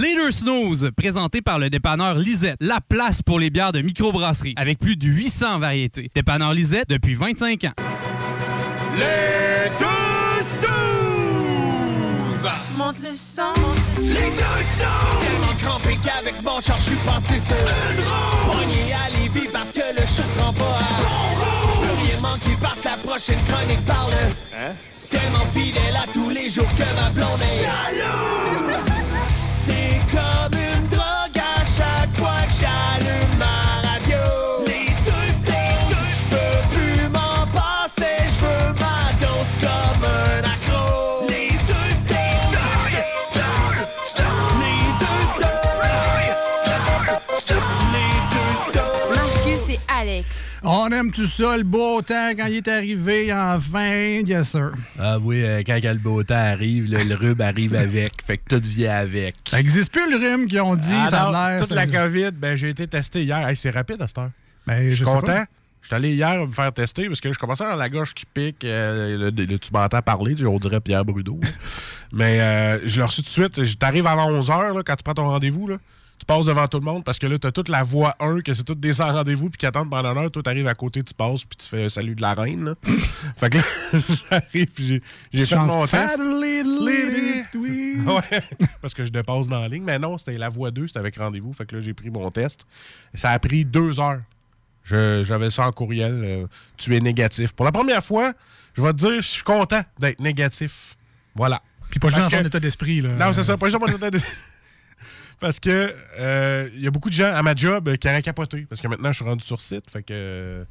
Leader Snooze, présenté par le dépanneur Lisette, la place pour les bières de microbrasserie, avec plus de 800 variétés. Dépanneur Lisette depuis 25 ans. Les deux snooze! Monte le sang. Les deux snooze! Tellement crampé qu'avec mon char, je suis passé sur une roue. Pogné à Lévis parce que le chat se rend pas à bon roue. Je manquer parce la prochaine chronique parle. Hein? Tellement fidèle à tous les jours que ma blonde est jalouse. C'est comme une On aime tout ça, le beau temps, quand il est arrivé, enfin, yes sir. Ah oui, euh, quand le beau temps arrive, le, le rhume arrive avec. Fait que tout vient avec. Ça n'existe plus le rhume qu'ils ont dit, Ah ça non, a l'air. toute ça- la COVID, ben, j'ai été testé hier. Hey, c'est rapide à cette heure. Ben, je suis content. pas. Je suis allé hier me faire tester parce que je commençais à avoir la gorge qui pique. euh, le- le- tu m'entends parler, on dirait Pierre Brudeau. Mais euh, je l'ai reçu tout de suite. T'arrives avant 11h quand tu prends ton rendez-vous. Tu passes devant tout le monde parce que là, tu as toute la voie 1, que c'est toutes des sans rendez-vous, puis qui attendent pendant une heure. Toi, tu arrives à côté, tu passes, puis tu fais salut de la reine. là. fait que là, j'arrive, puis j'ai fait mon test. Ouais, parce que je dépasse dans la ligne. Mais non, c'était la voie 2, c'était avec rendez-vous. Fait que là, j'ai pris mon test. Ça a pris deux heures. J'avais ça en courriel. euh, tu es négatif. Pour la première fois, je vais te dire, je suis content d'être négatif. Voilà. Puis pas juste dans ton état d'esprit, là. Non, c'est ça, pas juste dans mon état d'esprit. Parce que euh, il y a beaucoup de gens à ma job qui auraient capoté. Parce que maintenant, je suis rendu sur site. Fait que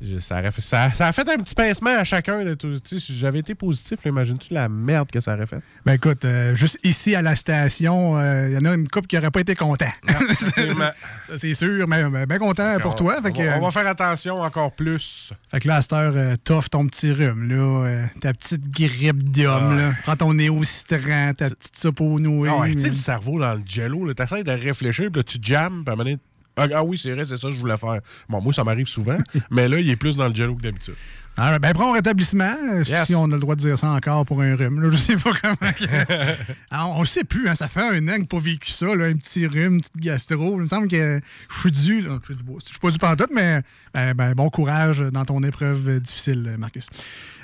je- ça, aurait fait, ça, ça a fait un petit pincement à chacun. Si j'avais été positif, imagine-tu la merde que ça aurait fait? Ben écoute, euh, juste ici à la station, euh, il y en a une couple qui n'aurait pas été content. C'est sûr, mais ben, bien content pour on, toi. Fait on que, va, on va faire attention encore plus. Fait que là, à cette heure, euh, t'offres ton petit rhume, là, euh, ta petite grippe d'homme, Ah. Prends ton néo-citran, ta petite soupe aux nouilles. Ah ouais, tu sais, mais- le cerveau dans le jello, tu essaies de réfléchir, puis là, tu jammes, puis à un moment donné, ah, ah oui, c'est vrai, c'est ça que je voulais faire. Bon, moi, ça m'arrive souvent, mais là, il est plus dans le jello que d'habitude. Ah, ben, prends rétablissement, euh, Yes. si on a le droit de dire ça encore pour un rhume. Là, je sais pas comment. on ne sait plus, hein, ça fait un an que pas vécu ça, là, un petit rhume, une petite gastro. Il me semble que je suis dû. là. Je suis pas dû pantoute, mais ben, ben, bon courage dans ton épreuve difficile, Marcus.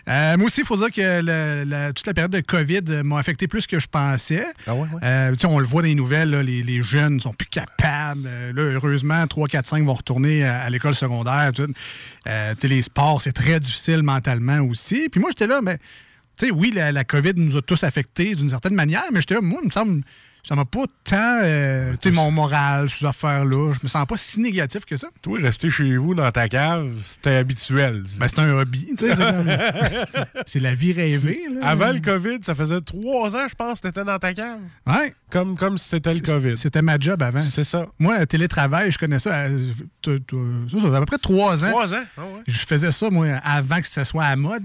Euh, moi aussi, il faut dire que le- la- toute la période de COVID m'a affecté plus que je pensais. Ah ouais, ouais. Euh, on le voit dans les nouvelles, là, les, les jeunes sont plus capables. Euh, là, heureusement, 3, 4, 5 vont retourner à, à l'école secondaire. Euh, les sports, c'est très difficile mentalement aussi. Puis moi, j'étais là, mais oui, la, la COVID nous a tous affectés d'une certaine manière, mais j'étais là, moi, il me semble, ça m'a pas tant, euh, tu sais, mon moral, ces affaires-là. Je me sens pas si négatif que ça. Toi, rester chez vous dans ta cave, c'était habituel. Ben, c'est un hobby, tu sais. c'est la vie rêvée. là. Avant le COVID, ça faisait trois ans, je pense, que t'étais dans ta cave. Ouais. Comme, comme si c'était le COVID. C'était ma job avant. C'est ça. Moi, télétravail, je connais ça. euh, t- ça, à peu près trois ans. Trois ans? Ouais. Je faisais ça, moi, avant que ça soit à mode.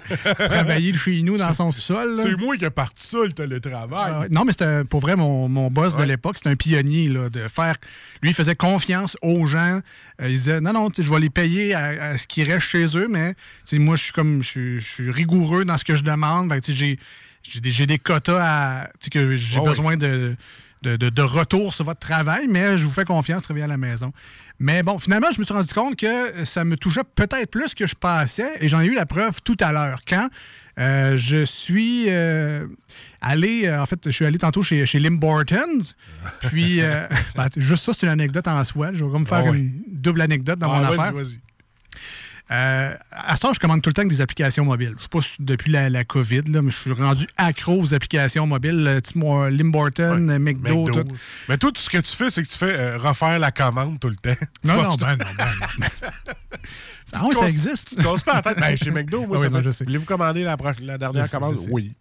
Travailler chez nous dans son sol. C'est moi qui ai parti ça, le télétravail. Ah. Non, mais c'était pour vrai mon, mon boss de l'époque, c'était un pionnier là, de faire. Lui, il faisait confiance aux gens. Euh, il disait non, non, je vais les payer à, à ce qui reste chez eux, mais moi, je suis comme je, suis- rigoureux dans ce que je demande. J'ai j'ai des, des quotas à, que j'ai Ah oui. besoin de, de, de- de retour sur votre travail, mais je vous fais confiance, travailler à la maison. Mais bon, finalement, je me suis rendu compte que ça me touchait peut-être plus que je pensais, et j'en ai eu la preuve tout à l'heure. Quand euh, je suis euh, allé, euh, en fait, je suis allé tantôt chez, chez Lim Bortons, puis euh, ben, juste ça, c'est une anecdote en soi. Je vais comme faire Ah une double anecdote dans Ah, mon affaire. Euh, à ce temps, je commande tout le temps avec des applications mobiles. Je sais pas si depuis la, la COVID, là, mais je suis rendu accro aux applications mobiles. moi, Limborton, euh, McDo, McDo. tout. Mais toi, tout ce que tu fais, c'est que tu fais euh, refaire la commande tout le temps. Non, vas- non, ben non, ben non. Ah oui, ça existe. Tu te pas la tête. Ben, chez McDo, moi, Ah oui, ça non, je sais. Voulez-vous commander la, la dernière Je commande? sais. Oui.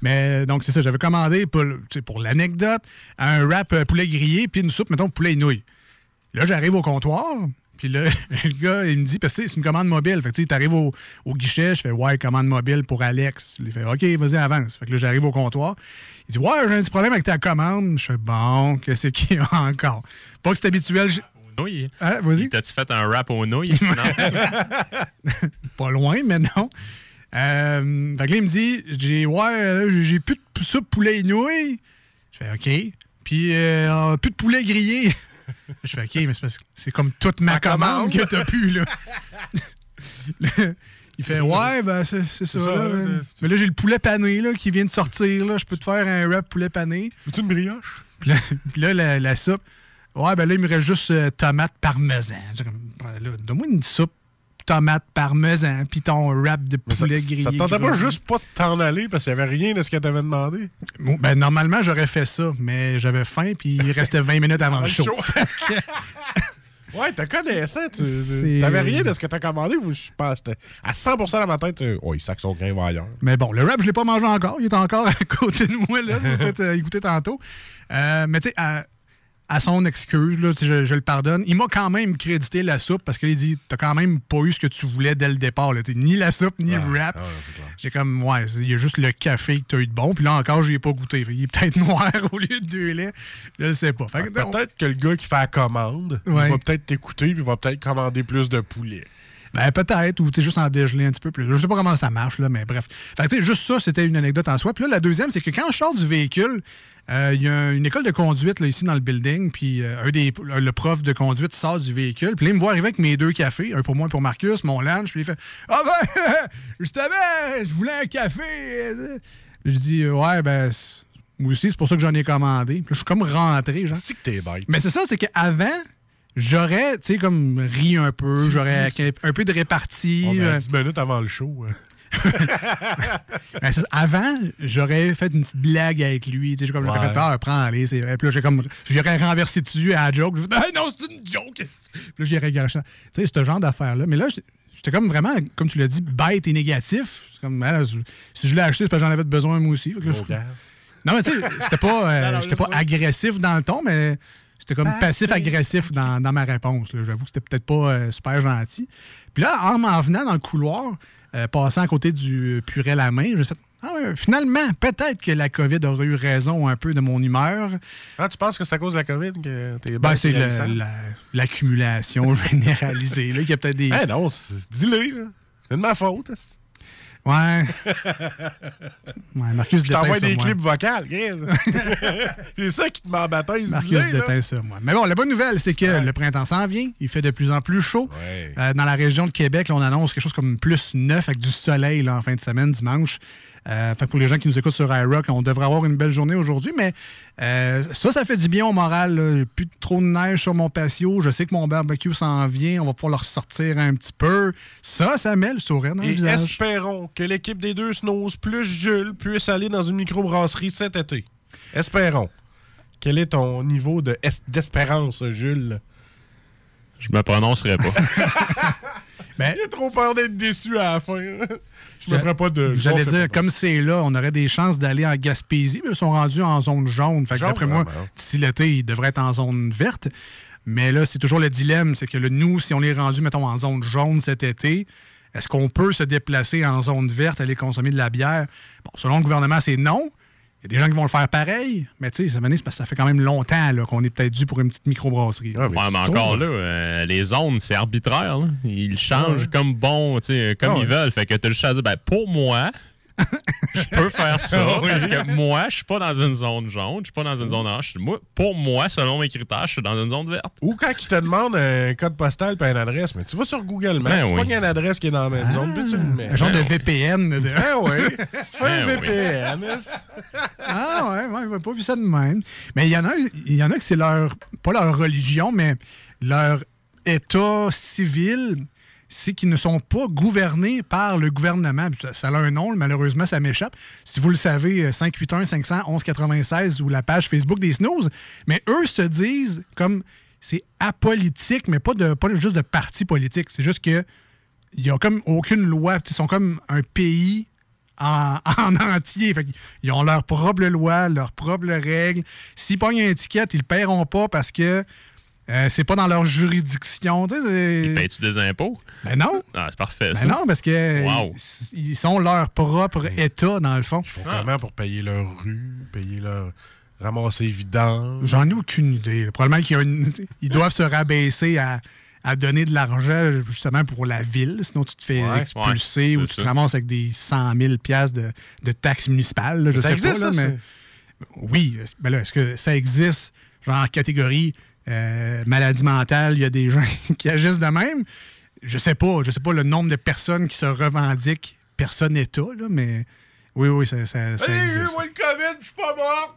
Mais donc, c'est ça, j'avais commandé pour, pour l'anecdote un wrap euh, poulet grillé puis une soupe, mettons, poulet et nouilles. Là, j'arrive au comptoir, puis là, le gars, il me dit, parce que c'est une commande mobile. Fait que tu sais, t'arrives au, au guichet, je fais, ouais, commande mobile pour Alex. Il fait, OK, vas-y, avance. Fait que là, j'arrive au comptoir. Il dit, ouais, j'ai un petit problème avec ta commande. Je fais, bon, qu'est-ce qu'il y a encore? Pas que c'est habituel. Nouilles. Hein, vas-y. T'as-tu fait un rap aux nouilles? Non. Pas loin, mais non. Euh, fait que là, il me dit, j'ai, ouais, j'ai- plus de soupe poulet et nouilles. Je Je fais OK. Puis, euh, plus de poulet grillé. Je fais OK, mais c'est parce que c'est comme toute ma Ma commande commande. que t'as pu, là. Il fait Ouais, ben, c'est ça, ça, là. Mais là, j'ai le poulet pané, là, qui vient de sortir, là. Je peux te faire un wrap poulet pané. C'est une brioche? Puis là, puis là, la, la soupe, ouais, ben là, il me reste juste euh, tomate parmesan. Ben là, Donne-moi une soupe tomate parmesan, puis ton wrap de Mais ça, poulet grillé. ça te tentait pas juste pas de t'en aller parce qu'il y avait rien de ce qu'elle t'avait demandé? Bon, ben, normalement, j'aurais fait ça, mais j'avais faim, puis il restait 20 minutes avant le show. chaud. ouais, t'as connaissant. Tu t'avais rien de ce que t'as commandé. Je pense à 100% dans ma tête, euh, oh, il sac son grain va ailleurs. Mais bon, le wrap, je l'ai pas mangé encore. Il est encore à côté de moi, là. Peut-être euh, écouter tantôt. Euh, mais tu sais, à, son excuse, là, je, je le pardonne. Il m'a quand même crédité la soupe parce qu'il dit T'as quand même pas eu ce que tu voulais dès le départ. Là. Ni la soupe, ni le wrap. Ah, clair. J'ai comme, ouais, il y a juste le café que tu as eu de bon. Puis là encore, je ai pas goûté. Il est peut-être noir au lieu de deux laits. Je le sais pas. On- Peut-être que le gars qui fait la commande Ouais. il va peut-être t'écouter puis il va peut-être commander plus de poulet. Ben, peut-être, ou tu sais, juste en dégeler un petit peu plus. Je sais pas comment ça marche, là, mais bref. Fait que, juste ça, c'était une anecdote en soi. Puis là, la deuxième, c'est que quand je sors du véhicule, euh, il y a une école de conduite, là, ici, dans le building, puis euh, un des, le prof de conduite sort du véhicule, puis là, il me voit arriver avec mes deux cafés, un pour moi et pour Marcus, mon lunch, puis il fait « Ah ben, justement, je voulais un café! » Je dis « Ouais, ben, moi aussi, c'est pour ça que j'en ai commandé. » Puis je suis comme rentré, genre. C'est que t'es bête. Mais c'est ça, c'est qu'avant, j'aurais, tu sais, comme ri un peu, j'aurais un peu de répartie. On euh, a 10 minutes avant le show. hein. ben, avant, j'aurais fait une petite blague avec lui. Tu sais, j'ai comme j'aurais Ouais. fait peur, prends, allez, c'est vrai. Puis là, j'ai comme, j'aurais renversé dessus à la joke. J'ai Ah, non, c'est une joke. Puis là, j'irais garocher. Tu sais, ce genre d'affaire-là. Mais là, j'étais- comme vraiment, comme tu l'as dit, bête et négatif. C'est comme, ah, là, si je l'ai acheté, c'est parce que j'en avais besoin moi aussi. Fait que là, je- Gros gars. Non, mais tu sais, c'était pas, euh, Non, non, j'étais je pas sais. agressif dans le ton, mais c'était comme passif-agressif dans, dans ma réponse. là. J'avoue que c'était peut-être pas euh, super gentil. Puis là, en m'en venant dans le couloir, euh, passant à côté du purée à main, j'ai fait ah ouais, finalement, peut-être que la COVID aurait eu raison un peu de mon humeur. Ah, tu penses que c'est à cause de la COVID que t'es Ben, c'est la- l'accumulation généralisée. Là. Il y a peut-être des. Eh non, dis-le, là. C'est de ma faute. Ouais. ouais, Marcus Je t'envoie des moi. clips vocales, c'est ça qui te m'embaptise. Marcus déteint sur moi. Mais bon, la bonne nouvelle, c'est que le printemps s'en vient. Il fait de plus en plus chaud. Ouais. Euh, dans la région de Québec, là, on annonce quelque chose comme plus 9 avec du soleil là, en fin de semaine, dimanche. Euh, fait que pour les gens qui nous écoutent sur iRock, on devrait avoir une belle journée aujourd'hui, mais euh, ça, ça fait du bien au moral. là. Plus trop de neige sur mon patio. Je sais que mon barbecue s'en vient. On va pouvoir le ressortir un petit peu. Ça, ça met le sourire dans le Et visage. espérons que l'équipe des deux Snows plus Jules puisse aller dans une microbrasserie cet été. Espérons. Quel est ton niveau de es- d'espérance, Jules? Je me prononcerai pas. Ben, J'ai trop peur d'être déçu à la fin. Je me J'a- ferai pas de... J'allais dire, comme c'est là, on aurait des chances d'aller en Gaspésie, mais ils sont rendus en zone jaune. Fait que d'après moi, ah, ben. d'ici l'été, ils devraient être en zone verte. Mais là, c'est toujours le dilemme, c'est que le, nous, si on est rendu, mettons, en zone jaune cet été, est-ce qu'on peut se déplacer en zone verte, aller consommer de la bière? Bon, selon le gouvernement, c'est non. Il y a des gens qui vont le faire pareil, mais tu sais, ça, parce que ça fait quand même longtemps là, qu'on est peut-être dû pour une petite microbrasserie. Ah, mais Ouais, tu mais encore là, euh, les zones, c'est arbitraire. là. Ils changent comme bon, tu sais, comme Ah ouais. ils veulent. Fait que t'as juste à dire, ben, pour moi, je peux faire ça. Parce que moi, je suis pas dans une zone jaune, je suis pas dans une zone orange. Moi, pour moi, selon mes critères, je suis dans une zone verte. Ou quand ils te demandent un code postal et une adresse, mais tu vas sur Google Maps, Ben tu oui. pognes une adresse qui est dans la même zone, puis tu le mets. Un genre de Ben oui. VPN. de- Ah oui, tu fais un Ben oui. VPN. Ah ouais, ouais, j'avais pas vu ça de même. Mais il y en a, il y en a que c'est leur, pas leur religion, mais leur état civil, c'est qu'ils ne sont pas gouvernés par le gouvernement. Ça, a un nom, malheureusement, ça m'échappe. Si vous le savez, euh, 581-500-1196 ou la page Facebook des Snooze. Mais eux se disent comme c'est apolitique, mais pas, de, pas juste de parti politique. C'est juste que il n'y a comme aucune loi. Ils sont comme un pays en, en entier. Ils ont leur propre loi, leurs propres règles. S'ils pognent une étiquette, ils ne paieront pas parce que euh, c'est pas dans leur juridiction. tu sais, c'est- Payes-tu des impôts? Ben non. Ah, c'est parfait, Ben non, parce que Wow. ils, ils sont leur propre État, dans le fond. Ils font Ah. comment pour payer leur rue, payer leur. ramasser les vidanges? J'en ai aucune idée. là. Probablement qu'ils une- ils doivent se rabaisser à, à donner de l'argent justement pour la ville. Sinon, tu te fais Ouais, expulser ouais, ou tu te ramasses avec des 100 000 piastres de, de taxes municipales. là, je Ça sais existe, pas, là, ça, mais... Oui, ben là, est-ce que ça existe, genre en catégorie euh, maladie mentale, il y a des gens qui agissent de même? Je sais pas. Je sais pas le nombre de personnes qui se revendiquent personne État, là, mais oui, oui, ça, ça- ça Hey, existe. moi le COVID, je suis pas mort.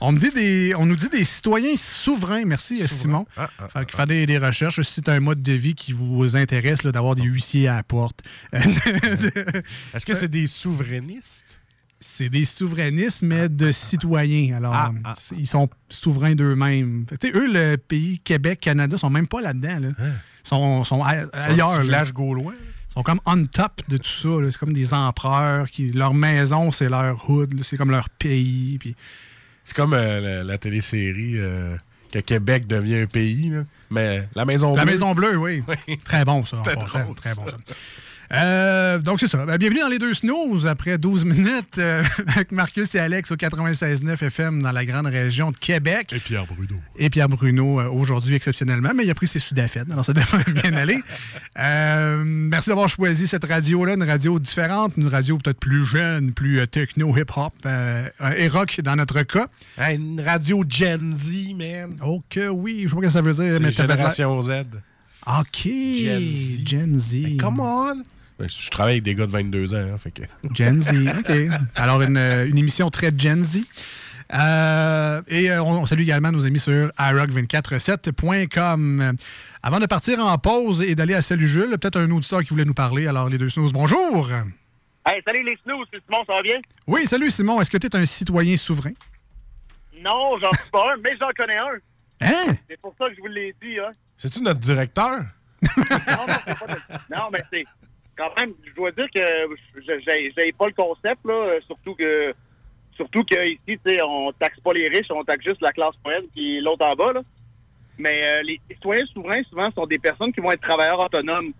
On, me dit des, on nous dit des citoyens souverains. Merci, euh, Simon. Ah, ah, Fait que faire des, des recherches. Si c'est un mode de vie qui vous intéresse, d'avoir des huissiers à la porte. Est-ce que c'est des souverainistes? C'est des souverainistes, mais de citoyens. Alors, Ah, ah. ils sont souverains d'eux-mêmes. Eux, le pays Québec, Canada, sont même pas là-dedans. Là. Ils sont, sont ailleurs. Village gaulois? Ils sont comme on top de tout ça. C'est comme des empereurs. Qui, leur maison, c'est leur hood. C'est comme leur pays. Puis, C'est comme euh, la, la télésérie euh, que Québec devient un pays. là. Mais la Maison La Bleue. Maison Bleue, oui. Très bon, ça. en passant. Très bon, ça. Euh, donc, c'est ça. Ben, bienvenue dans les deux snooze après 12 minutes euh, avec Marcus et Alex au 96.9 FM dans la grande région de Québec. Et Pierre Bruno. Et Pierre Bruno euh, aujourd'hui exceptionnellement, mais il a pris ses sudafed, alors ça devrait bien aller. Euh, merci d'avoir choisi cette radio-là, une radio différente, une radio peut-être plus jeune, plus euh, techno, hip-hop et rock dans notre cas. Hey, une radio Gen Z, man. Oh que oui, je sais pas ce que ça veut dire, C'est mais Génération Z. OK, Gen Z. Gen Z. Hey, come on! Ben, Je travaille avec des gars de 22 ans, hein, fait que... Gen Z, OK. Alors, une, euh, une émission très Gen Z. Euh, et euh, on, on salue également nos amis sur iRock247.com. Euh, Avant de partir en pause et d'aller à Salut Jules, peut-être un auditeur qui voulait nous parler. Alors, les deux snooze, bonjour. Hey, salut les snooze, c'est Simon, ça va bien? Oui, salut Simon. Est-ce que tu es un citoyen souverain? Non, j'en suis pas un, mais j'en connais un. Hein? C'est pour ça que je vous l'ai dit, hein. C'est-tu notre directeur? Non, non, c'est pas de- non, mais c'est quand même, je dois dire que j'ai pas le concept, là, euh, surtout que surtout que ici, tu sais, on taxe pas les riches, on taxe juste la classe moyenne puis l'autre en bas, là. Mais euh, les citoyens souverains, souvent, sont des personnes qui vont être travailleurs autonomes.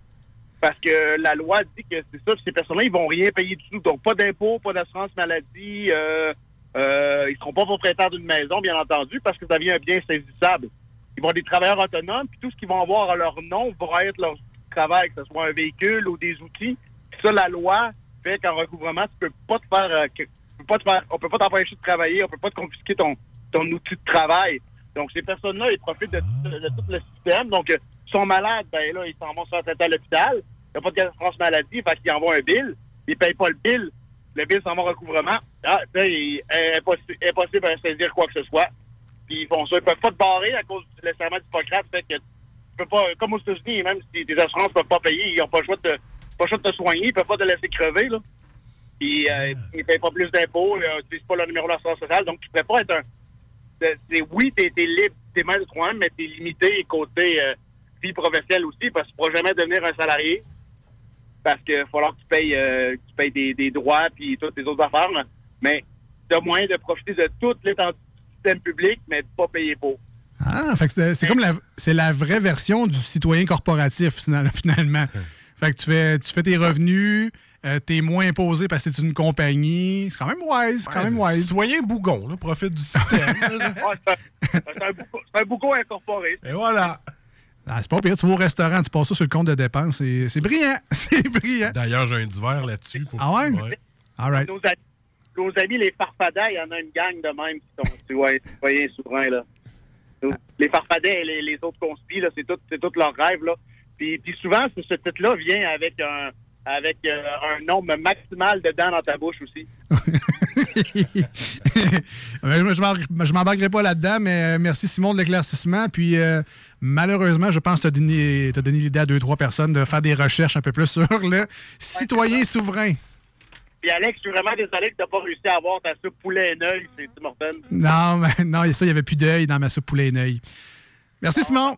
Parce que la loi dit que c'est ça, ces personnes-là, ils vont rien payer du tout. Donc, pas d'impôts, pas d'assurance maladie, euh, euh, ils seront pas propriétaires d'une maison, bien entendu, parce que ça devient un bien saisissable. Ils vont être des travailleurs autonomes, puis tout ce qu'ils vont avoir à leur nom va être leur travail, que ce soit un véhicule ou des outils. Puis ça, la loi fait qu'en recouvrement, tu peux pas te faire, euh, pas te faire on peut pas t'empêcher de travailler, on peut pas te confisquer ton, outil de travail. Donc, ces personnes-là, ils profitent de, tout le système. Donc, euh, sont malades, ben là, ils s'en vont faire traiter à l'hôpital. Il n'y a pas de assurance maladie, fait qu'ils envoient un bill. Ils payent pas le bill. Le bill s'en va au recouvrement. Ah, sais, il- impossible, impossible à saisir quoi que ce soit. Puis ils font ça. Ils peuvent pas te barrer à cause du serment d'Hippocrate. Fait que peux pas, comme aux États-Unis, même si tes assurances peuvent pas payer, ils ont pas le choix de te, pas le choix de te soigner, ils peuvent pas te laisser crever, là. Puis euh, ils payent pas plus d'impôts, ils n'utilisent pas le numéro d'assurance sociale, donc tu pourrais pas être un. c'est- c'est- oui, t'es es libre, t'es maître de toi-même, mais t'es limité côté euh, vie professionnelle aussi, parce que tu pourras jamais devenir un salarié. Parce qu'il va falloir que tu payes, euh, que tu payes des, des droits puis toutes les autres affaires. là. Mais tu as moyen de profiter de toute l'étendue du système public, mais de pas payer pour. Ah, fait que c'est comme la, c'est la vraie version du citoyen corporatif, final- finalement. Fait que tu fais, tu fais tes revenus, euh, t'es moins imposé parce que c'est une compagnie. C'est quand même wise, c'est quand même wise. Citoyen bougon, là, profite du système. Ouais, c'est un- c'est un bouco- c'est un bouco incorporé. Et voilà. Ah, c'est pas pire, tu vas au restaurant, tu passes ça sur le compte de dépenses. C'est c'est brillant, c'est brillant. D'ailleurs, j'ai un divers là-dessus. pour- Ah ouais? All right. Nos, amis, nos amis, les farfadets, il y en a une gang de même qui sont citoyens citoyens souverains. Là. Les farfadets et les, autres conspis, c'est tout, c'est tout leur rêve. Puis, souvent, ce, titre-là vient avec un avec euh, un nombre maximal de dents dans ta bouche aussi. Je m'embarquerai pas là-dedans, mais euh, merci Simon de l'éclaircissement. Puis euh, malheureusement, je pense que tu as donné, donné l'idée à deux, trois personnes de faire des recherches un peu plus sur le citoyen souverain. Puis Alex, je suis vraiment désolé que tu n'as pas réussi à avoir ta soupe poulet et œil, c'est Tim Hortons. Non, mais, non, ça, il n'y avait plus d'œil dans ma soupe poulet et œil. Merci Simon.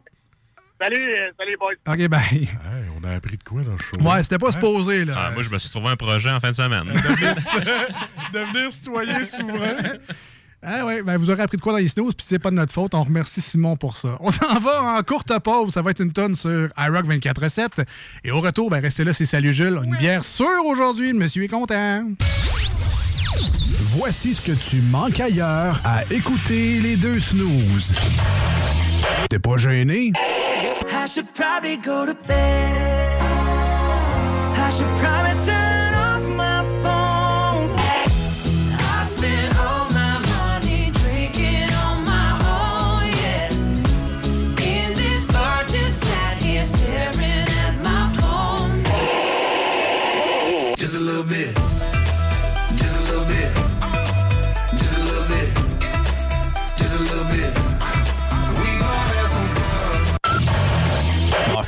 Salut, euh, salut boys. OK, bye. Hey, on a appris de quoi dans le show? Ouais, c'était pas supposé, là. Ah, moi, je me suis trouvé un projet en fin de semaine. Devenir citoyen souverain. Ah ouais, ben vous aurez appris de quoi dans les snooze, puis c'est pas de notre faute. On remercie Simon pour ça. On s'en va en courte pause. Ça va être une tonne sur iRock 24-7. Et au retour, ben restez là, c'est Salut Jules. Une bière sûre aujourd'hui. Le monsieur est content. Voici ce que tu manques ailleurs à écouter les deux snooze. T'es pas gêné? I should probably go to bed. I should probably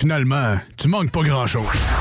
finalement, tu manques pas grand-chose.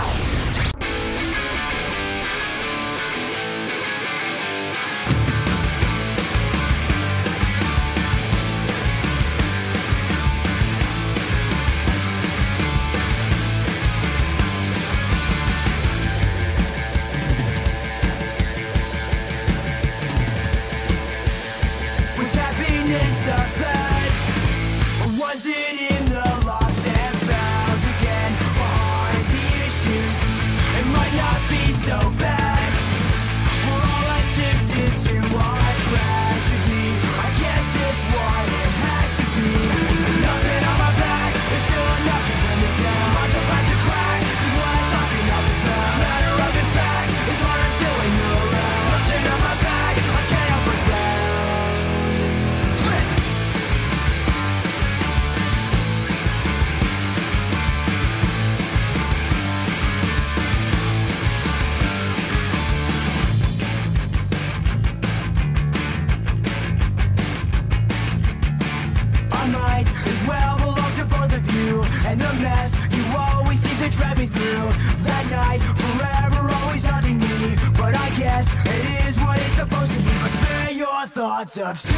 I've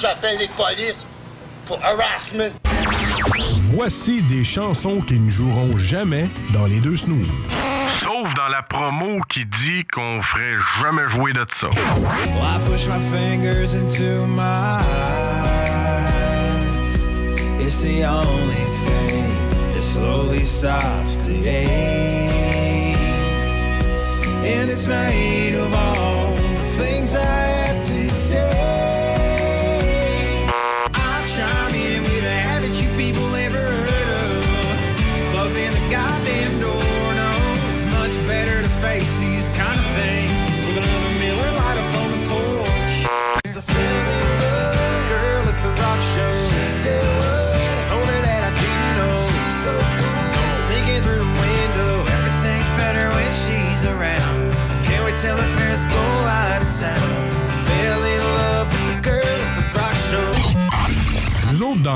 j'appelle les polices pour harassment. Voici des chansons qui ne joueront jamais dans les deux snooze. Sauf dans la promo qui dit qu'on ferait jamais jouer de ça. Well, I push my fingers into my eyes. It's the only thing that slowly stops the ache. And it's made of all the things I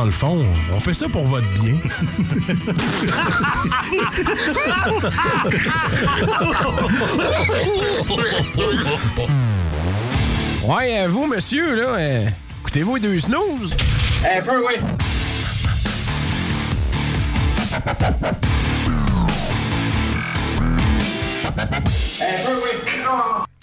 dans le fond, on fait ça pour votre bien. ouais, euh, vous, monsieur, là, euh, écoutez-vous deux snooze? Un peu, oui.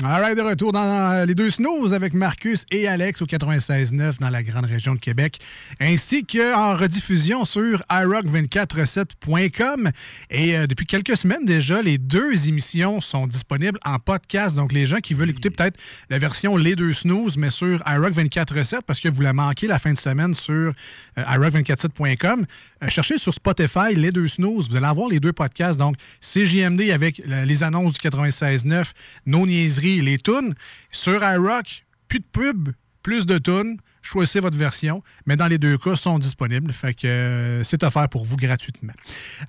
All right, de retour dans euh, les deux snooze avec Marcus et Alex au 96.9 dans la grande région de Québec, ainsi qu'en rediffusion sur iRock247.com. Et euh, depuis quelques semaines déjà, les deux émissions sont disponibles en podcast. Donc, les gens qui veulent écouter peut-être la version Les deux snooze, mais sur iRock247, parce que vous la manquez la fin de semaine sur euh, iRock247.com, cherchez sur Spotify Les deux snooze. Vous allez avoir les deux podcasts. Donc, CJMD avec les annonces du 96.9, nos niaiseries les tunes. Sur iRock, plus de pub, plus de tunes. Choisissez votre version, mais dans les deux cas, sont disponibles. Fait que euh, c'est offert pour vous gratuitement.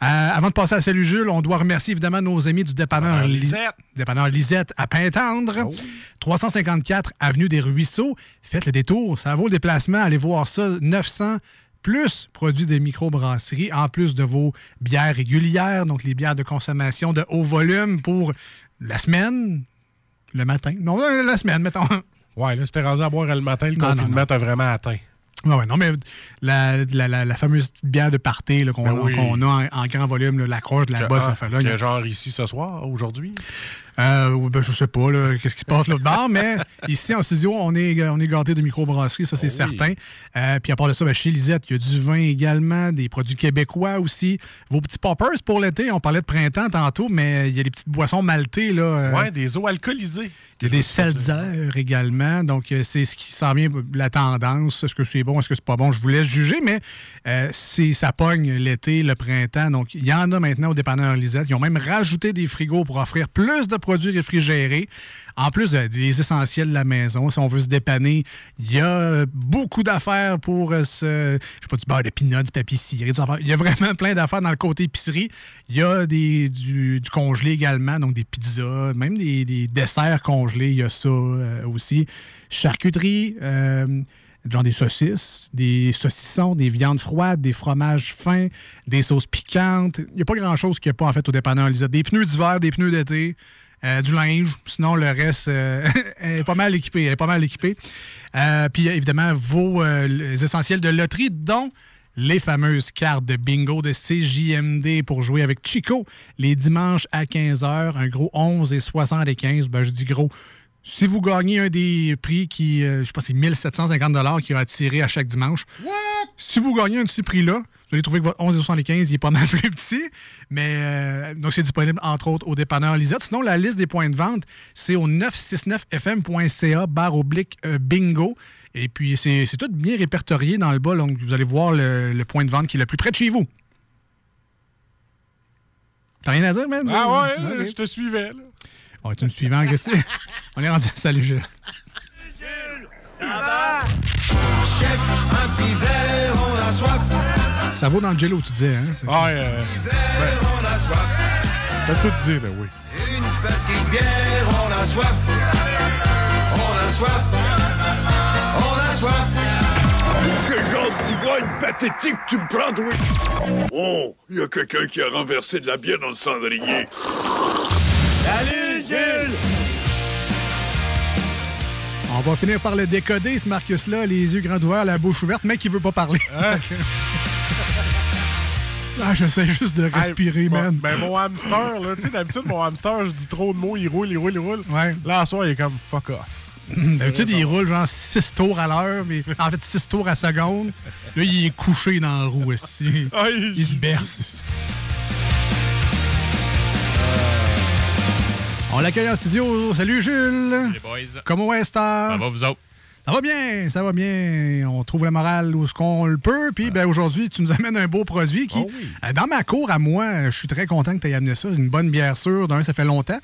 Euh, avant de passer à Salut Jules, on doit remercier évidemment nos amis du dépanneur, Lisette. dépanneur Lisette à Pintendre, ah 354 Avenue des Ruisseaux. Faites le détour, ça vaut le déplacement. Allez voir ça, 900 plus produits des microbrasseries, en plus de vos bières régulières, donc les bières de consommation de haut volume pour la semaine, le matin. Non, la semaine, mettons. Ouais, là, c'était rendu à boire le matin, le Non, confinement t'a vraiment atteint. Ouais, ouais, non, mais la, la- la- la fameuse petite bière de qu'on Ben oui. qu'on a en, en grand volume, là, la croche de la Que- bosse, ah, ça fait là. il y que a- genre ici ce soir, aujourd'hui? Euh, ben, je sais pas là, qu'est-ce qui se passe l'autre bord, mais ici en studio, on est, on est gâté de microbrasserie, ça c'est oui. certain. Euh, puis à part de ça, ben, chez Lisette, il y a du vin également, des produits québécois aussi. Vos petits poppers pour l'été, on parlait de printemps tantôt, mais il y a des petites boissons maltées. Là, euh, Ouais, des eaux alcoolisées. Il y a des seltzers également, donc euh, c'est ce qui s'en vient, la tendance. Est-ce que c'est bon, est-ce que c'est pas bon? Je vous laisse juger, mais euh, c'est- ça pogne l'été, le printemps. Donc, il y en a maintenant au dépanneur Lisette. Ils ont même rajouté des frigos pour offrir plus de produits réfrigérés. En plus des essentiels de la maison, si on veut se dépanner, il y a euh, beaucoup d'affaires pour euh, se, je sais pas, du beurre de pinot, du papier ciré. Il y a vraiment plein d'affaires dans le côté épicerie. Il y a des, du, congelé également, donc des pizzas, même des, des desserts congelés, il y a ça euh, aussi. Charcuterie, genre des saucisses, des saucissons, des viandes froides, des fromages fins, des sauces piquantes. Il n'y a pas grand-chose qu'il n'y a pas en fait au dépanneur Lisette. Des pneus d'hiver, des pneus d'été. Euh, du linge, sinon le reste est pas mal équipé. est pas mal équipé. Euh, puis évidemment, vos euh, essentiels de loterie, dont les fameuses cartes de bingo de CJMD pour jouer avec Chico les dimanches à 15h, un gros 11 et 75. Ben, je dis gros. Si vous gagnez un des prix qui, euh, je pense, c'est 1750 qui va attirer à chaque dimanche. Si vous gagnez un de ces prix-là, vous allez trouver que votre 11,75 il est pas mal plus petit. Mais euh, donc, c'est disponible, entre autres, au dépanneur Lisette. Sinon, la liste des points de vente, c'est au 969fm.ca barre oblique euh, bingo. Et puis, c'est tout bien répertorié dans le bas. Donc, vous allez voir le, le point de vente qui est le plus près de chez vous. T'as rien à dire, man? Ah ouais, je te suivais. Là. Ouais, tu me suivais en On est rendu. Salut, Jules. Chef, un pivet, on a soif. Ça vaut dans le jello, tu disais, hein? Ah, euh, On a soif. t'as tout dit, là, oui. Une petite bière, on a soif. On a soif. On a soif. Quel genre petit une pathétique tu me prends, oui? Oh, il y a quelqu'un qui a renversé de la bière dans le cendrier. Salut, Jules! On va finir par le décoder, ce Marcus-là, les yeux grands ouverts, la bouche ouverte, mais qui veut pas parler. ah, j'essaie juste de respirer, Hey, man. Ben, mon hamster, là, tu sais, d'habitude, mon hamster, je dis trop de mots, il roule, il roule, il roule. Ouais. Là, en soir, il est comme fuck off. D'habitude, il roule genre 6 tours à l'heure, mais en fait 6 tours à seconde. Là, il est couché dans la roue aussi. il se berce. On l'accueille en studio. Salut Jules. Les boys. Comment est-ce Ça va, vous autres? Ça va bien, ça va bien. On trouve la morale où ce qu'on le peut. Puis ben, aujourd'hui, tu nous amènes un beau produit qui, euh, dans ma cour à moi, je suis très content que tu aies amené ça. Une bonne bière sûre. D'un, ça fait longtemps.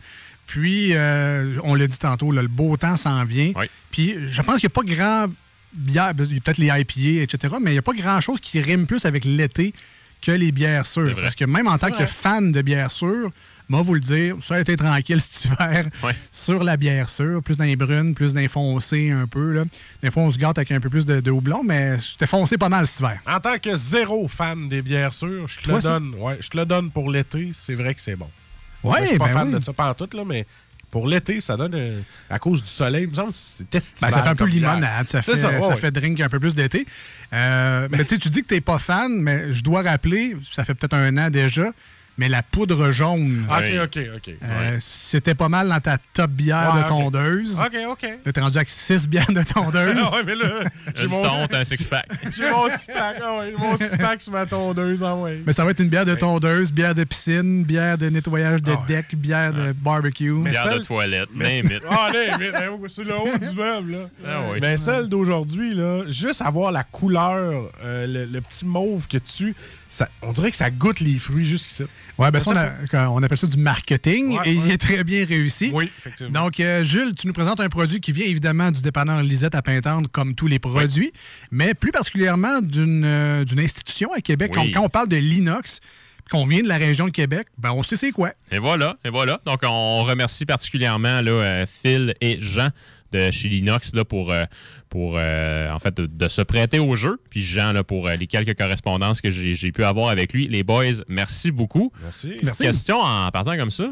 Puis, euh, on l'a dit tantôt, là, le beau temps s'en vient. Puis, je pense qu'il n'y a pas grand bière, ben, peut-être les IPA, etc., mais il n'y a pas grand-chose qui rime plus avec l'été que les bières sûres. Parce que même en tant que fan de bière sûre, moi, vous le dire, ça a été tranquille cet hiver sur la bière sûre, plus dans les brunes, plus dans les un peu. Là. Des fois, on se gâte avec un peu plus de, de houblon, mais c'était foncé pas mal cet hiver. En tant que zéro fan des bières sûres, je te le donne. Ouais, je te le donne pour l'été, c'est vrai que c'est bon. Ouais, je suis pas ben fan oui. de ça partout, là, mais pour l'été, ça donne euh, à cause du soleil, il me semble c'est estival. Ben, ça fait un peu limonade, ça fait, ça, ça, ouais, ouais. fait drink un peu plus d'été. Euh, mais tu sais, tu dis que t'es pas fan, mais je dois rappeler, ça fait peut-être un an déjà, mais la poudre jaune, Ok, ok, ok. euh, c'était pas mal dans ta top bière Ouais, de tondeuse. Ok, ok. Là, t'es rendu avec 6 bières de tondeuse. ouais, mais là, j'ai mon, tonte, un six-pack. j'ai mon six-pack, ah ouais, j'ai mon six-pack sur ma tondeuse, ah ouais. Mais ça va être une bière de tondeuse, bière de piscine, bière de nettoyage de Ah ouais. deck, bière de barbecue. Bière de celle- toilette, Mais name it. Ah, name it, hein, c'est le haut du meuble, là. Ah oui. Mais celle d'aujourd'hui, là, juste avoir la couleur, euh, le, le petit mauve que tu. Ça, on dirait que ça goûte les fruits jusqu'ici. Ouais, ben ça, on, a- on appelle ça du marketing Ouais, et il est très bien réussi. Oui, effectivement. Donc, euh, Jules, tu nous présentes un produit qui vient évidemment du dépanneur Lisette à Pintendre, comme tous les produits, mais plus particulièrement d'une euh, institution à Québec. Oui. Quand, quand on parle de l'inox, puis qu'on vient de la région de Québec, ben on sait c'est quoi. Et voilà, et voilà. Donc, on remercie particulièrement là, euh, Phil et Jean de chez Linox là, pour, euh, pour euh, en fait, de, de se prêter au jeu. Puis Jean là, pour euh, les quelques correspondances que j'ai pu avoir avec lui. Les boys, merci beaucoup. Merci. Petite question en partant comme ça.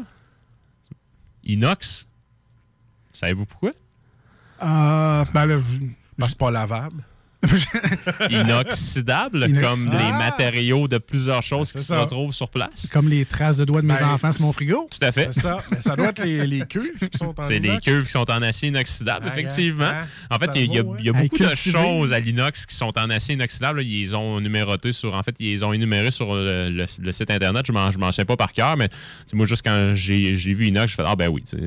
Inox, savez-vous pourquoi? Euh, ben là, je- Parce que c'est pas lavable. Inoxydable, Inox- comme Ah! les matériaux de plusieurs choses qui se retrouvent sur place. comme les traces de doigts de mes Ben, enfants sur mon frigo. Tout à fait. C'est ça. Mais ça doit être les, les cuves qui sont en C'est les cuves qui sont en acier inoxydable, Ah, effectivement. hein, En fait, il y a, y hein? beaucoup de choses à l'inox qui sont en acier inoxydable. là. Ils les ont numérotés sur. En fait, ils les ont énumérés sur le, le- le site internet. Je m'en, je m'en sais pas par cœur, mais c'est moi, juste quand j'ai, j'ai vu inox, je fais Ah, ben oui, c'est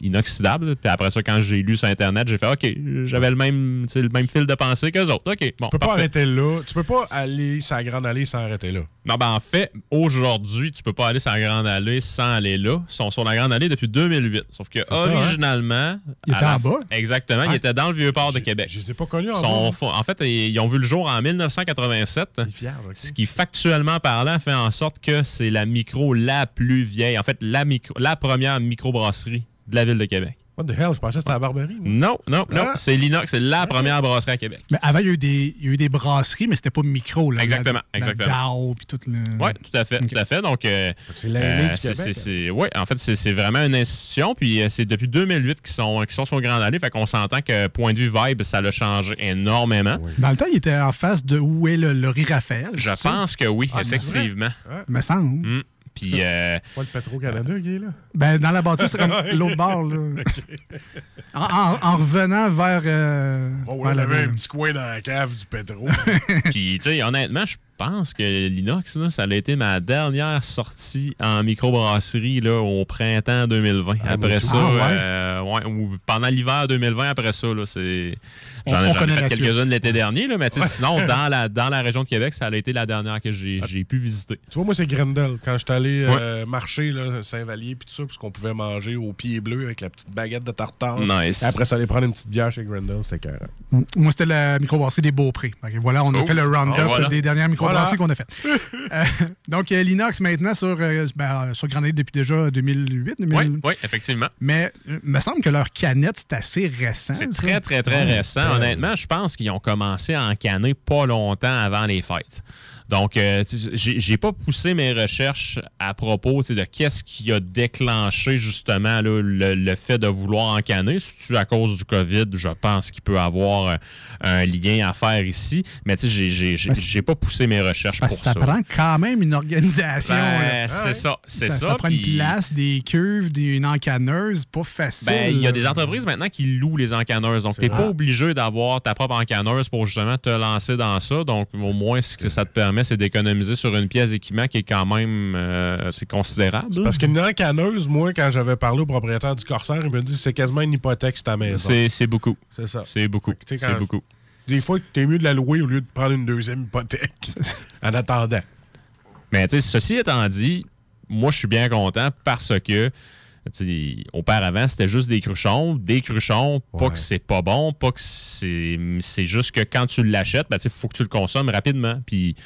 inoxydable. Puis après ça, quand j'ai lu sur internet, j'ai fait OK, j'avais le même, le même fil de pensée qu'eux autres. OK, bon, Tu peux pas arrêter là. Tu peux pas aller sur la grande allée sans arrêter là. Non, ben en fait, aujourd'hui, tu peux pas aller sur la Grande Allée sans aller là. Ils sont sur la Grande Allée depuis 2008. Sauf que ça, hein? originalement. Il était en bas? Exactement. Ah. Il était dans le Vieux-Port de Québec. Je les ai pas connus en Sont- bas. font- en fait, ils ont vu le jour en 1987. Les fiers, ok. Ce qui, factuellement parlant, fait en sorte que c'est la micro la plus vieille. En fait, la, micro, la première microbrasserie de la ville de Québec. What the hell? Je pensais que c'était la Barbarie. moi. Non, non, non. Ah. C'est l'inox. C'est la première brasserie à Québec. Mais avant, il y a eu des, il y a eu des brasseries, mais c'était pas micro. Là, Exactement, La- la exactement. Puis tout le... Oui, tout à fait, tout à fait. Donc, euh, c'est euh, c'est- ouais, en fait, c'est vraiment une institution. Puis euh, c'est depuis 2008 qu'ils sont, qu'ils sont sur Grande Allée. Fait qu'on s'entend que point de vue vibe, ça l'a changé énormément. Dans le temps, il était en face de où est le Laurie Raphaël. Je ça? pense que oui, Ah, effectivement. Me semble. Mm. Puis, euh, Pas le Petro-Canada est là? Ben, dans la bâtisse, c'est comme l'autre bord. Là. En, en- en revenant vers. euh, Bon, vers on avait un petit coin dans la cave du pétro. Puis, tu sais, honnêtement, je pense que l'inox, ça a été ma dernière sortie en microbrasserie là, au printemps 2020. Ah, après ça. Ah, ouais. euh, ouais, ou pendant l'hiver 2020, après ça, J'en ai, fait quelques-unes l'été dernier, là, mais sinon, dans la, dans la région de Québec, ça a été la dernière que j'ai Ah. j'ai pu visiter. Tu vois, moi, c'est Grendel. Quand je suis allé euh, marcher, là, Saint-Vallier, puis tout ça, puis ce qu'on pouvait manger au pied bleu avec la petite baguette de tartare. Nice. Après ça, aller prendre une petite bière chez Grendel, c'était carré. Moi, c'était la microbrasserie des Beaupré. Que voilà, on a Oh. fait le round-up Ah, voilà. des dernières microbrasseries Voilà. qu'on a faites. Euh, donc, euh, l'inox maintenant sur, euh, ben, sur depuis déjà 2008. 2000. Oui, oui, effectivement. Mais il me semble que leur canette, c'est assez récent. C'est très, très, très Ouais. récent. Honnêtement, je pense qu'ils ont commencé à encanner pas longtemps avant les fêtes. Donc, euh, tu j'ai pas poussé mes recherches à propos tu de qu'est-ce qui a déclenché justement là, le, le fait de vouloir encanner. C'est-tu à cause du COVID? Je pense qu'il peut avoir euh, un lien à faire ici. Mais tu sais, j'ai- pas poussé mes recherches Parce pour ça ça. prend quand même une organisation. Ben, c'est ça, c'est ça. Ça prend une place, des cuves, des- une encanneuse, pas facile. Ben, il y a des entreprises maintenant qui louent les encanneuses. Donc, tu n'es vrai. pas obligé d'avoir ta propre encanneuse pour justement te lancer dans ça. Donc, au moins, que ça te permet, c'est d'économiser sur une pièce d'équipement qui est quand même euh, c'est considérable. Parce qu'une encanneuse, moi, quand j'avais parlé au propriétaire du Corsaire, il me dit c'est quasiment une hypothèque ta maison. C'est beaucoup. C'est ça. C'est beaucoup. C'est beaucoup. Des fois, t'es mieux de la louer au lieu de prendre une deuxième hypothèque. en attendant. Mais tu sais, ceci étant dit, moi, je suis bien content parce que auparavant, c'était juste des cruchons. Des cruchons, pas Ouais. que c'est pas bon, pas que c'est. C'est juste que quand tu l'achètes, il faut que tu le consommes rapidement. Puis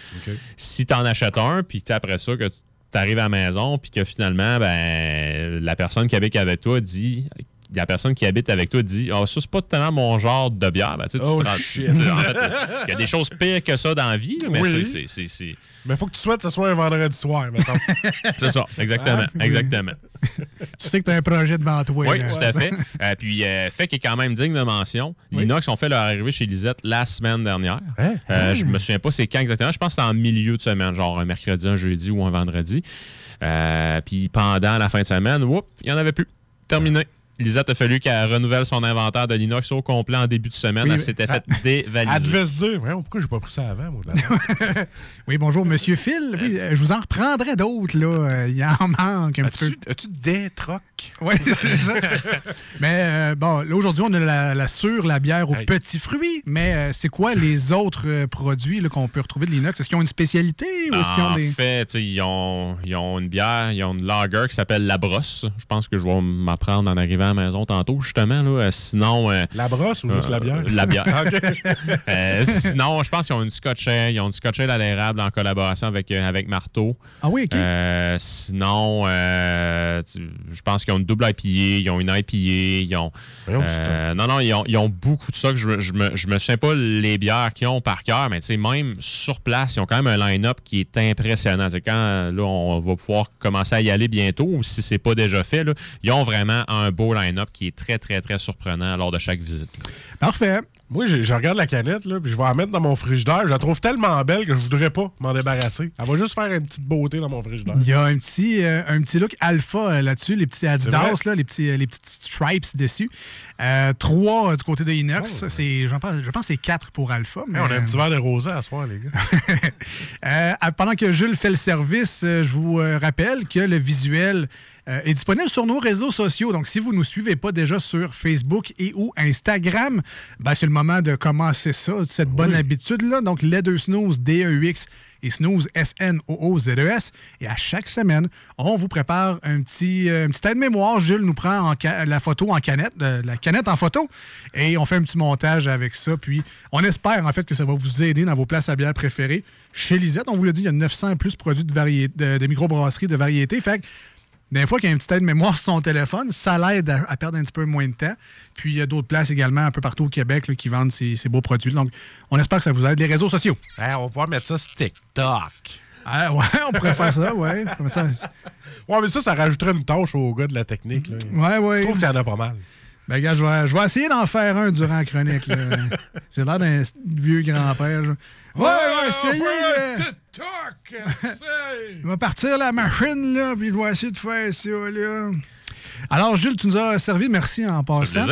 si tu en achètes un, puis après ça, que tu arrives à la maison, puis que finalement, ben, la personne qui habite avec toi dit. La personne qui habite avec toi dit Ah, ça, c'est pas tellement mon genre de bière. Ben, tu sais, tu Oh, te rends- en fait, il y a des choses pires que ça dans la vie, là, mais Oui. c'est- c'est- c'est. Mais faut que tu souhaites que ce soit un vendredi soir, mettons. C'est ça, exactement. Ah, exactement. Tu sais que tu as un projet devant toi. Oui, là. tout à fait. Euh, puis, euh, fait qui est quand même digne de mention. L'Inox ont fait leur arrivée chez Lisette la semaine dernière. Hein? Euh, Je me souviens pas c'est quand exactement. Je pense que c'était en milieu de semaine, genre un mercredi, un jeudi ou un vendredi. Euh, puis pendant la fin de semaine, il n'y en avait plus. Terminé. Lisette a fallu qu'elle renouvelle son inventaire de l'inox au complet en début de semaine. Oui, elle s'était Ah. fait dévaliser. Elle devait se dire, pourquoi j'ai pas pris ça avant, moi? Oui, bonjour, Monsieur Phil. Oui, euh, je vous en reprendrai d'autres, là. Euh, Il en manque un petit peu. As-tu des trocs? Oui, c'est ça. mais euh, bon, là, aujourd'hui, on a la, la sûre, la bière aux petits fruits. Mais euh, c'est quoi les autres euh, produits là, qu'on peut retrouver de l'inox? Est-ce qu'ils ont une spécialité ou est-ce qu'ils ont En des. fait, tu sais, ils ont, ils ont une bière, ils ont une lager qui s'appelle La Brosse. Je pense que je vais m'apprendre en arrivant à la maison tantôt, justement. Là. Euh, Sinon. euh, La brosse ou juste la bière? La bière. OK. Euh, sinon, je pense qu'ils ont une Scotch Ale. Ils ont une Scotch Ale à l'érable en collaboration avec, euh, avec Marteau. Ah oui, OK. Euh, sinon, euh, je pense qu'ils ont une double IPA, ils ont une IPA, ils ont. Euh, non, non, ils ont, ils ont beaucoup de ça que je, je, me, je me souviens pas les bières qu'ils ont par cœur, mais tu sais, même sur place, ils ont quand même un line-up qui est impressionnant. C'est quand là, on va pouvoir commencer à y aller bientôt, ou si c'est pas déjà fait, là, ils ont vraiment un beau line-up qui est très, très, très surprenant lors de chaque visite. Parfait. Moi, je, je regarde la canette, là, puis je vais la mettre dans mon frigidaire. Je la trouve tellement belle que je voudrais pas m'en débarrasser. Elle va juste faire une petite beauté dans mon frigidaire. Il y a un petit, euh, un petit look alpha euh, là-dessus, les petits? Adidas, là, les, petits, euh, les petites stripes dessus. Euh, trois euh, du côté de Inox. c'est, j'en pense, je pense que c'est quatre pour alpha. Mais, on a un petit verre de rosé à soir, les gars. Euh, pendant que Jules fait le service, euh, je vous euh, rappelle que le visuel euh, est disponible sur nos réseaux sociaux. Donc, si vous ne nous suivez pas déjà sur Facebook et ou Instagram, ben, c'est le moment de commencer ça, cette bonne habitude-là. Donc, les deux snooze, D-E-U-X et snooze, S-N-O-O-Z-E-S. Et à chaque semaine, on vous prépare un petit, euh, une petite aide-mémoire. Jules nous prend la photo en canette, euh, la canette en photo, et on fait un petit montage avec ça. Puis, on espère en fait que ça va vous aider dans vos places à bière préférées. Chez Lisette, on vous l'a dit, il y a 900 plus produits de, varié- de, de microbrasserie de variété. Fait que, des fois qu'il y a une petite aide-mémoire sur son téléphone, ça l'aide à, à perdre un petit peu moins de temps. Puis, il y a d'autres places également, un peu partout au Québec, là, qui vendent ces, ces beaux produits. Donc, on espère que ça vous aide. Les réseaux sociaux. Hey, on va pouvoir mettre ça sur TikTok. Ah, ouais, on pourrait faire ça, ouais. Ça. Ouais, mais ça, ça rajouterait une tâche aux gars de la technique. Là. Ouais, ouais. Je trouve qu'il y en a pas mal. Ben, gars, je vais, je vais essayer d'en faire un durant la chronique. J'ai l'air d'un vieux grand-père. Ouais, ouais, essayez. là. Je vais partir la machine, là, puis je vais essayer de faire ça, là. Alors, Jules, tu nous as servi, merci en passant.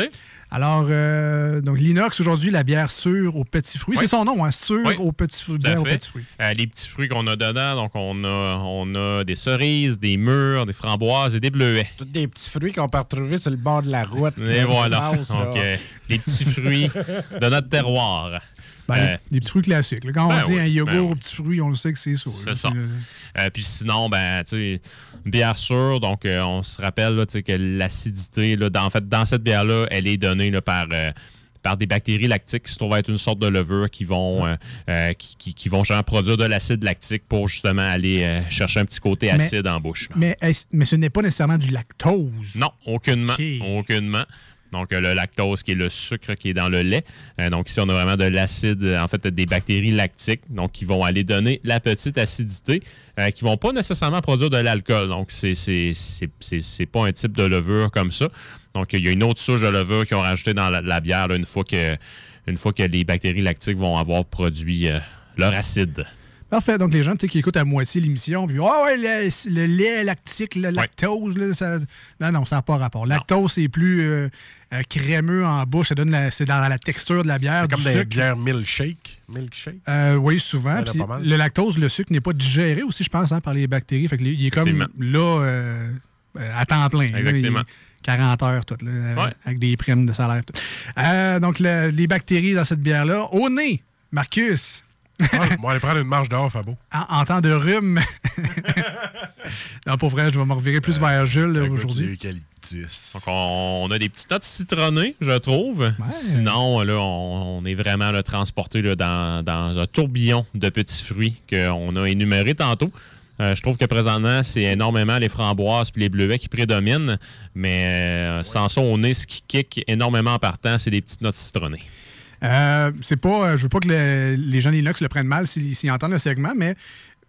Alors, euh, donc l'inox aujourd'hui, la bière sûre aux petits fruits. Oui. C'est son nom, hein, sûre Oui. aux petits fruits. Bière aux petits fruits. Euh, les petits fruits qu'on a dedans, donc on a, on a des cerises, des mûres, des framboises et des bleuets. Tous des petits fruits qu'on peut retrouver sur le bord de la route. Et voilà. Donc, euh, les petits fruits de notre terroir. Ben, Euh, les petits fruits classiques. là. Quand ben on dit oui, un yogourt ben aux petits fruits, on le sait que c'est ça. C'est ça. euh, Euh, puis sinon, ben, tu sais, bière sûre, donc euh, on se rappelle là, que l'acidité, en fait, dans cette bière-là, elle est donnée là, par. euh, par des bactéries lactiques qui se trouvent être une sorte de levure qui vont, euh, euh, qui, qui- qui vont genre, produire de l'acide lactique pour justement aller euh, chercher un petit côté Mais- acide en bouche. là. Mais, mais ce n'est pas nécessairement du lactose. Non, aucunement. Aucunement. Donc, euh, le lactose, qui est le sucre qui est dans le lait. Euh, donc, ici, on a vraiment de l'acide, euh, en fait, des bactéries lactiques, donc qui vont aller donner la petite acidité, euh, qui vont pas nécessairement produire de l'alcool. Donc, c'est c'est- pas un type de levure comme ça. Donc, il y a une autre souche de levure qu'ils ont rajouté dans la, la bière là, une, fois que, une fois que les bactéries lactiques vont avoir produit euh, leur acide. Parfait. Donc, les gens qui écoutent à moitié l'émission, puis, oh, ouais, le, le lait lactique, le lactose, là, ça... non, non, ça n'a pas rapport. Lactose, c'est plus euh, euh, crémeux en bouche, ça donne la- c'est dans la texture de la bière. C'est comme du des sucre. bières milkshake. Milkshake? Euh, oui, souvent. Puis le lactose, le sucre n'est pas digéré aussi, je pense, hein, par les bactéries. Fait que il est comme là, euh, à temps plein. là. Exactement. Il- 40 heures, tout, là, euh, Ouais. avec des primes de salaire. tout. Euh, donc, le- les bactéries dans cette bière-là. Au nez, Marcus, Ouais, on va aller prendre une marche dehors, Fabo. en, en temps de rhume. non, pour vrai, je vais me revirer plus vers Jules là, aujourd'hui. Donc, on, on a des petites notes citronnées, je trouve. Sinon, là, on, on est vraiment là, transporté là, dans, dans un tourbillon de petits fruits qu'on a énumérés tantôt. Euh, je trouve que présentement, c'est énormément les framboises puis les bleuets qui prédominent. Mais euh, sans ça, on est ce qui kick énormément en partant, c'est des petites notes citronnées. Euh, c'est pas, euh, je veux pas que le- les gens d'Inox le prennent mal s'ils s'ils entendent le segment, mais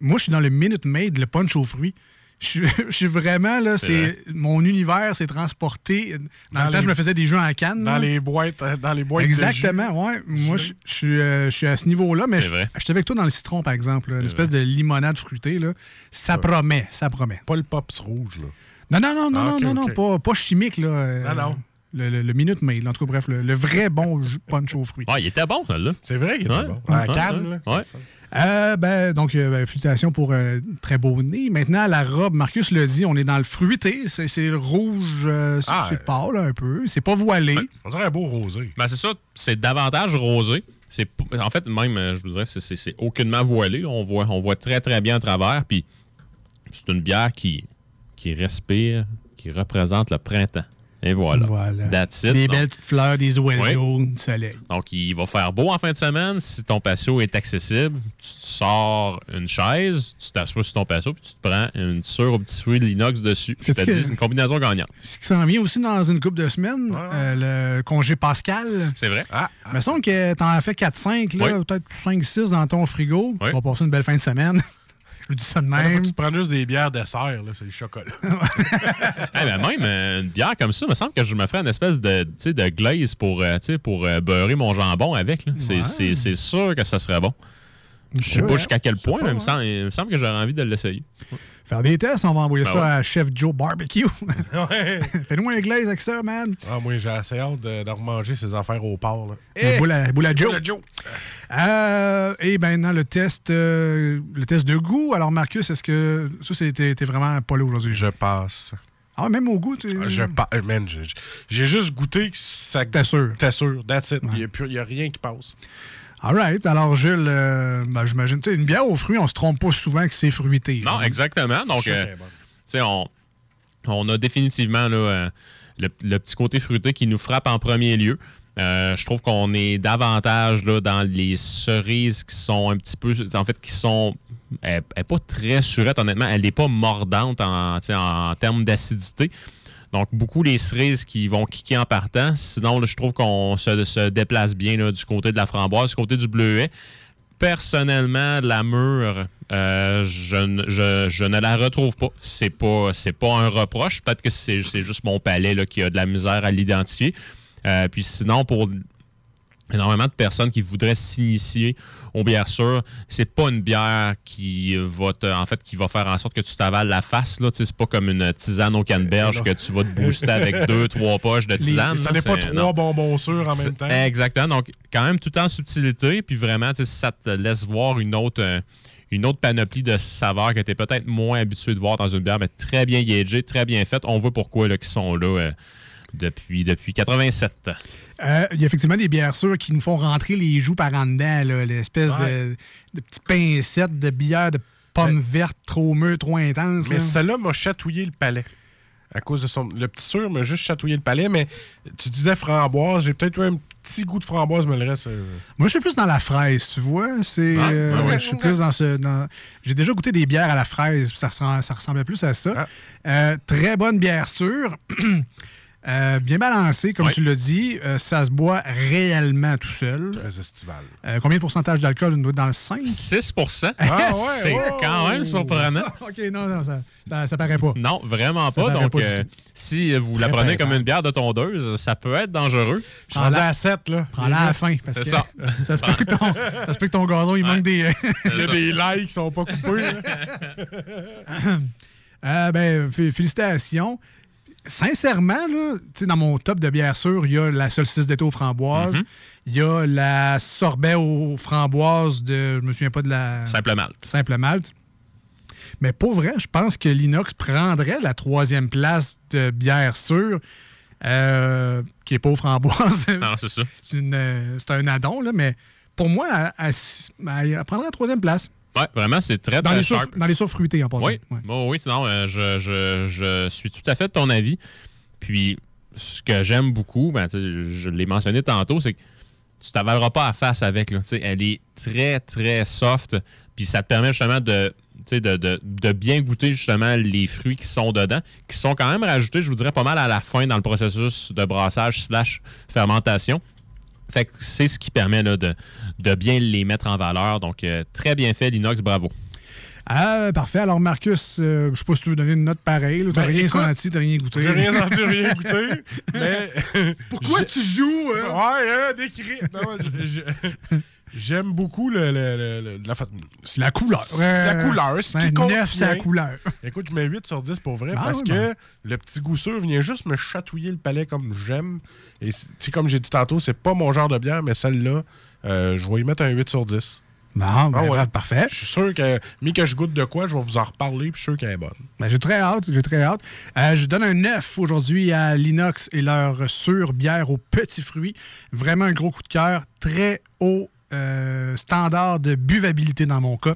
moi, je suis dans le Minute Maid, le punch aux fruits. Je suis- je suis vraiment, là, C'est mon univers s'est transporté. Dans, Dans le temps, les- je me faisais des jeux en canne. Dans là. les boîtes, euh, dans les boîtes de Exactement, ouais. Moi, je je suis euh, je suis à ce niveau-là, mais je suis avec toi dans le citron, par exemple. là, Une espèce de limonade fruitée, là. Ça promet, ça promet. Pas le pops rouge, là. Non, non, non, non, Ah, non, non, pas, pas chimique, là. euh, Non, non. Le, le, le Minute Maid, en tout cas, bref, le, le vrai bon punch aux fruits. Ouais, il était bon, celle-là. C'est vrai qu'il était Ouais. bon. À Ouais, canne, ouais. là. Ouais. Euh, ben, donc, euh, ben, félicitations pour un très beau nez. Maintenant, la robe, Marcus le dit, on est dans le fruité. C'est c'est rouge, euh, c'est Ah, c'est pâle un peu. C'est pas voilé. On dirait un beau rosé. Ben, c'est ça, c'est davantage rosé. C'est en fait même, euh, je vous dirais, c'est- c'est c'est aucunement voilé. On voit, on voit très très bien à travers. Puis c'est une bière qui, qui respire, qui représente le printemps. Et voilà. Voilà. That's it. Des Donc- belles petites fleurs, des oiseaux, du soleil. Donc, il va faire beau en fin de semaine. Si ton patio est accessible, tu te sors une chaise, tu t'assois sur ton patio, puis tu te prends une sure au petit fruit de l'inox dessus. C'est une combinaison gagnante. Ce qui s'en vient aussi dans une couple de semaines, euh, le congé pascal. C'est vrai? Ah, Il me semble que t'en as fait 4-5, là, Oui. peut-être 5-6 dans ton frigo. Oui. Tu vas passer une belle fin de semaine. Je vous dis ça de Faut même. que tu prends juste des bières dessert, là, c'est le chocolat. Eh ben, même euh, une bière comme ça, il me semble que je me ferais une espèce de, tu sais, de glaze pour, euh, tu sais, pour euh, beurrer mon jambon avec. là. C'est- Ouais. C'est c'est sûr que ça serait bon. Je sais pas jusqu'à quel point, pas, mais il me semble, il me semble que j'aurais envie de l'essayer. Faire des tests, on va envoyer Ben ça ouais. à Chef Joe Barbecue. Ouais. Fais-nous un glaze avec ça, man. Ah, moi, j'ai assez hâte de, de remanger ces affaires au porc. Là. Un boule à, boule à Joe. Boule à Joe. Euh, et maintenant, le test, euh, le test de goût. Alors, Marcus, est-ce que ça, c'était vraiment pas là aujourd'hui? Je passe. Ah, même au goût, tu Ah, Je pa- eh, man, j'ai juste goûté que ça. T'es sûr? T'es sûr. That's it. Il n'y a, rien qui passe. All right. Alors, Jules, euh, ben, j'imagine, tu sais, une bière aux fruits, on se trompe pas souvent que c'est fruité. Non, exactement. Donc, euh, on, on a définitivement là, euh, le, le petit côté fruité qui nous frappe en premier lieu. Euh, je trouve qu'on est davantage là, dans les cerises qui sont un petit peu, en fait, qui sont, elle n'est pas très surette, honnêtement. Elle n'est pas mordante en, sais, en termes d'acidité. Donc, beaucoup les cerises qui vont kicker en partant. Sinon, je trouve qu'on se, déplace bien du côté de la framboise, du côté du bleuet. Personnellement, la mûre, euh, je, ne- la retrouve pas. C'est pas, pas un reproche. Peut-être que c'est juste mon palais qui a de la misère à l'identifier. Euh, puis sinon, pour énormément de personnes qui voudraient s'initier aux bières sûres, c'est pas une bière qui va te, en fait, qui va faire en sorte que tu t'avales la face. Là. C'est pas comme une tisane au canneberge non. que tu vas te booster avec deux, trois poches de tisane. ça là. n'est pas trois non. bonbons sûrs en même temps. Exactement. Donc, quand même, tout en subtilité. Puis vraiment, ça te laisse voir une autre, euh, une autre panoplie de saveurs que tu es peut-être moins habitué de voir dans une bière, mais très bien gagée, très bien faite. On voit pourquoi là, qu'ils sont là euh, depuis, depuis 87. Euh, Il y a effectivement des bières sûres qui nous font rentrer les joues par en dedans, l'espèce de, de petits pincettes de bière de pommes vertes trop mûres, trop intenses. Mais là. celle-là m'a chatouillé le palais. À cause de son. Le petit sûr m'a juste chatouillé le palais, mais tu disais framboise, j'ai peut-être eu un petit goût de framboise, mais le reste. euh, Moi, je suis plus dans la fraise, tu vois. C'est, Ah, euh, ah ouais. je suis plus dans ce. dans- J'ai déjà goûté des bières à la fraise, puis ça, ressemble- ça ressemblait plus à ça. Ah. Euh, très bonne bière sûre. Euh, bien balancée, comme tu l'as dit. Euh, ça se boit réellement tout seul. très estival. Euh, combien de pourcentage d'alcool? On doit être dans le 5? 6% Ah ouais, C'est wow! quand même surprenant. OK, non, non, ça, ça, ça paraît pas. Non, vraiment Ça pas. Donc, pas euh, si vous la prenez comme une bière de tondeuse, ça peut être dangereux. Je suis rendu Prends-la. à 7, là. Prends-la à la fin. Parce que ça. ça, se peut que ton, ça se peut que ton gazon, il manque des. Il y a des likes qui sont pas coupés. ben, fé- félicitations. Sincèrement, là, tu sais, dans mon top de bière sûre, il y a la solstice d'été aux framboises. Mm-hmm. Il y a la sorbet aux framboises de. Je me souviens pas de la. Simple malte. Simple malte. Mais pour vrai, je pense que l'inox prendrait la troisième place de bière sûre, euh, qui est pas aux framboises. Non, c'est ça. c'est euh, c'est un addon, là, mais pour moi, elle, elle- elle prendrait la troisième place. Ouais, vraiment, c'est très, Dans très les, sources, dans les sources fruitées, en passant. Oui, Ouais. Bon, oui, non, euh, je, je- je suis tout à fait de ton avis. Puis, ce que j'aime beaucoup, ben, je, l'ai mentionné tantôt, c'est que tu t'avaleras pas à face avec. Là, elle est très, très soft. Puis, ça te permet justement de, de, de- de bien goûter justement les fruits qui sont dedans, qui sont quand même rajoutés, je vous dirais, pas mal à la fin dans le processus de brassage slash fermentation. Fait que c'est ce qui permet là, de, de bien les mettre en valeur. Donc, euh, très bien fait, l'inox, bravo. Ah, parfait. Alors, Marcus, euh, je sais pas si tu veux donner une note pareille. Tu n'as Ben, rien écoute, senti, tu rien goûté. J'ai rien senti, rien goûté. mais. Pourquoi tu joues? hein? Ouais, hein, décrit. Non, je- je- J'aime beaucoup le, le- la, La couleur. La couleur. Ce qui compte neuf, c'est la couleur. Écoute, je mets 8 sur 10 pour vrai Ah parce oui, que ben. le petit goût sûr vient juste me chatouiller le palais comme j'aime. Et comme j'ai dit tantôt, c'est pas mon genre de bière, mais celle-là, euh, je vais y mettre un 8 sur 10. Bon, ben, Ah ouais. parfait. Je suis sûr que, mis que je goûte de quoi, je vais vous en reparler, puis je suis sûr qu'elle est bonne. Ben, j'ai très hâte, j'ai très hâte. Euh, je donne un 9 aujourd'hui à l'Inox et leur sur bière aux petits fruits. Vraiment un gros coup de cœur. Très haut euh, standard de buvabilité dans mon cas.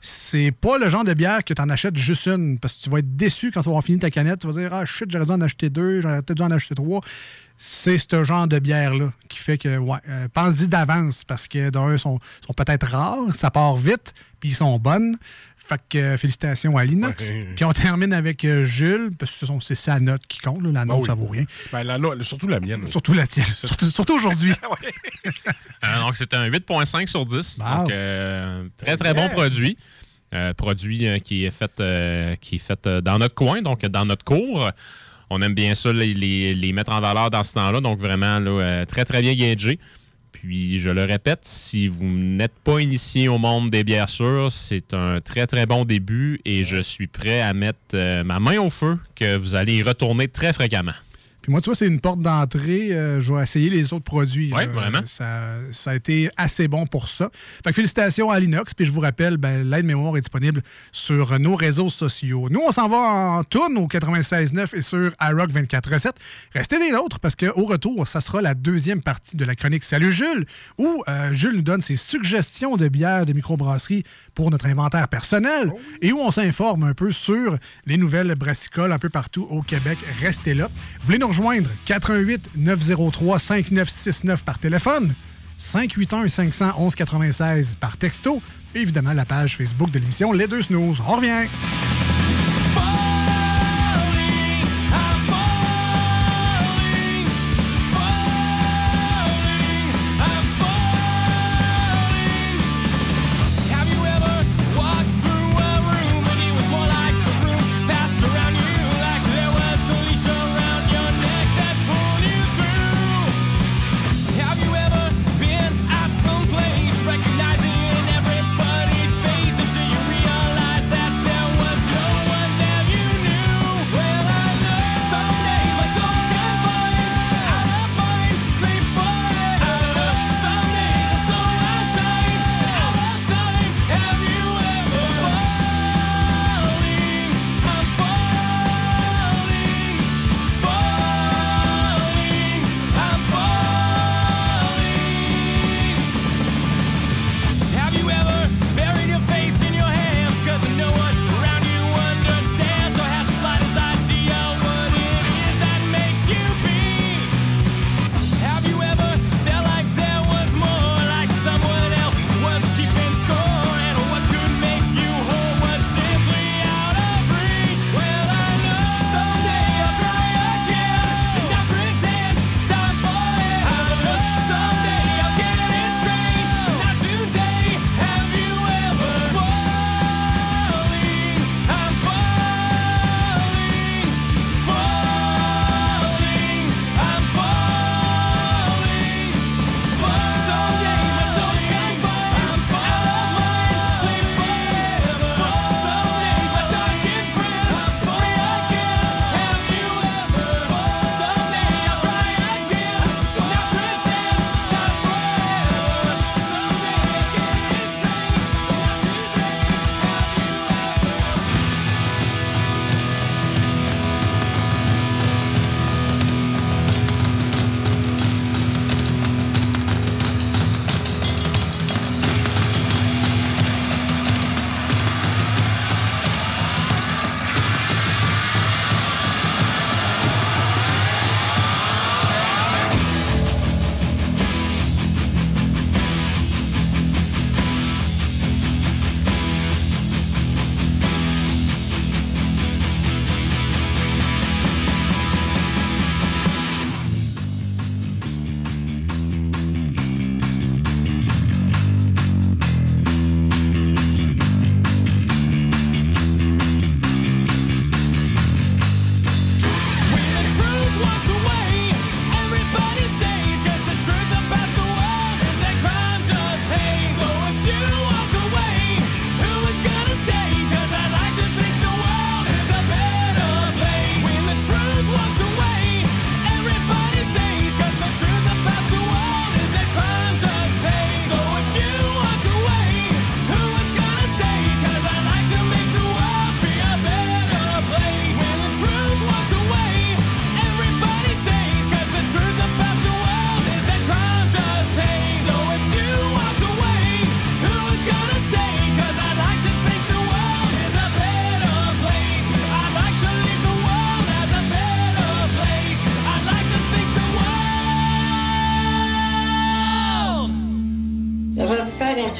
C'est pas le genre de bière que tu en achètes juste une, parce que tu vas être déçu quand tu vas avoir fini ta canette. Tu vas dire Ah shit, j'aurais dû en acheter deux, j'aurais peut-être dû en acheter trois. C'est ce genre de bière-là qui fait que, ouais, euh, pense-y d'avance, parce que d'un, sont, sont peut-être rares, ça part vite, puis ils sont bonnes. Fait que euh, félicitations à l'Inox. Ouais. Puis on termine avec euh, Jules, parce que ce sont- c'est sa note qui compte. là. La note, Ah oui. ça vaut rien. Ben, la surtout la mienne. Surtout la tienne. Surtout, surtout aujourd'hui. Euh, donc, c'est un 8,5 sur 10. Wow. Donc, euh, très, très bon produit. Euh, produit euh, qui est fait, euh, qui est fait euh, dans notre coin, donc dans notre cour. On aime bien ça, les, les- les mettre en valeur dans ce temps-là. Donc, vraiment, là, euh, très, très bien gagé. Puis, je le répète, si vous n'êtes pas initié au monde des bières sûres, c'est un très, très bon début et je suis prêt à mettre euh, ma main au feu que vous allez y retourner très fréquemment. Puis moi, tu vois, c'est une porte d'entrée. Euh, je vais essayer les autres produits. Là. vraiment. Ça, ça a été assez bon pour ça. Fait que félicitations à l'Inox. Puis je vous rappelle, ben, l'aide-mémoire est disponible sur nos réseaux sociaux. Nous, on s'en va en tourne au 96.9 et sur iRock 24 recettes. Restez des nôtres parce qu'au retour, ça sera la deuxième partie de la chronique Salut Jules, où euh, Jules nous donne ses suggestions de bières de microbrasserie pour notre inventaire personnel et où on s'informe un peu sur les nouvelles brassicoles un peu partout au Québec. Restez là. Vous voulez nous rejoindre? 88 903 5969 par téléphone, 581 511 96 par texto et évidemment la page Facebook de l'émission Les Deux Snooze. On revient!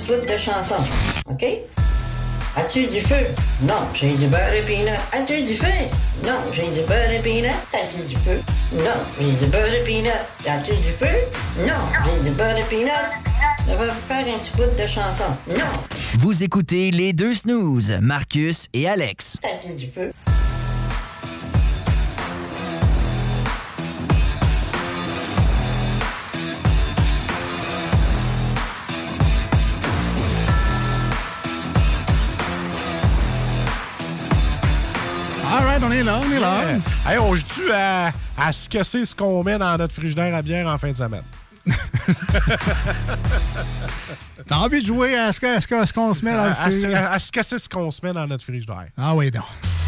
De chanson. OK? As-tu du feu? Non, j'ai du beurre et peanut. As-tu du feu? Non, j'ai du beurre et peanut. As-tu du feu? Non, j'ai du beurre et peanut. As-tu du feu? Non, j'ai du beurre et peanut. Ça va faire un petit bout de chanson. Non, Vous écoutez les deux snooze, Marcus et Alex. as-tu du feu? On est là, on est là. Hey, on joue à, à ce que c'est ce qu'on met dans notre frigidaire à bière en fin de semaine? T'as envie de jouer à ce qu'on se met dans le À, à ce- feu? à ce que c'est ce qu'on se met dans notre frigidaire. Ah oui, non.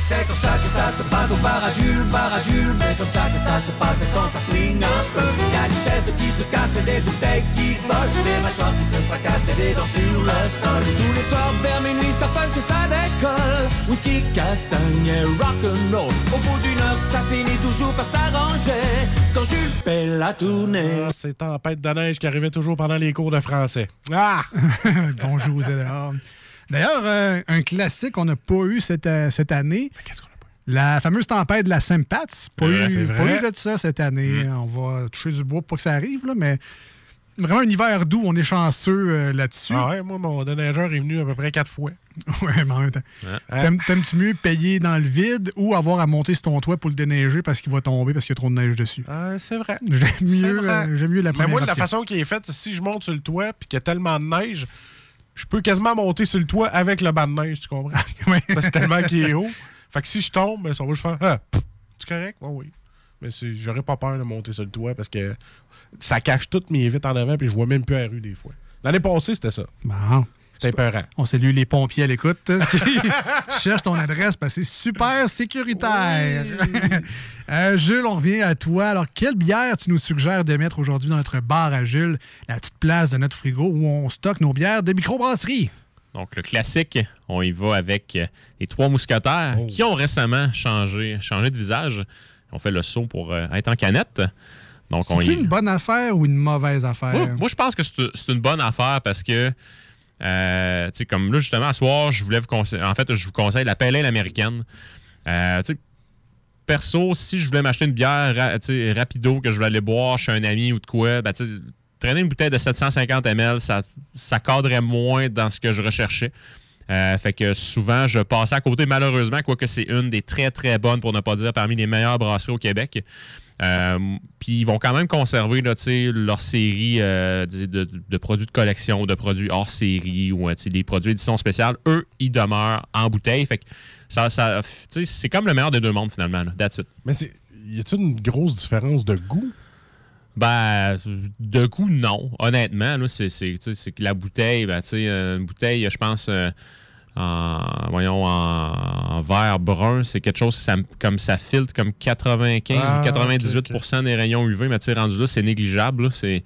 C'est comme ça que ça se passe au bar à Jules, bar à Jules. Mais comme ça que ça se passe quand ça flingue un peu. Y a des chaises qui se cassent et des bouteilles qui volent. Des mâchoires qui se fracassent et des dents sur le sol. Tous les soirs vers minuit, ça punch et ça décolle. Whisky, castagne et rock'n'roll. Au bout d'une heure, ça finit toujours par s'arranger. Quand Jules fait la tournée. Ah, c'est tempête de neige qui arrivait toujours pendant les cours de français. Ah! Bonjour, vous. D'ailleurs, euh, un classique qu'on n'a pas eu cette, euh, cette année. Qu'est-ce qu'on a pas La fameuse tempête de la Saint-Pats. Pas, Ouais, c'est eu, vrai. pas eu de ça cette année. On va toucher du bois pour que ça arrive, là, mais vraiment un hiver doux. On est chanceux euh, là-dessus. Ah ouais, moi, mon déneigeur est venu à peu près quatre fois. Ouais, mais en même temps. T'aimes- T'aimes-tu mieux payer dans le vide ou avoir à monter sur ton toit pour le déneiger parce qu'il va tomber parce qu'il y a trop de neige dessus? C'est vrai. J'aime mieux, euh, mieux la Mais première moi, de la option. façon qui est faite, si je monte sur le toit puis qu'il y a tellement de neige, je peux quasiment monter sur le toit avec le banc de neige, tu comprends? Parce que tellement qu'il est haut. Fait que si je tombe, ça va juste faire Ah, c'est correct? Oui, oui. Mais c'est- j'aurais pas peur de monter sur le toit parce que ça cache toutes mes vitres en avant puis je vois même plus la rue des fois. L'année passée, c'était ça. Bon. On salue les pompiers à l'écoute. Cherche ton adresse parce que c'est super sécuritaire. Euh, Jules, on revient à toi. Alors, quelle bière tu nous suggères de mettre aujourd'hui dans notre bar à Jules, la petite place de notre frigo où on stocke nos bières de microbrasserie? Donc, le classique, on y va avec euh, les trois mousquetaires Oh. qui ont récemment changé, changé de visage. On fait le saut pour euh, être en canette. Donc, on C'est y... une bonne affaire ou une mauvaise affaire? Moi, moi, je pense que c'est c'est une bonne affaire parce que, euh, comme là, justement, à soir, je voulais vous conseiller, en fait, je vous conseille la Pale Ale américaine. Euh, perso, si je voulais m'acheter une bière ra- rapido que je voulais aller boire chez un ami ou de quoi, ben, traîner une bouteille de 750 ml, ça, ça cadrait moins dans ce que je recherchais. Euh, fait que souvent, je passais à côté, malheureusement, quoique c'est une des très, très bonnes, pour ne pas dire parmi les meilleures brasseries au Québec. Euh, Puis ils vont quand même conserver leur série euh, de, produits de collection, de produits hors série ou des produits édition spéciale. Eux, ils demeurent en bouteille. Fait que ça, c'est comme le meilleur des deux mondes, finalement. là. That's it. Mais. Y a-t-il une grosse différence de goût? Ben, de goût, non. Honnêtement, là, c'est, que la bouteille, ben, tu sais, une bouteille, je pense, euh, en, voyons, en, en verre brun, c'est quelque chose, ça, comme ça filtre comme 95 Ah, ou 98 ok, des rayons UV, mais tu sais, rendu là, c'est négligeable. là, c'est,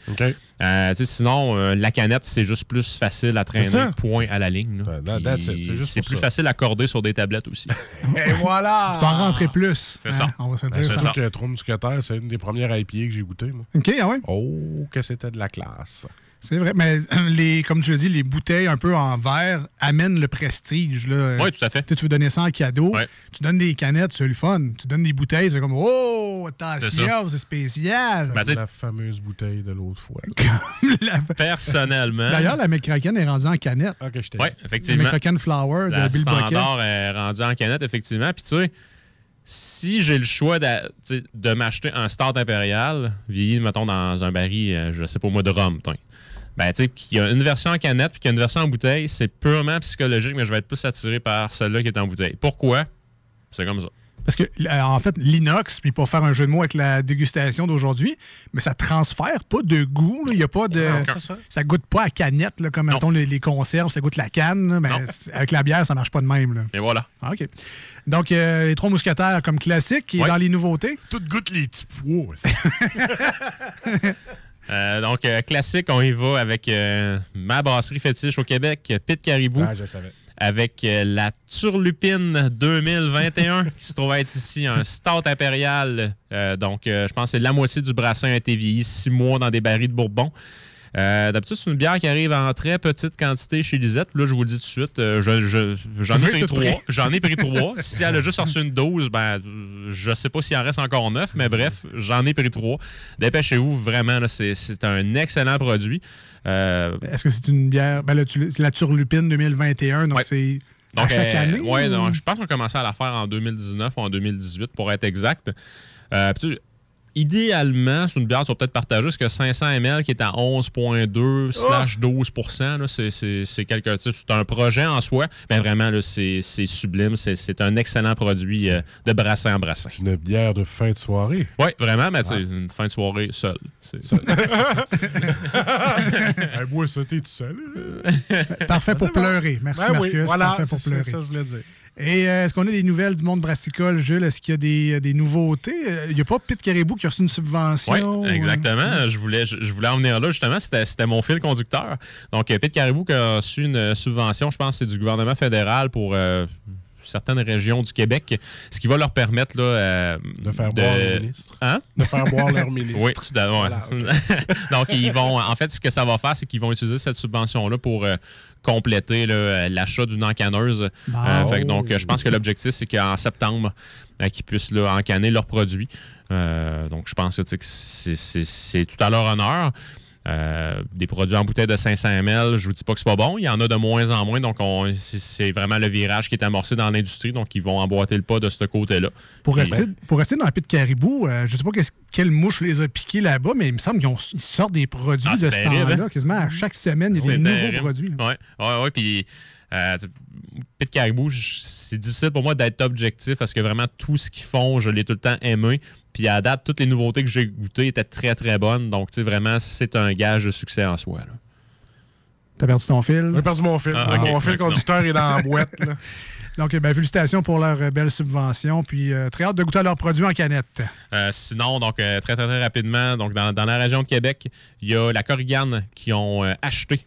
euh, sinon, euh, la canette, c'est juste plus facile à traîner, point à la ligne. là. that- that's it. Puis C'est plus ça. facile à corder sur des tablettes aussi. Et voilà! Tu peux en rentrer plus. C'est ça. On va se Ben, dire c'est ça. que Trois Mousquetaires, c'est une des premières IPA que j'ai goûté. Moi. OK, ah ouais. Oh, que c'était de la classe. C'est vrai, mais les, comme tu l'as dit, les bouteilles un peu en verre amènent le prestige. Là. Oui, tout à fait. Tu sais, tu veux donner ça en cadeau, Ouais. tu donnes des canettes, c'est le fun. Tu donnes des bouteilles, c'est comme Oh, attention, c'est spécial. Ben, tu sais- la fameuse bouteille de l'autre fois. La- Personnellement. D'ailleurs, la McCracken est rendue en canette. Ok, je t'ai Oui, La effectivement. McCracken Flower La de Bill Bucket. standard est rendue en canette, effectivement. Puis tu sais, si j'ai le choix de m'acheter un start impérial, vieilli, mettons, dans un baril, euh, je sais pas moi, de rhum, tiens. Ben, tu sais, qu'il y a une version en canette puis qu'il y a une version en bouteille, c'est purement psychologique, mais je vais être plus attiré par celle-là qui est en bouteille. Pourquoi? C'est comme ça. Parce que, euh, en fait, l'inox, puis pour faire un jeu de mots avec la dégustation d'aujourd'hui, mais ça transfère pas de goût. Il y a pas de. Non, ça. goûte pas à canette, là, comme mettons, les, les conserves, ça goûte la canne. mais c'est- avec la bière, ça marche pas de même. Là. Et voilà. Ah, OK. Donc, euh, les trois mousquetaires comme classique et Ouais. dans les nouveautés? Tout goûte les petits pois. Euh, donc, euh, classique, on y va avec euh, ma brasserie fétiche au Québec, Pit Caribou. Ah, je savais. avec la Turlupine 2021 qui se trouve être ici, un stout impérial. Donc, je pense que c'est la moitié du brassin a été vieilli six mois dans des barils de Bourbon. Euh, D'habitude, c'est une bière qui arrive en très petite quantité chez Lisette. Là, je vous le dis tout de suite, euh, je- je- j'en ai Oui, pris trois. J'en ai pris trois. Si elle a juste reçu une dose, ben, je sais pas s'il en reste encore neuf, mais bref, j'en ai pris trois. Dépêchez-vous, vraiment, c'est un excellent produit. Euh, Est-ce que c'est une bière? Ben c'est la Turlupine 2021, donc c'est à chaque année? ouais, ou- donc, je pense qu'on a commencé à la faire en 2019 ou en 2018, pour être exact. Euh, tu- idéalement, c'est une bière, tu vas peut-être partager, parce que 500 ml qui est à 11,2 slash 12 là, c'est- c'est c'est quelque C'est un projet en soi, mais vraiment, c'est c'est sublime. C'est c'est un excellent produit euh, de brassin en brassin. Une bière de fin de soirée. Oui, vraiment, mais sais, une fin de soirée seule. C'est hey, moi, ça, t'es tout seul. Parfait pour C'est pleurer. Merci, Ben oui, Marcus. voilà, Parfait pour c'est pleurer. ça que je voulais dire. Et euh, est-ce qu'on a des nouvelles du monde brassicole, Jules? Est-ce qu'il y a des, des nouveautés? Euh, Il n'y a pas Pete Caribou qui a reçu une subvention? Oui, exactement. Je voulais, je, je voulais en venir là, justement. C'était c'était mon fil conducteur. Donc, euh, Pete Caribou qui a reçu une subvention, je pense que c'est du gouvernement fédéral pour euh, certaines régions du Québec, ce qui va leur permettre là, euh, De faire boire le ministre. Hein? De faire boire leur ministre. Oui, tout à fait. Voilà, Donc, ils vont. En fait, ce que ça va faire, c'est qu'ils vont utiliser cette subvention-là pour euh, compléter euh, l'achat d'une encanneuse. Bon. Euh, fait que donc, je pense que l'objectif, c'est qu'en septembre, euh, qu'ils puissent là, encanner leurs produits. Euh, donc, je pense que, c'est tout à leur honneur. Euh, des produits en bouteille de 500 ml, je vous dis pas que c'est pas bon. Il y en a de moins en moins. Donc, on- c'est- vraiment le virage qui est amorcé dans l'industrie. Donc, ils vont emboîter le pas de ce côté-là. Pour rester, pour rester dans le Pete Caribou, euh, je ne sais pas quelle mouche les a piqués là-bas, mais il me semble qu'ils ils sortent des produits Ah, de ce temps-là. hein? Quasiment à chaque semaine, il y a des nouveaux produits. Oui, oui, oui. Puis, euh, Pete Caribou, c'est difficile pour moi d'être objectif parce que vraiment tout ce qu'ils font, je l'ai tout le temps aimé. Puis à date, toutes les nouveautés que j'ai goûtées étaient très, très bonnes. Donc, tu sais, vraiment, c'est un gage de succès en soi. là. T'as perdu ton fil? J'ai perdu mon fil. Ah. Mon fil conducteur est dans la boîte. là. Donc, eh ben, félicitations pour leur belle subvention. Puis, euh, très hâte de goûter à leurs produits en canette. Euh, sinon, donc euh, très, très, très rapidement, donc dans, dans la région de Québec, il y a la Corrigane qui ont euh, acheté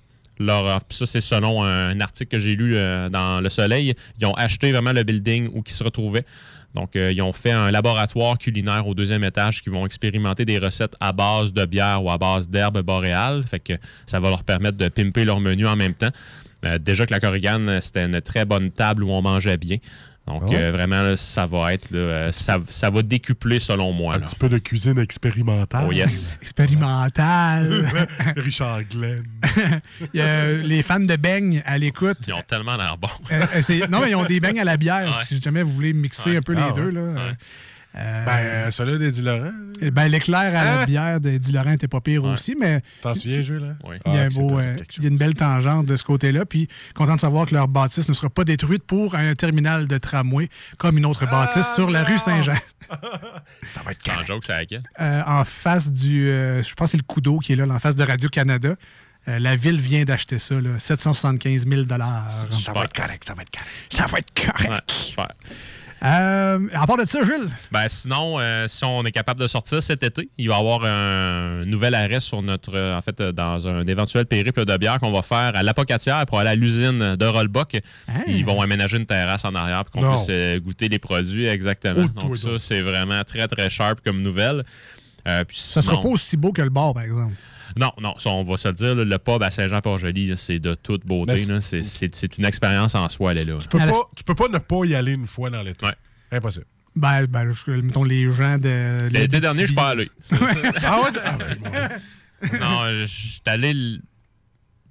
ça, c'est selon un article que j'ai lu euh, dans Le Soleil. Ils ont acheté vraiment le building où ils se retrouvaient. Donc, euh, ils ont fait un laboratoire culinaire au deuxième étage qui vont expérimenter des recettes à base de bière ou à base d'herbes boréales. Fait que ça va leur permettre de pimper leur menu en même temps. Euh, déjà que la Corrigane, c'était une très bonne table où on mangeait bien. Donc, Ah ouais? euh, vraiment, là, ça va être, là, euh, ça, ça va décupler selon moi. Un là. petit peu de cuisine expérimentale. Oh yes. Expérimental. Richard Glenn. Il y a les fans de beignes à l'écoute. Ils ont tellement l'air bons. Euh, euh, non, mais ils ont des beignes à la bière. Ouais. Si jamais vous voulez mixer Ouais. un peu les Ah, deux. ouais. Là. Euh, Ben, celui-là d'Eddie Laurent. eh ben, l'éclair à la Hein? bière de Eddie Laurent était pas pire Ouais. aussi, mais T'en souviens, Jules? Hein? Oui. il y, a Ah, beau, euh, quelque il y a une belle tangente de ce côté-là. Puis content de savoir que leur bâtisse ne sera pas détruite pour un terminal de tramway comme une autre bâtisse Ah, sur la rue! Saint-Jean. Ça va être Sans joke, c'est laquelle? Euh, en face du. euh, je pense que c'est le Coudeau qui est là, là, en face de Radio-Canada. Euh, la ville vient d'acheter ça, là, 775 000 Ça va être correct, ça va être correct. Ça va être correct. Ouais, super. Euh, à part de ça, Jules, Ben, sinon, euh, si on est capable de sortir cet été, il va y avoir un nouvel arrêt sur notre, euh, en fait, euh, dans un éventuel périple de bière qu'on va faire à l'Apocatière pour aller à l'usine de Rollbuck. Ils vont aménager une terrasse en arrière pour qu'on puisse goûter les produits exactement. Oh, Donc, ça, c'est vraiment très, très sharp comme nouvelle. Puis ça sera sinon- pas aussi beau que le bar, par exemple. Non, non, ça, on va se le dire, là, le pub à Saint-Jean-Port-Joli, c'est de toute beauté. C'est- une expérience en soi, elle est là. Tu peux, pas, tu peux pas ne pas y aller une fois dans l'été. Ouais. Impossible. Ben, ben je- mettons les gens de. L'été dernier, je suis pas allé. ah ouais? Ah ben, bon. non, je suis allé le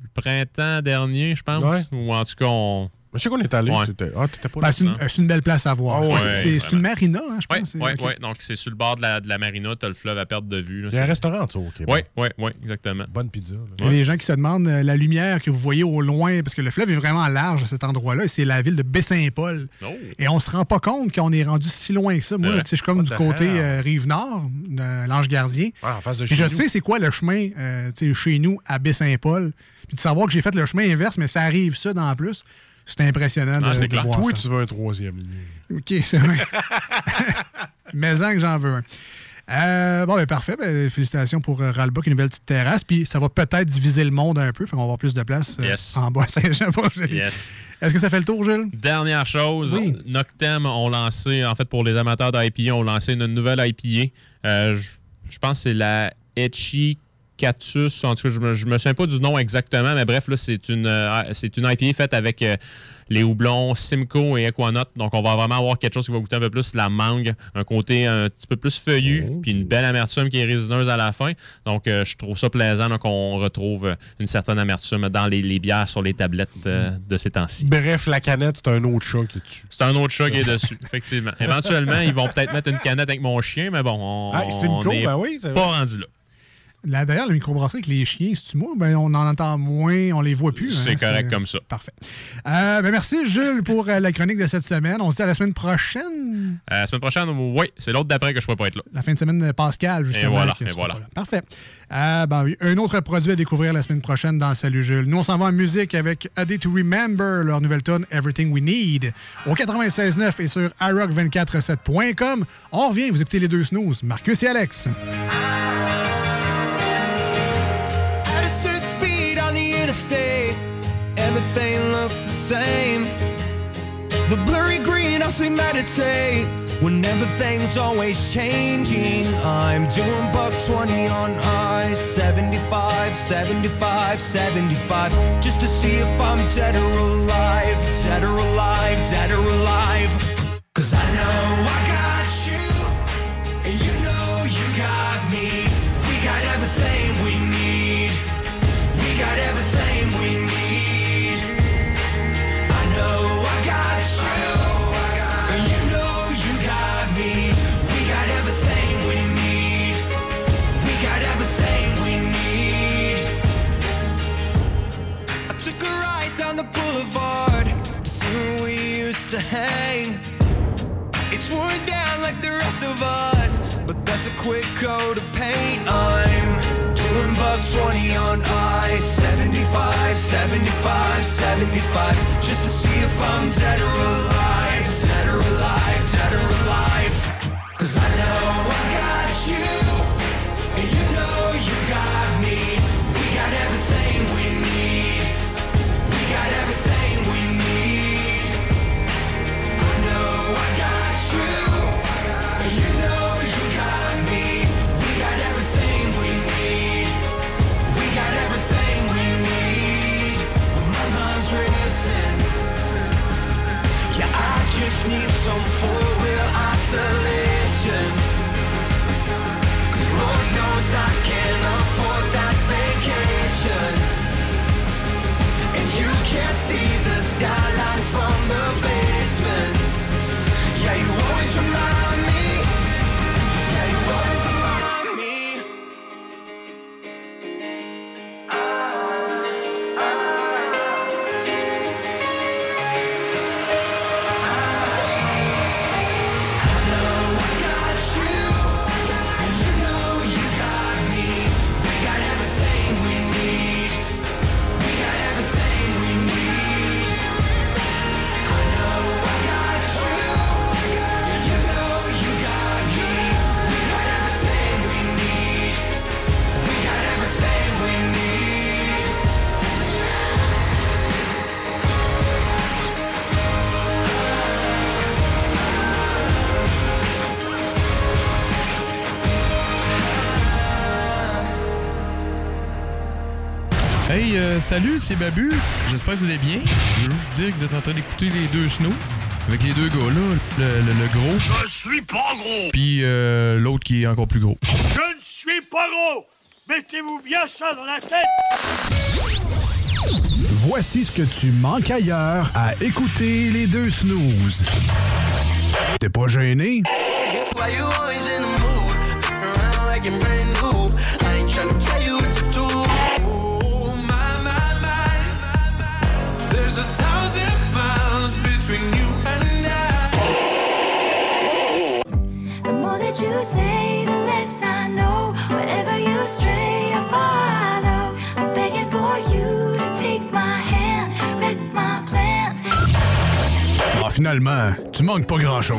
le printemps dernier, je pense. Ouais. Ou en tout cas, on. Je sais qu'on est allé. Ouais. Ah, pas Ben, c'est une, belle place à voir. Ah ouais, c'est une marina, hein, je pense. c'est- oui. Donc, c'est sur le bord de la, de la marina, tu as le fleuve à perte de vue. là. Il y a un restaurant en dessous au Québec. Oui, oui, oui, exactement. Bonne pizza. Il y a des gens qui se demandent euh, la lumière que vous voyez au loin, parce que le fleuve est vraiment large à cet endroit-là, et c'est la ville de Baie-Saint-Paul. Oh. Et on se rend pas compte qu'on est rendu si loin que ça. Moi, je suis comme du the côté euh, Rive-Nord, de l'Ange Gardien. Ah, en face de chez je nous. sais c'est quoi le chemin euh, chez nous à Baie-Saint-Paul. Puis de savoir que j'ai fait le chemin inverse, mais ça arrive ça en plus. C'est impressionnant Ah, de, voir Toi, ça. tu veux un troisième lien. OK, c'est vrai. Mais en que j'en veux un. Euh, bon, ben parfait. Ben, félicitations pour euh, Ralbach, une nouvelle petite terrasse. Puis ça va peut-être diviser le monde un peu. Fait qu'on va avoir plus de place euh, Yes. en bas à Saint-Jean. Yes. Est-ce que ça fait le tour, Jules? Dernière chose, Oui. Noctem ont lancé, en fait, pour les amateurs d'IPA, ont lancé une nouvelle IPA. Euh, je je pense que c'est la Etchi Cactus. En tout cas, je me, je me souviens pas du nom exactement, mais bref, là, c'est une, euh, c'est une IPA faite avec euh, les houblons Simcoe et Equanaut. Donc, on va vraiment avoir quelque chose qui va goûter un peu plus la mangue, un côté un petit peu plus feuillu, Oh. puis une belle amertume qui est résineuse à la fin. Donc, euh, je trouve ça plaisant. Donc, on retrouve euh, une certaine amertume dans les, les bières sur les tablettes de ces temps-ci. Bref, la canette, c'est un autre chat qui est dessus. C'est un autre chat qui est dessus, effectivement. Éventuellement, ils vont peut-être mettre une canette avec mon chien, mais bon, on, Ah, Simcoe, on est ben oui, c'est pas vrai. rendu là. Là, D'ailleurs, la microbrasserie avec les chiens, c'est-tu moi? Ben, on en entend moins, on les voit plus. C'est hein, correct comme ça. Parfait. Euh, ben, merci, Jules, pour euh, la chronique de cette semaine. On se dit à la semaine prochaine. La semaine prochaine, oui, c'est l'autre d'après que je ne pourrais pas être là. La fin de semaine de Pascal, justement. Et voilà, et voilà. Parfait. Euh, ben oui, un autre produit à découvrir la semaine prochaine dans Salut Jules. Nous, on s'en va en musique avec A Day to Remember, leur nouvelle tune Everything We Need, au 96.9 et sur iRock247.com. On revient, vous écoutez les deux snooze, Marcus et Alex. Everything looks the same. The blurry green helps me meditate when everything's always changing. I'm doing buck 20 on I 75, 75, 75, just to see if I'm dead 75, 75, just to see if I'm dead or alive, some fool salut, c'est Babu. J'espère que vous allez bien. Je veux juste dire que vous êtes en train d'écouter les deux snows. Avec les deux gars là, le, le- le gros, Je suis pas gros. puis euh, l'autre qui est encore plus gros. Je ne suis pas gros. Mettez-vous bien ça dans la tête. Voici ce que tu manques ailleurs à écouter les deux snooze. T'es pas gêné? Finalement, tu manques pas grand-chose.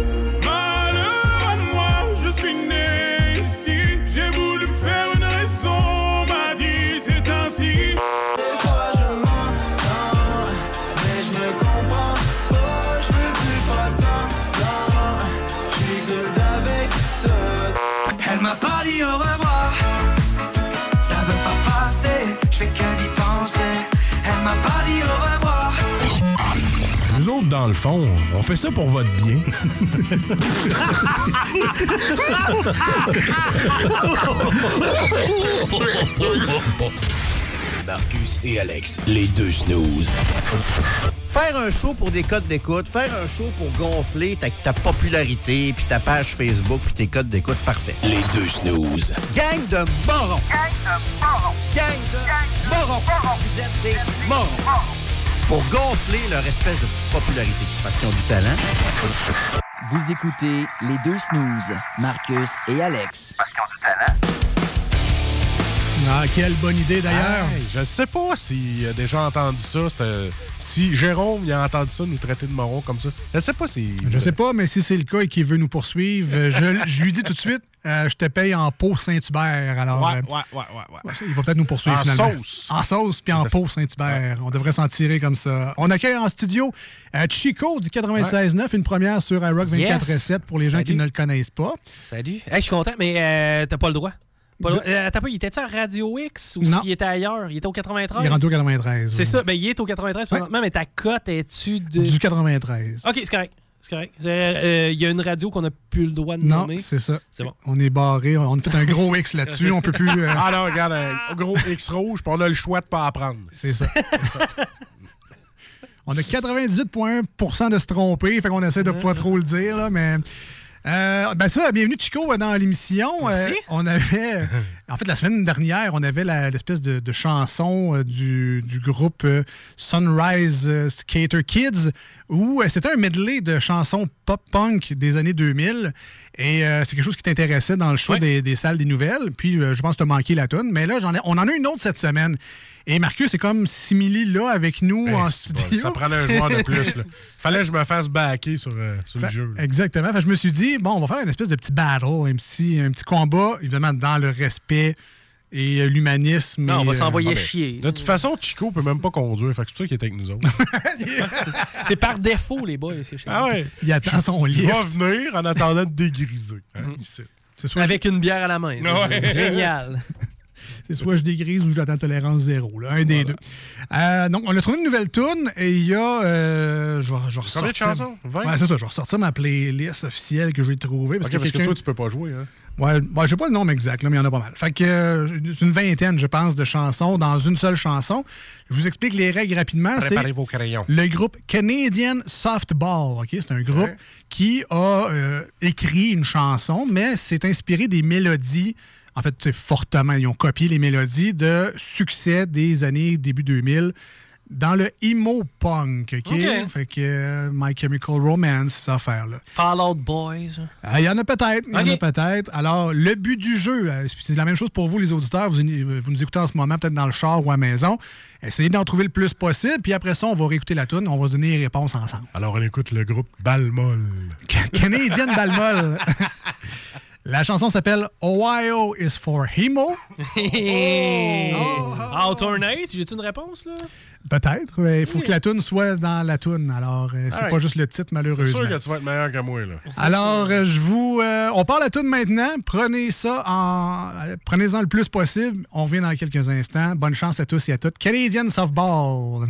Le fond, on fait ça pour votre bien. Marcus et Alex, les deux snooze. Faire un show pour des codes d'écoute, faire un show pour gonfler ta, ta popularité, puis ta page Facebook, puis tes codes d'écoute, parfait. Les deux snooze. Gang de morons! Gang de morons! Gang de morons! Vous êtes des morons! Pour gonfler leur espèce de petite popularité, parce qu'ils ont du talent. Vous écoutez les deux snooze, Marcus et Alex. Ah, quelle bonne idée d'ailleurs. Hey, je sais pas s'il a déjà entendu ça. Si Jérôme il a entendu ça, nous traiter de morons comme ça. Je sais pas si. Je sais pas, mais si c'est le cas et qu'il veut nous poursuivre, euh, je, je lui dis tout de suite, euh, je te paye en pot Saint-Hubert. Alors, Ouais, euh, ouais, ouais, ouais, ouais. il va peut-être nous poursuivre En finalement. sauce. En sauce, puis en pot Saint-Hubert. On devrait s'en tirer comme ça. On accueille en studio euh, Chico du 96.9, une première sur iRock 24.7 pour les gens qui ne le connaissent pas. Salut. Hey, je suis content, mais euh, t'as pas le droit. Pas loin. Euh, attends pas, il était-tu à Radio X ou Non. s'il était ailleurs? Il était au 93? Il est rendu au 93. C'est ça, ben il est au 93 présentement, mais ta cote est-tu de... Du 93. OK, c'est correct. C'est correct. Euh, Il y a une radio qu'on n'a plus le droit de Non, nommer. c'est ça. C'est bon. On est barré. On a fait un gros X là-dessus. on peut plus. euh, Ah non, regarde, un gros X rouge, puis on a le choix de pas apprendre. C'est ça. On a 98,1% de se tromper, fait qu'on essaie de pas trop le dire, là, mais. Euh, ben ça, bienvenue Chico dans l'émission. Merci. Euh, on avait, en fait, la semaine dernière, on avait l'espèce de, de chanson euh, du, du groupe euh, Sunrise euh, Skater Kids, où c'était un medley de chansons pop-punk des années 2000. Et euh, c'est quelque chose qui t'intéressait dans le choix des, des salles des nouvelles. Puis euh, je pense que tu as manqué la tonne. Mais là, j'en ai, on en a une autre cette semaine. Et Marcus est comme simili là avec nous Ben, en c'est studio. bon, Ça prenait un joueur de plus. là. Fallait que je me fasse backer sur, euh, sur le jeu. là. Exactement. Fait je me suis dit, bon, on va faire une espèce de petit battle, un petit, un petit combat, évidemment, dans le respect et euh, l'humanisme. Non, on va euh, s'envoyer Ah ben, chier. De toute façon, Chico peut même pas conduire. Fait que c'est pour ça qu'il est avec nous autres. C'est par défaut, les boys. ah ouais. Il attend son Il livre. va venir en attendant de dégriser. hein, soit, Avec une bière à la main. Ouais. Génial. c'est soit je dégrise ou j'attends tolérance zéro. Là, un des deux. Euh, donc, on a trouvé une nouvelle tune et il y a. euh, je vais, je vais Combien de ressortir- chansons? 20? Ouais, c'est ça. Je vais ressortir ma playlist officielle que j'ai trouvée. Parce Ok, que parce que toi, tu peux pas jouer. Hein? Ouais, je sais pas le nombre exact, là, mais il y en a pas mal. Fait que euh, c'est une vingtaine, je pense, de chansons dans une seule chanson. Je vous explique les règles rapidement. C'est Préparez vos crayons. le groupe Canadian Softball. ok? C'est un groupe Ouais. qui a euh, écrit une chanson, mais c'est inspiré des mélodies. En fait, fortement, ils ont copié les mélodies de succès des années début 2000 dans le emo punk. OK? Fait que euh, My Chemical Romance, cette affaire-là. Fallout Boys. Ah, Il y en a peut-être, il y en a peut-être. Alors, le but du jeu, euh, c'est la même chose pour vous, les auditeurs. Vous, vous nous écoutez en ce moment, peut-être dans le char ou à la maison. Essayez d'en trouver le plus possible, puis après ça, on va réécouter la tune, on va se donner les réponses ensemble. Alors, on écoute le groupe Balmol. Canadienne Balmol. La chanson s'appelle Ohio is for Hemo. Oh. Alternate, j'ai-tu une réponse, là? Peut-être, mais il faut que la tune soit dans la tune. Alors, euh, c'est Alright. pas juste le titre, C'est malheureusement. sûr que tu vas être meilleur que moi. Là. Alors, euh, je vous. euh, on part la tune maintenant. Prenez ça en. euh, Prenez-en le plus possible. On revient dans quelques instants. Bonne chance à tous et à toutes. Canadian Softball.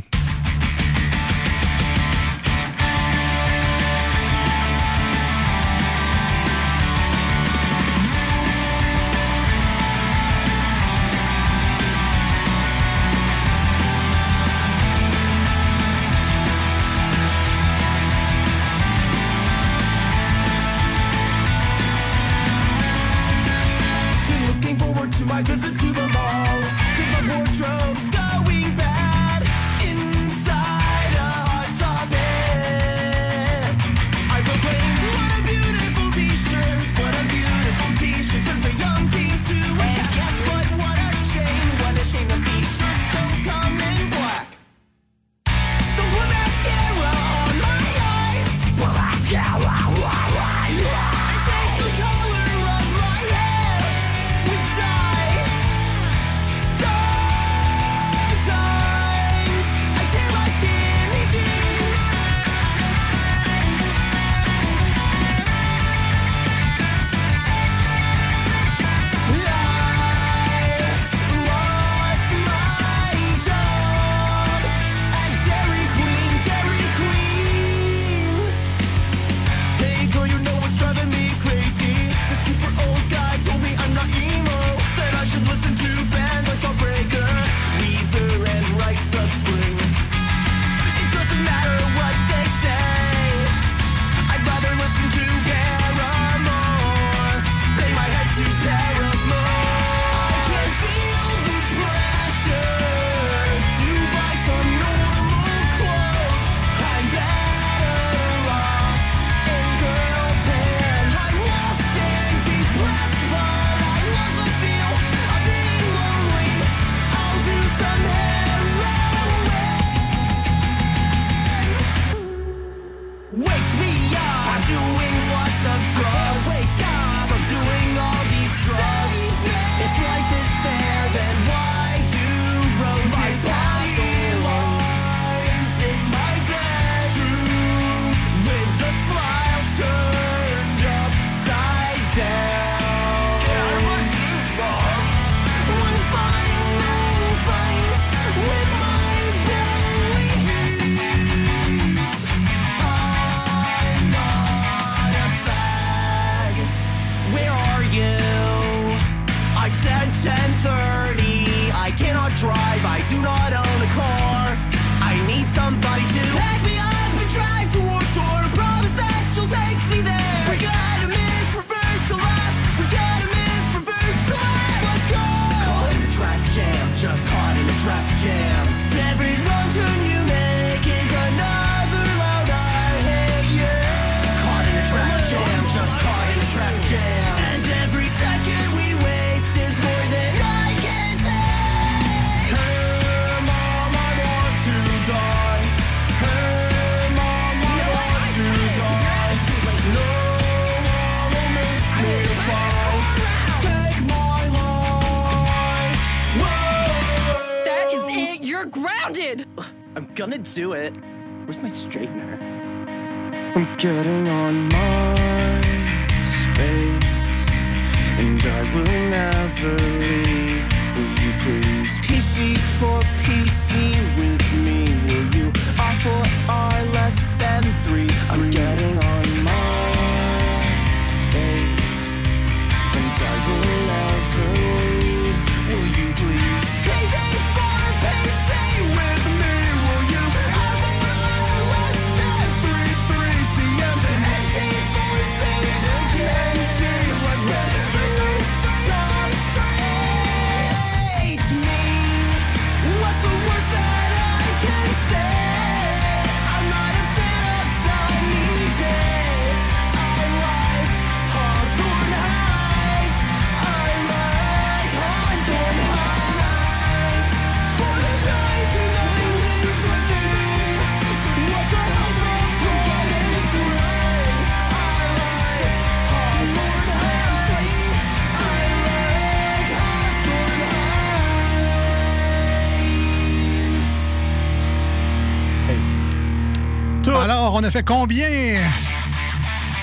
On a fait combien?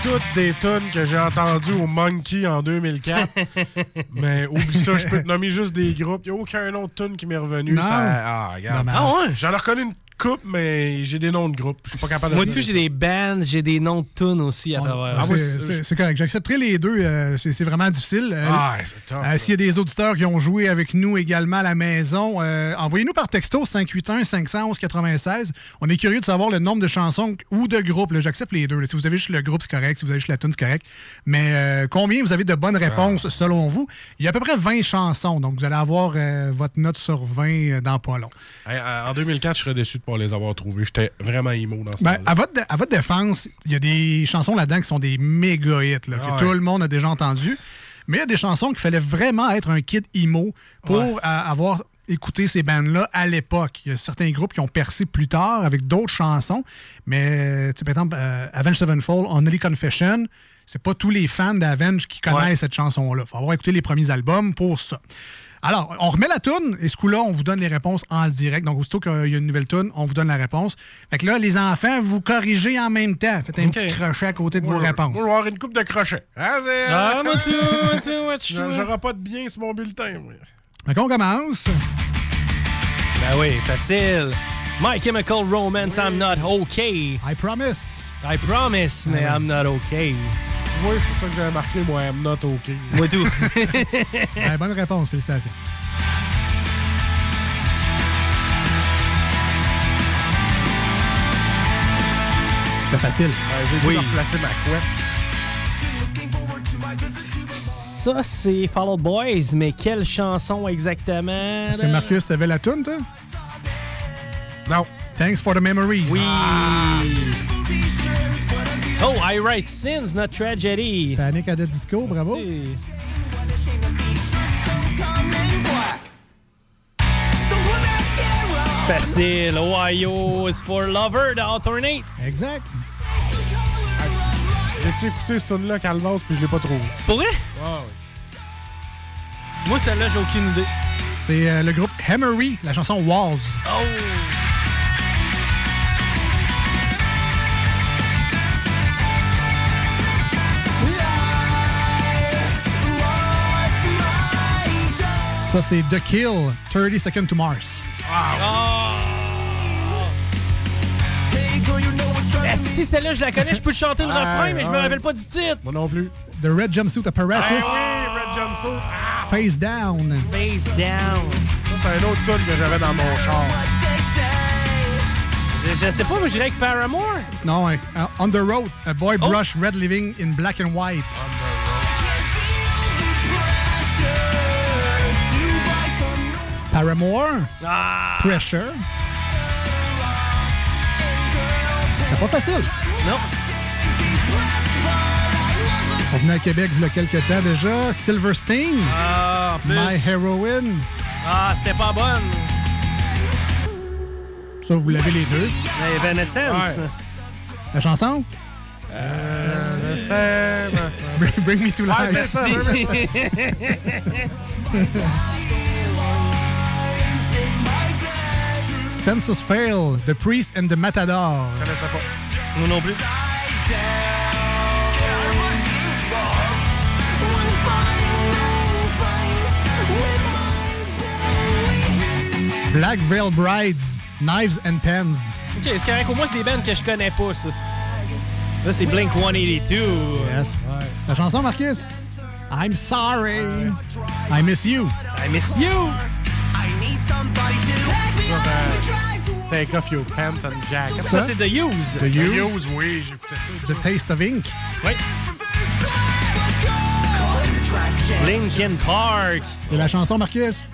Toutes des tunes que j'ai entendues au Monkey en 2004. mais oublie ça, je peux te nommer juste des groupes. Il n'y a aucun autre tune qui m'est revenu. Non. Ça- ah, regarde. Dommage. Ah ouais? J'en ai reconnu une coupe, mais j'ai des noms de groupes. Je suis pas capable de Moi, tout, j'ai des bands, j'ai des noms de tunes aussi à travers. Ah, c'est- c'est c'est correct. J'accepterai les deux. euh, c'est vraiment difficile. Euh, Ah, euh, S'il y a des auditeurs qui ont joué avec nous également à la maison, euh, envoyez-nous par texto 581-511-96. On est curieux de savoir le nombre de chansons ou de groupes. là. J'accepte les deux. là. Si vous avez juste le groupe, c'est correct. Si vous avez juste la tune, c'est correct. Mais euh, combien vous avez de bonnes réponses Ah. selon vous? Il y a à peu près 20 chansons. Donc, vous allez avoir euh, votre note sur 20 euh, dans pas long. Hey, en 2004, je serais déçu de pas les avoir trouvés. J'étais vraiment emo dans ce Ben, à, votre, à votre défense, il y a des chansons là-dedans qui sont des méga hits, là, que Ah ouais. tout le monde a déjà entendu. Mais il y a des chansons qu'il fallait vraiment être un kid emo pour Ouais. avoir écouté ces bandes-là à l'époque. Il y a certains groupes qui ont percé plus tard avec d'autres chansons. Mais, par exemple, euh, Avenged Sevenfold, Only Confession, c'est pas tous les fans d'Avenge qui connaissent Ouais. cette chanson-là. Il faut avoir écouté les premiers albums pour ça. Alors, on remet la toune et ce coup-là, on vous donne les réponses en direct. Donc, aussitôt qu'il y a une nouvelle toune, on vous donne la réponse. Fait que là, les enfants, vous corrigez en même temps. Faites un petit crochet à côté de vos réponses. Vais avoir une coupe de crochets. Hein, c'est- Ah, moi, tout, moi, tout, moi, tout. J'en- J'aurai pas de bien sur mon bulletin. moi. Fait qu'on commence. Ben oui, facile. My Chemical Romance, I'm not okay. I promise. I promise, mais I'm not okay. Tu vois, c'est ça que j'avais marqué, moi, I'm not OK. Moi tout. Ben, bonne réponse, félicitations. C'était facile. Ouais, J'ai Oui. dû replacer ma couette. Ça, c'est Fall Out Boys, mais quelle chanson exactement? Est-ce que Marcus, t'avais la toune, toi? Non. Thanks for the memories. Oui. Oh, I write sins, not tragedy. Panic at the Disco, bravo. Facile. Ohio is for lover de Alternate. Exact. J'ai-tu écouté ce tune-là, Calvas, puis je l'ai pas trouvé? Pour vrai? Moi, celle-là, j'ai aucune idée. C'est euh, le groupe Hammery, la chanson Walls. Oh! Ça, c'est The Kill, 30 Seconds to Mars. Si celle-là, je la connais, je peux chanter le refrain, mais je me rappelle pas du titre. Moi non plus. The Red Jumpsuit Apparatus, Ah oui, Red Jumpsuit. Ah, Face Down. Face down. ça, c'est un autre tune que j'avais dans mon char. Je, je sais pas, moi, je dirais avec Paramore. Non, hein, uh, On the Road, A Boy Oh. Brush Red Living in Black and White. Paramore, Ah! Pressure. C'est pas facile. Non. Sont venus à Québec il y a quelques temps déjà. Silverstein, Ah, en plus. My Heroine. Ah, c'était pas bonne. Ça, vous l'avez les deux. Mais Evanescence. La chanson? Euh, Bring, Bring Me to Life. Ouais, Census Fail, The Priest and the Matador. Je connaissais pas. Moi non plus. Black Veil Brides, Knives and Pens. Ok, c'est correct. Au moins, c'est des bands que je connais pas, ça. Là, c'est Blink 182. Yes. La chanson, Marcus? I'm sorry. I miss you. I miss you. Take off your pants and jacket. Ça, c'est The Used. The. Used, oui. The Taste of Ink. Oui. Linkin Park. Et la chanson, Marcus?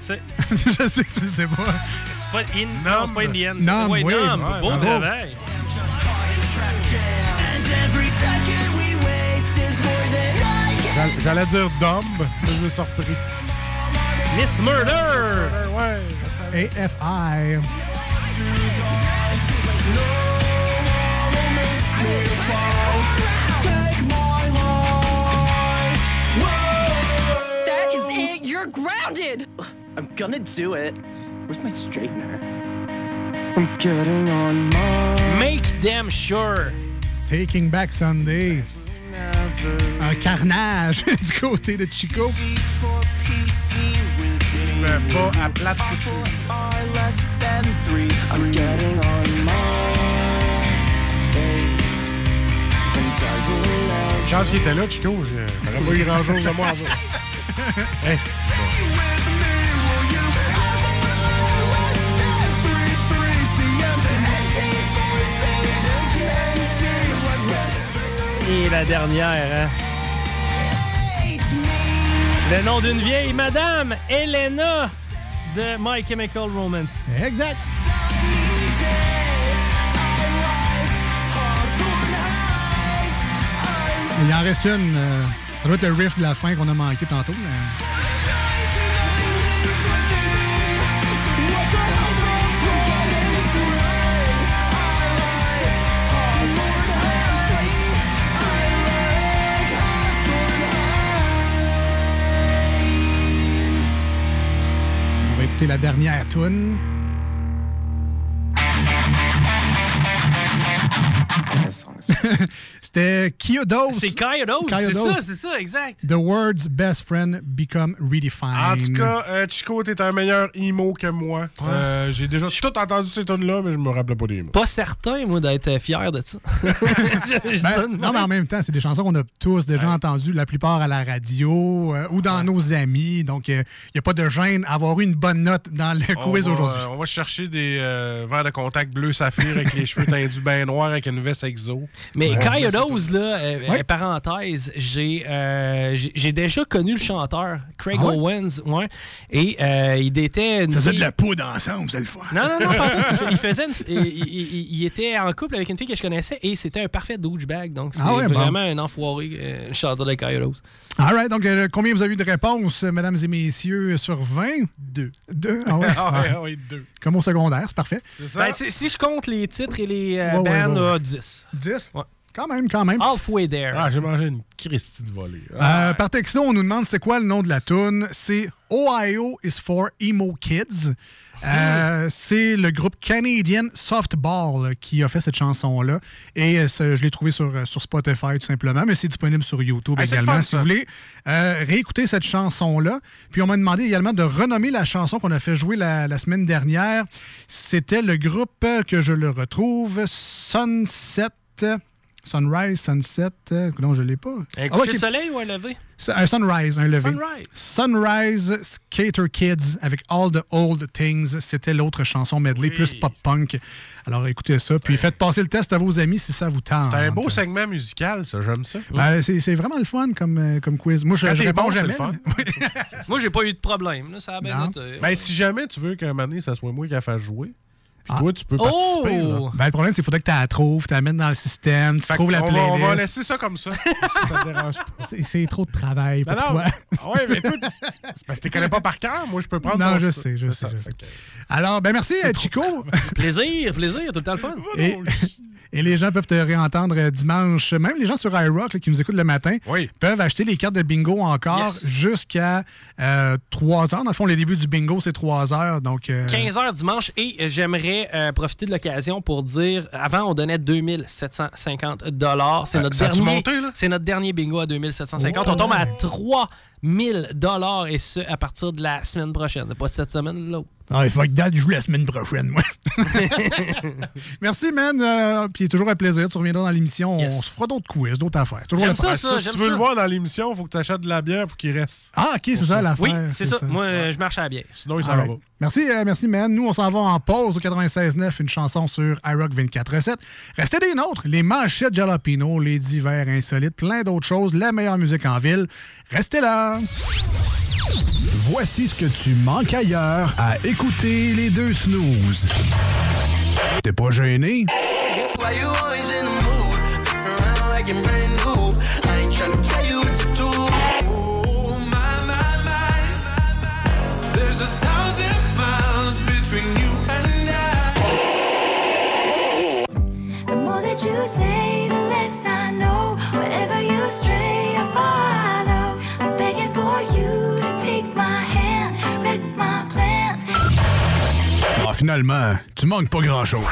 C'est Je sais que tu sais pas. c'est pas In. Non, c'est pas Indian. c'est- Numb, ouais, oui. Numb. Ouais, Beau travail. J'all- J'allais dire Dumb, je suis surpris. Miss Murder. Ouais. AFI. That is it. You're grounded. I'm gonna do it. Where's my straightener? I'm getting on my Make them sure. Taking Back Sunday. Un uh, carnage du côté de Chico. Pas à plate are less than three. I'm getting on my space. And I will love Chance qu'il était là, Chico. je- J'aurais pas eu grand chose de moi à ça. Hey, Et la dernière, hein? Le nom d'une vieille madame, Elena de My Chemical Romance. Exact. Il en reste une. euh, ça doit être le riff de la fin qu'on a manqué tantôt. mais- écouter la dernière tune. C'était Kyodos. C'est Kyodos, c'est ça, c'est ça, exact. The world's best friend become redefined. En tout cas, euh, Chico, t'es un meilleur emo que moi. Euh, J'ai déjà tout entendu ces tonnes-là, mais je me rappelais pas des mots. Pas certain, moi, d'être fier de ça. Je- je Ben, non, mais en même temps, c'est des chansons qu'on a tous déjà entendues, la plupart à la radio euh, ou dans nos amis. Donc, il n'y a pas de gêne à avoir eu une bonne note dans le On quiz aujourd'hui. euh, on va chercher des euh, verres de contact bleu saphir avec les cheveux tendus bien noirs avec une veste exo. Mais Ouais, là, euh, Ouais. euh, parenthèse, j'ai euh, j'ai j'ai déjà connu le chanteur, Craig Ah ouais? Owens, ouais, et euh, il était une Ils faisaient fille- de la poudre ensemble, c'est le fun. Non, non, non. Il faisait une- il, il- il était en couple avec une fille que je connaissais et c'était un parfait douchebag. Donc, c'est Ah ouais, bon. vraiment un enfoiré, euh, le chanteur de Kyodos. All right, donc euh, combien vous avez eu de réponses, mesdames et messieurs, sur 20? Deux. Deux? Ah ouais? Ah ouais, ouais, deux. Comme au secondaire, c'est parfait. Ben, si, je compte les titres et les euh, bands, ouais, ouais. là, 10. 10? Ouais. Quand même, quand même. Halfway there. Ah, j'ai mangé une Christie de volée. Euh, par texto, on nous demande c'est quoi le nom de la tune. C'est Ohio is for Emo Kids. Euh, c'est le groupe Canadian Softball qui a fait cette chanson-là. Et euh, je l'ai trouvé sur, sur Spotify tout simplement, mais c'est disponible sur YouTube Hey, également fun, si vous voulez euh, réécouter cette chanson-là. Puis on m'a demandé également de renommer la chanson qu'on a fait jouer la, la semaine dernière. C'était le groupe euh, que je le retrouve, Sunset. Sunrise, Sunset. euh, non, je l'ai pas. Un Ah, coucher de soleil ou un lever? Un sunrise, un lever. Sunrise. Sunrise Skater Kids avec All the Old Things. C'était l'autre chanson medley, plus pop-punk. Alors écoutez ça, puis faites passer le test à vos amis si ça vous tente. C'est un beau segment musical, ça, j'aime ça. Ben, c'est c'est vraiment le fun comme, euh, comme quiz. Moi, je, réponds bon, jamais. le fun. Moi, j'ai pas eu de problème. Là, ça a bien Non. été. Ben, si jamais tu veux qu'un moment donné, ça soit moi qui a fait jouer, puis Ah. toi, tu peux Oh! participer. là. Ben, le problème, c'est qu'il faudrait que tu la trouves, tu la mettes dans le système, tu Fait trouves la va- playlist. On va laisser ça comme ça. ça te dérange pas. C'est- trop de travail pour Non, non. toi. Ah ouais, mais toi, c'est parce que tu connais pas par cœur. Moi, je peux prendre Non, ton- je sais, je sais, ça. je sais. Alors, ben merci, euh, Chico. Plaisir, plaisir, tout le temps le fun. Et, et les gens peuvent te réentendre euh, dimanche. Même les gens sur iRock là, qui nous écoutent le matin peuvent acheter les cartes de bingo encore Yes. jusqu'à 3 heures. Dans le fond, le début du bingo, c'est 3 heures. Donc, euh, 15 heures dimanche et euh, j'aimerais euh, profiter de l'occasion pour dire avant on donnait 2750 dollars, c'est Euh, notre dernier monté, là? c'est notre dernier bingo à 2750. Oh. On tombe à 3000 dollars et ce à partir de la semaine prochaine, pas cette semaine l'autre. Ah, il faut que date joue la semaine prochaine, moi. Merci, man. Euh, puis toujours un plaisir. Tu reviendras dans l'émission. On se fera d'autres quiz, d'autres affaires. Toujours J'aime ça, ça, Si tu veux ça. le voir dans l'émission, il faut que tu achètes de la bière pour qu'il reste. Ah, OK, c'est ça l'affaire. Oui, c'est ça. Moi, je marche à la bière. Sinon, il s'en va. Merci, euh, merci, man. Nous, on s'en va en pause au 96.9, une chanson sur iRock 24.7. Restez des nôtres, les manchettes Jalapino, les divers insolites, plein d'autres choses, la meilleure musique en ville. Restez là! Voici ce que tu manques ailleurs à écouter les deux snooze. T'es pas gêné? Ah, finalement, tu manques pas grand-chose.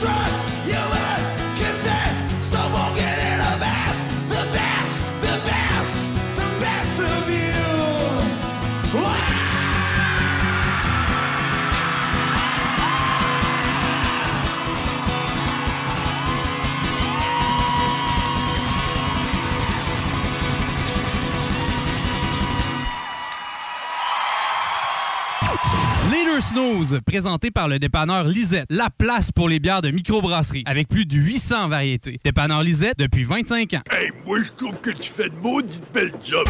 Trust, snooze, présentés par le dépanneur Lisette, la place pour les bières de microbrasserie, avec plus de 800 variétés. Dépanneur Lisette depuis 25 ans. Hey, moi, je trouve que tu fais de maudite belle job.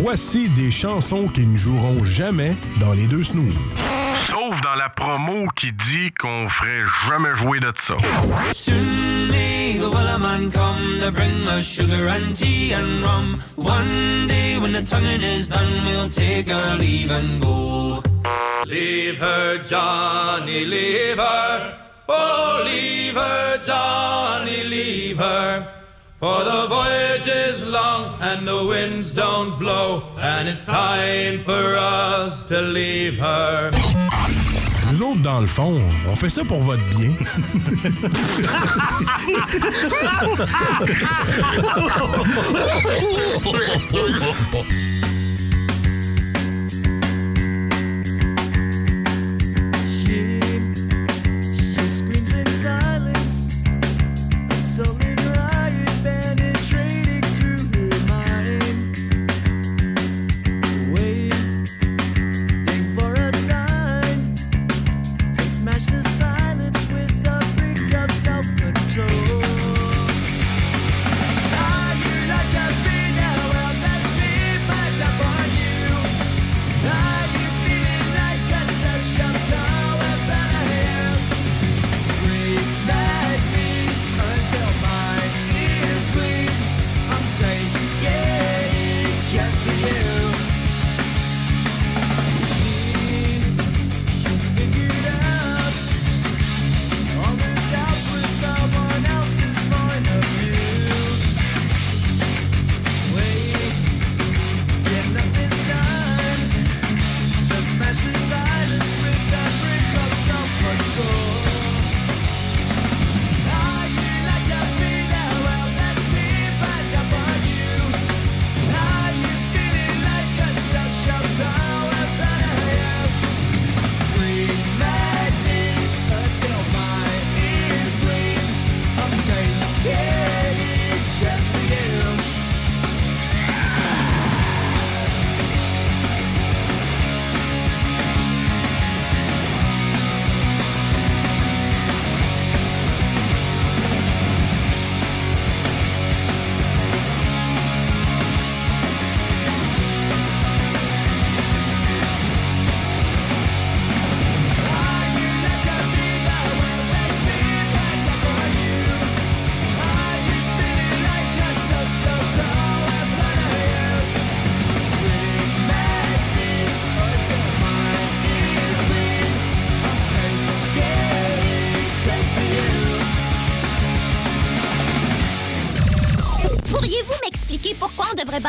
Voici des chansons qui ne joueront jamais dans les deux snooze. Sauf dans la promo qui dit qu'on ferait jamais jouer de ça. Soon may the Wellerman come to bring us sugar and tea and rum. One day when the tonguing is done, we'll take our leave and go. Leave her, Johnny, leave her. Oh, leave her, Johnny, leave her. For the voyage is long and the winds don't blow, and it's time for us to leave her. Nous autres, dans le fond, on fait ça pour votre bien.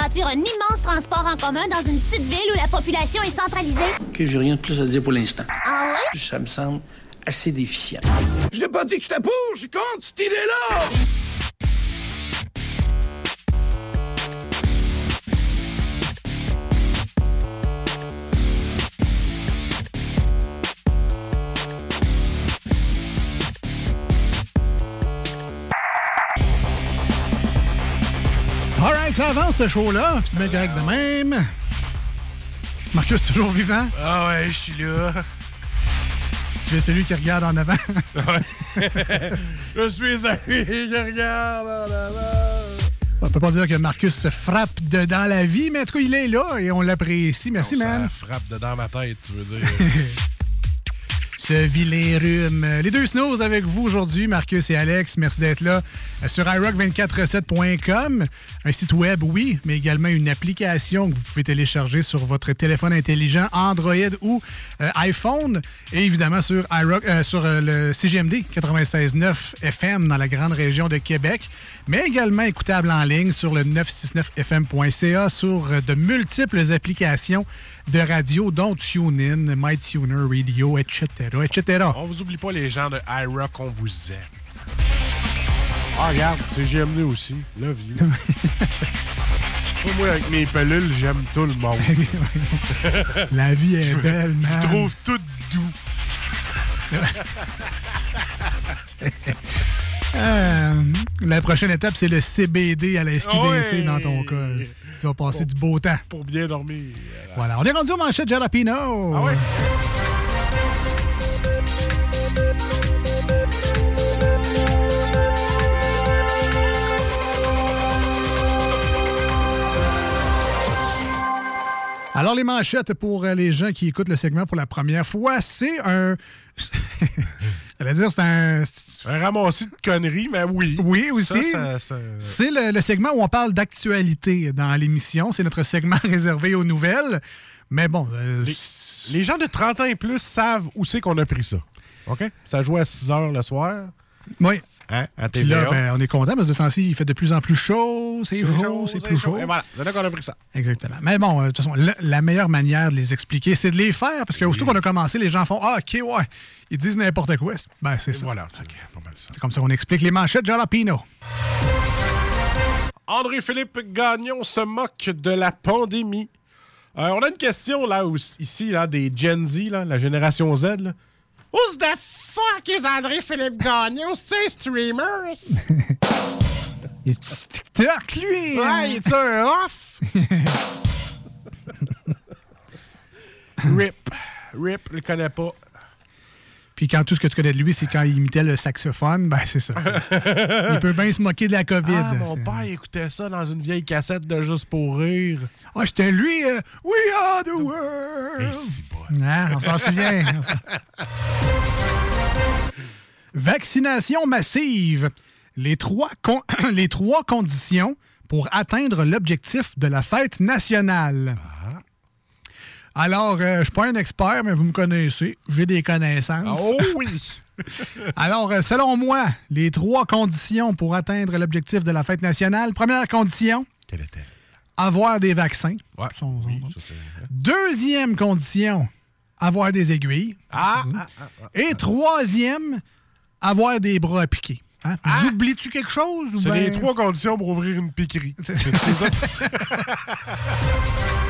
bâtir un immense transport en commun dans une petite ville où la population est centralisée? OK, j'ai rien de plus à dire pour l'instant. Ah ouais? Ça me semble assez déficient. J'ai pas dit que j'étais pour, je suis contre cette idée-là! Ça avance ce show-là. Puis c'est bien correct de même. Marcus, toujours vivant? Ah ouais, je suis là. Tu es celui qui regarde en avant. je suis celui qui regarde en avant. On peut pas dire que Marcus se frappe dedans la vie, mais en tout cas, il est là et on l'apprécie. Merci, Non, man. Ça frappe dedans ma tête, tu veux dire. Ce vilain rhume. Les deux snows avec vous aujourd'hui, Marcus et Alex. Merci d'être là euh, sur iRock247.com. Un site web, oui, mais également une application que vous pouvez télécharger sur votre téléphone intelligent Android ou euh, iPhone. Et évidemment sur, iRock, euh, sur le CGMD 96.9 FM dans la grande région de Québec. Mais également écoutable en ligne sur le 969fm.ca sur euh, de multiples applications de radio, dont TuneIn, MyTuner Radio, etc., etc. On vous oublie pas les gens de iRock, on vous aime. Ah, regarde, c'est GMD aussi. Love you. Moi, avec mes pelules, j'aime tout le monde. La vie est belle, man. Je trouve tout doux. Euh, la prochaine étape, c'est le CBD à la SQDC Ouais. dans ton cas. Tu vas passer du beau temps. Pour bien dormir. Voilà, on est rendu aux manchettes Jalapino. Ah ouais? Alors, les manchettes pour euh, les gens qui écoutent le segment pour la première fois, c'est un. J'allais dire, c'est un. Un ramassis de conneries, mais oui. Oui, aussi. Ça, ça- ça- C'est le, le segment où on parle d'actualité dans l'émission. C'est notre segment réservé aux nouvelles. Mais bon. euh, Les gens de 30 ans et plus savent où c'est qu'on a pris ça. OK? Ça joue à 6 heures le soir. Oui. Hein? À Puis là, ben, on est content parce que de temps-ci, il fait de plus en plus chaud. C'est chaud, c'est plus chaud. Et voilà, c'est là qu'on a pris ça. Exactement. Mais bon, euh, de toute façon, la, la meilleure manière de les expliquer, c'est de les faire. Parce que aussitôt qu'on a commencé, les gens font Ah, OK, ouais. Ils disent n'importe quoi. Ben, c'est ça. Voilà, c'est comme ça qu'on explique les manchettes Jalapino. André-Philippe Gagnon se moque de la pandémie. Euh, on a une question là aussi- ici là, des Gen Z, là, la génération Z. Là. Who's the fuck is André-Philippe Gagnon? C'est un streamer? Il est sur TikTok, lui? Ouais, il est un off? Rip. Rip, je le connais pas. Puis quand tout ce que tu connais de lui, c'est quand il imitait le saxophone, ben c'est ça. il peut bien se moquer de la COVID. Ah, mon père écoutait ça dans une vieille cassette de Juste pour rire. Ah, c'était lui. euh, We are the world. Ah, on s'en souvient. Vaccination massive. Les trois, con- les trois conditions pour atteindre l'objectif de la fête nationale. Alors, euh, je suis pas un expert, mais vous me connaissez. J'ai des connaissances. Oh oui! Alors, euh, selon moi, les trois conditions pour atteindre l'objectif de la fête nationale. Première condition. Quelle est-elle? Avoir des vaccins. Ouais. Oui, ça, Deuxième condition, avoir des aiguilles. Ah, ah, ah, ah. Et troisième, avoir des bras à piquer. Hein? J'oublie-tu quelque chose? C'est ben- les trois conditions pour ouvrir une piquerie. C'est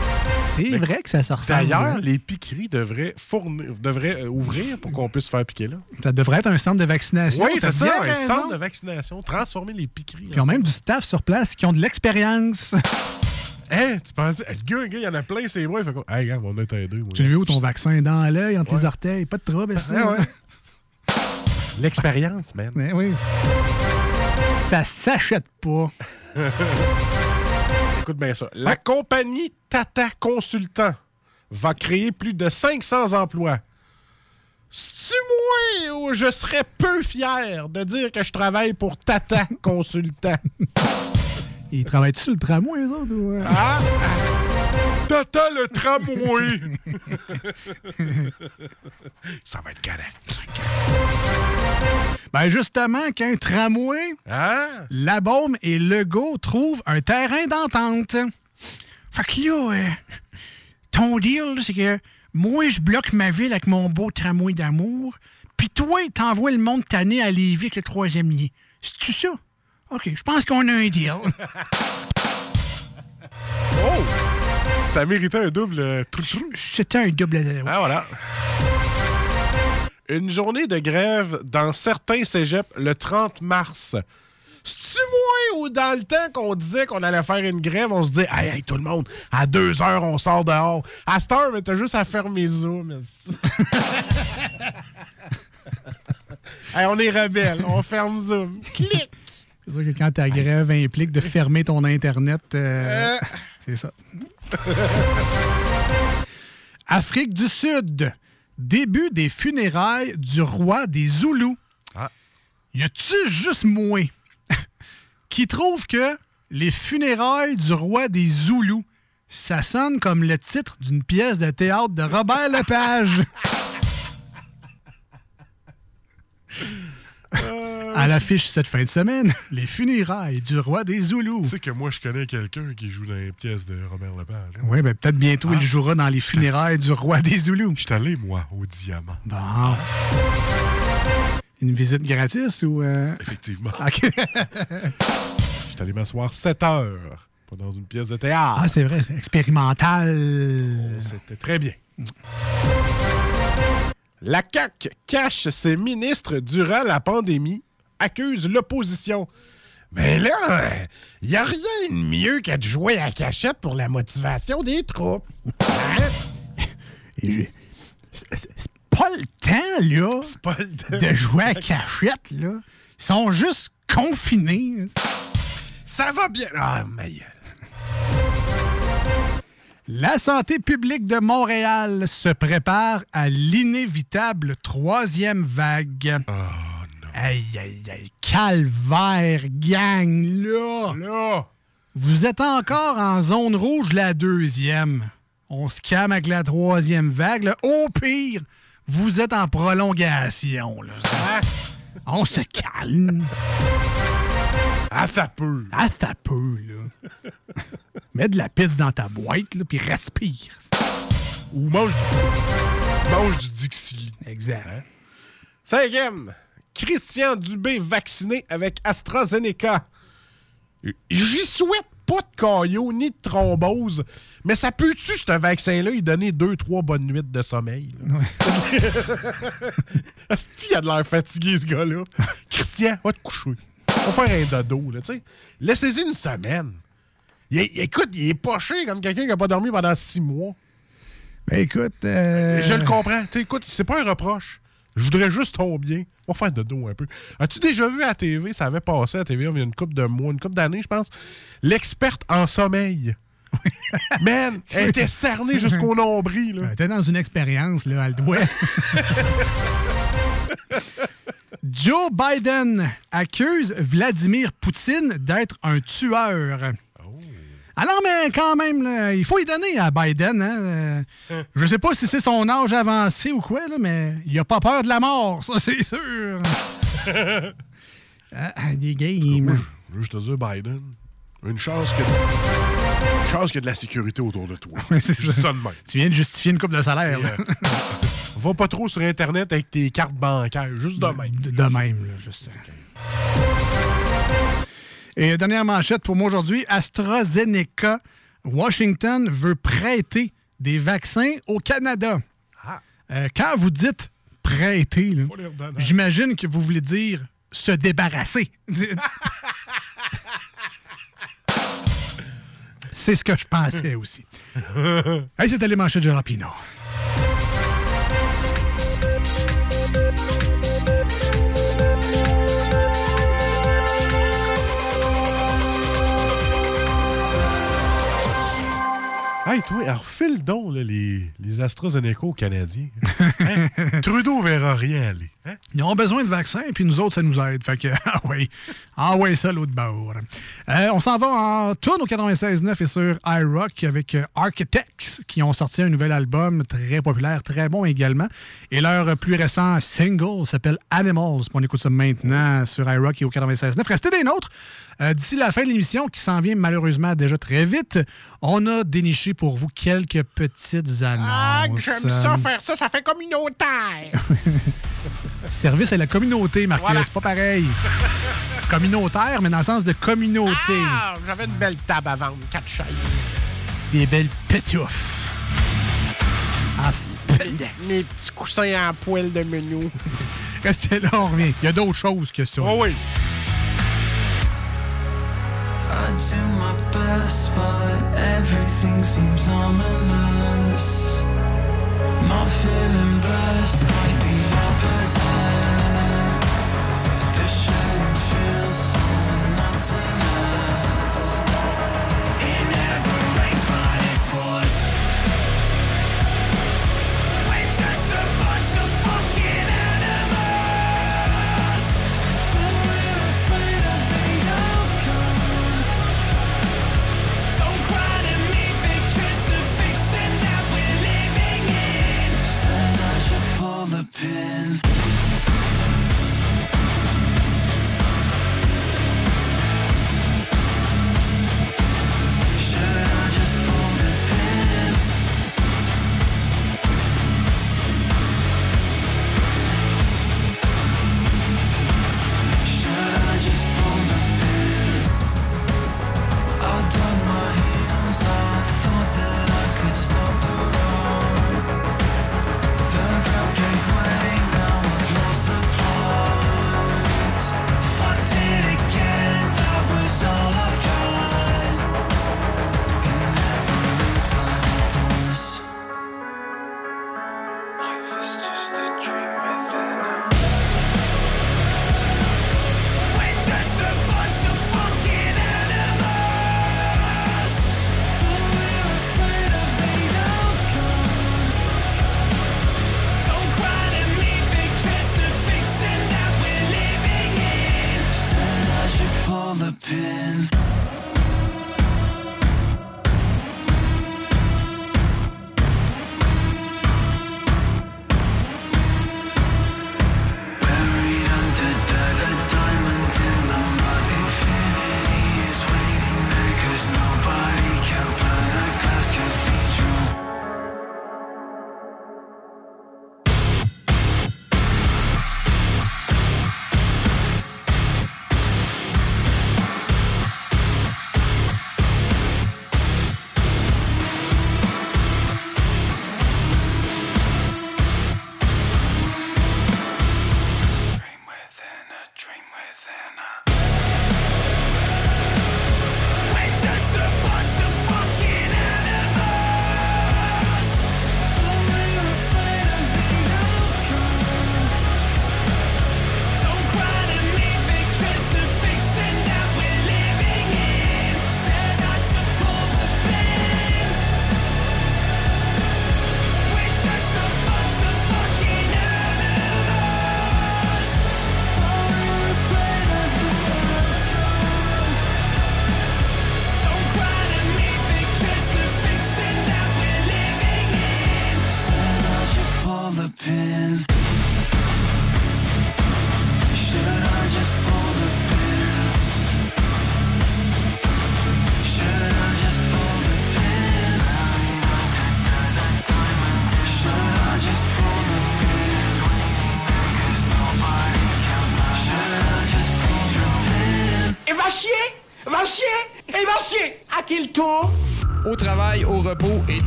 vrai que ça sort ça. D'ailleurs, les piqueries devraient, fournir, devraient euh, ouvrir pour qu'on puisse se faire piquer là. Ça devrait être un centre de vaccination. Oui, c'est ça, un raison. centre de vaccination. Transformer les piqueries. Ils ont même du staff sur place qui ont de l'expérience. Hein, tu penses, le gars, il y en a plein, c'est vrai. Il fait comme, hey, gars, on a aidé. moi. tu le veux où ton vaccin? Dans l'œil, entre Ouais. les orteils? Pas de trouble, ça. Ouais. L'expérience, man. Ben oui. Ça s'achète pas. Écoute bien ça. La compagnie Tata Consultant va créer plus de 500 emplois. C'est-tu moi ou je serais peu fier de dire que je travaille pour Tata Consultant? Ils travaillent sur le tramway, eux autres? ou, euh? Ah! Tata le tramway! Ça va être correct. Ben justement, qu'un tramway, Hein? la bombe et Legault trouvent un terrain d'entente. Fait que là, euh, ton deal, c'est que moi, je bloque ma ville avec mon beau tramway d'amour, puis toi, t'envoies le monde tanné à Lévis avec le troisième lien. C'est-tu ça? OK, je pense qu'on a un deal. Oh! Ça méritait un double euh, trou-trou. C'était un double... Ah, voilà. Une journée de grève dans certains cégeps le 30 mars. C'est-tu moins ou dans le temps qu'on disait qu'on allait faire une grève, on se dit Hey, hey, tout le monde, à deux heures, on sort dehors. À cette heure, mais t'as juste à fermer Zoom. hey, on est rebelles, on ferme Zoom. Clic! C'est sûr que quand ta grève implique de fermer ton Internet, euh, Euh. c'est ça. Afrique du Sud. Début des funérailles du roi des Zoulous. Ah. Y a-tu juste moi qui trouve que les funérailles du roi des Zoulous, ça sonne comme le titre d'une pièce de théâtre de Robert Lepage? À l'affiche cette fin de semaine, les funérailles du roi des Zoulous. Tu sais que moi, je connais quelqu'un qui joue dans les pièces de Robert Lepage. hein? Oui, ben peut-être bientôt Ah. il jouera dans les funérailles du roi des Zoulous. Je suis allé, moi, au diamant. Bon. Une visite gratis ou. euh, Effectivement. OK. Je suis allé m'asseoir 7 heures. Pas dans une pièce de théâtre. ah, c'est vrai, c'est expérimental. C'était très bien. La CAQ cache ses ministres durant la pandémie, accuse l'opposition. Mais là, il n'y a rien de mieux que de jouer à cachette pour la motivation des troupes. Hein? C'est pas le temps, là, pas le temps. de jouer à cachette, là. Ils sont juste confinés. Ça va bien. Ah, ma gueule. La santé publique de Montréal se prépare à l'inévitable troisième vague. Oh, Aïe, aïe, aïe. Calvaire, gang, là. Là! Vous êtes encore en zone rouge la deuxième. On se calme avec la troisième vague. là. Au pire, vous êtes en prolongation. Là. On se calme. Ah, ça peut. Ah, ça peut, là. Mets de la pisse dans ta boîte, là, puis respire. Ou mange du, mange du Dixie. Exact. Cinquième, Christian Dubé vacciné avec AstraZeneca. J'y souhaite pas de caillot ni de thrombose, mais ça peut-tu, ce vaccin-là, il donner deux, trois bonnes nuits de sommeil? Est-ce qu'il a de l'air fatigué, ce gars-là? Christian, va te coucher. Va faire un dodo, là, tu sais. Laissez-y une semaine. Il est- écoute, il est poché comme quelqu'un qui n'a pas dormi pendant six mois. Ben écoute. euh, Je le comprends. Tu sais, écoute, c'est pas un reproche. Je voudrais juste ton bien. On va faire de dos un peu. As-tu déjà vu à la TV, ça avait passé à la TV il y a une couple de mois, une couple d'années, je pense, l'experte en sommeil. Man, elle était cernée jusqu'au nombril. Là. T'es dans une expérience, là, à le doigt. Joe Biden accuse Vladimir Poutine d'être un tueur. Alors, mais quand même, là, il faut y donner à Biden. Hein? Euh, Je sais pas si c'est son âge avancé ou quoi, là, mais il a pas peur de la mort, ça, c'est sûr. Ah, ah, des games. Je veux juste te dire, Biden, une chance que une chance qu'il y a de la sécurité autour de toi. Ouais, c'est juste ça. ça de même. Tu viens de justifier une coupe de salaire. là. Euh, Va pas trop sur Internet avec tes cartes bancaires, juste de même. De, de même, là, je sais. Et dernière manchette pour moi aujourd'hui, AstraZeneca. Washington veut prêter des vaccins au Canada. Ah. Euh, quand vous dites prêter, j'imagine que vous voulez dire se débarrasser. C'est ce que je pensais aussi. hey, c'était les manchettes de Jalapino. Hey, toi, alors fais le don, là, les, les AstraZeneca aux Canadiens. Hein? Trudeau verra rien aller. Hein? Ils ont besoin de vaccins, puis nous autres, ça nous aide. Fait que, ah oui, ah ouais, ça, l'autre bord. Euh, on s'en va en tourne au 96.9 et sur iRock avec euh, Architects, qui ont sorti un nouvel album très populaire, très bon également. Et leur plus récent single s'appelle Animals. On écoute ça maintenant sur iRock et au 96.9. Restez des nôtres. Euh, D'ici la fin de l'émission, qui s'en vient malheureusement déjà très vite, on a déniché pour vous quelques petites annonces. Ah, j'aime ça, faire ça, ça fait communautaire. Service à la communauté, Marcus. Voilà. C'est pas pareil. Communautaire, mais dans le sens de communauté. Ah, j'avais une belle table à vendre, quatre chaises. Des belles pétouffes. Ah, spandex. Mes petits coussins en poêle de menu. Restez là, on revient. Il y a d'autres choses que ça. Oh oui. I do my best, but everything seems ominous. Not feeling blessed, opposite. The pin.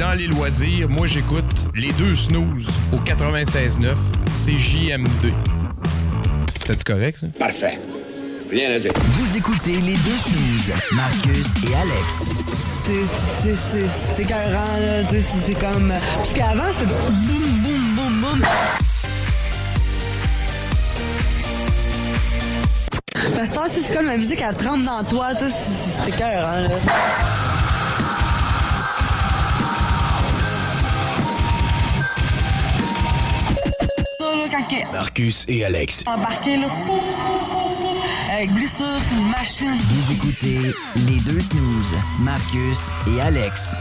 Dans les loisirs, moi j'écoute les deux snooze au 96.9 CJMD. C'est correct ça? Parfait. Rien à dire. Vous écoutez les deux snooze, Marcus et Alex. C'est- c'est- C'est c'est écœurant, là. C'est c'est comme. Parce qu'avant, c'était boum, boum, boum, boum. Parce que c'est comme la musique, elle trempe dans toi, tu sais. c'est- C'est écœurant, là. Embarqué. Marcus et Alex. Embarqué, là. Avec blessure, c'est une machine. Vous écoutez les deux snooze, Marcus et Alex.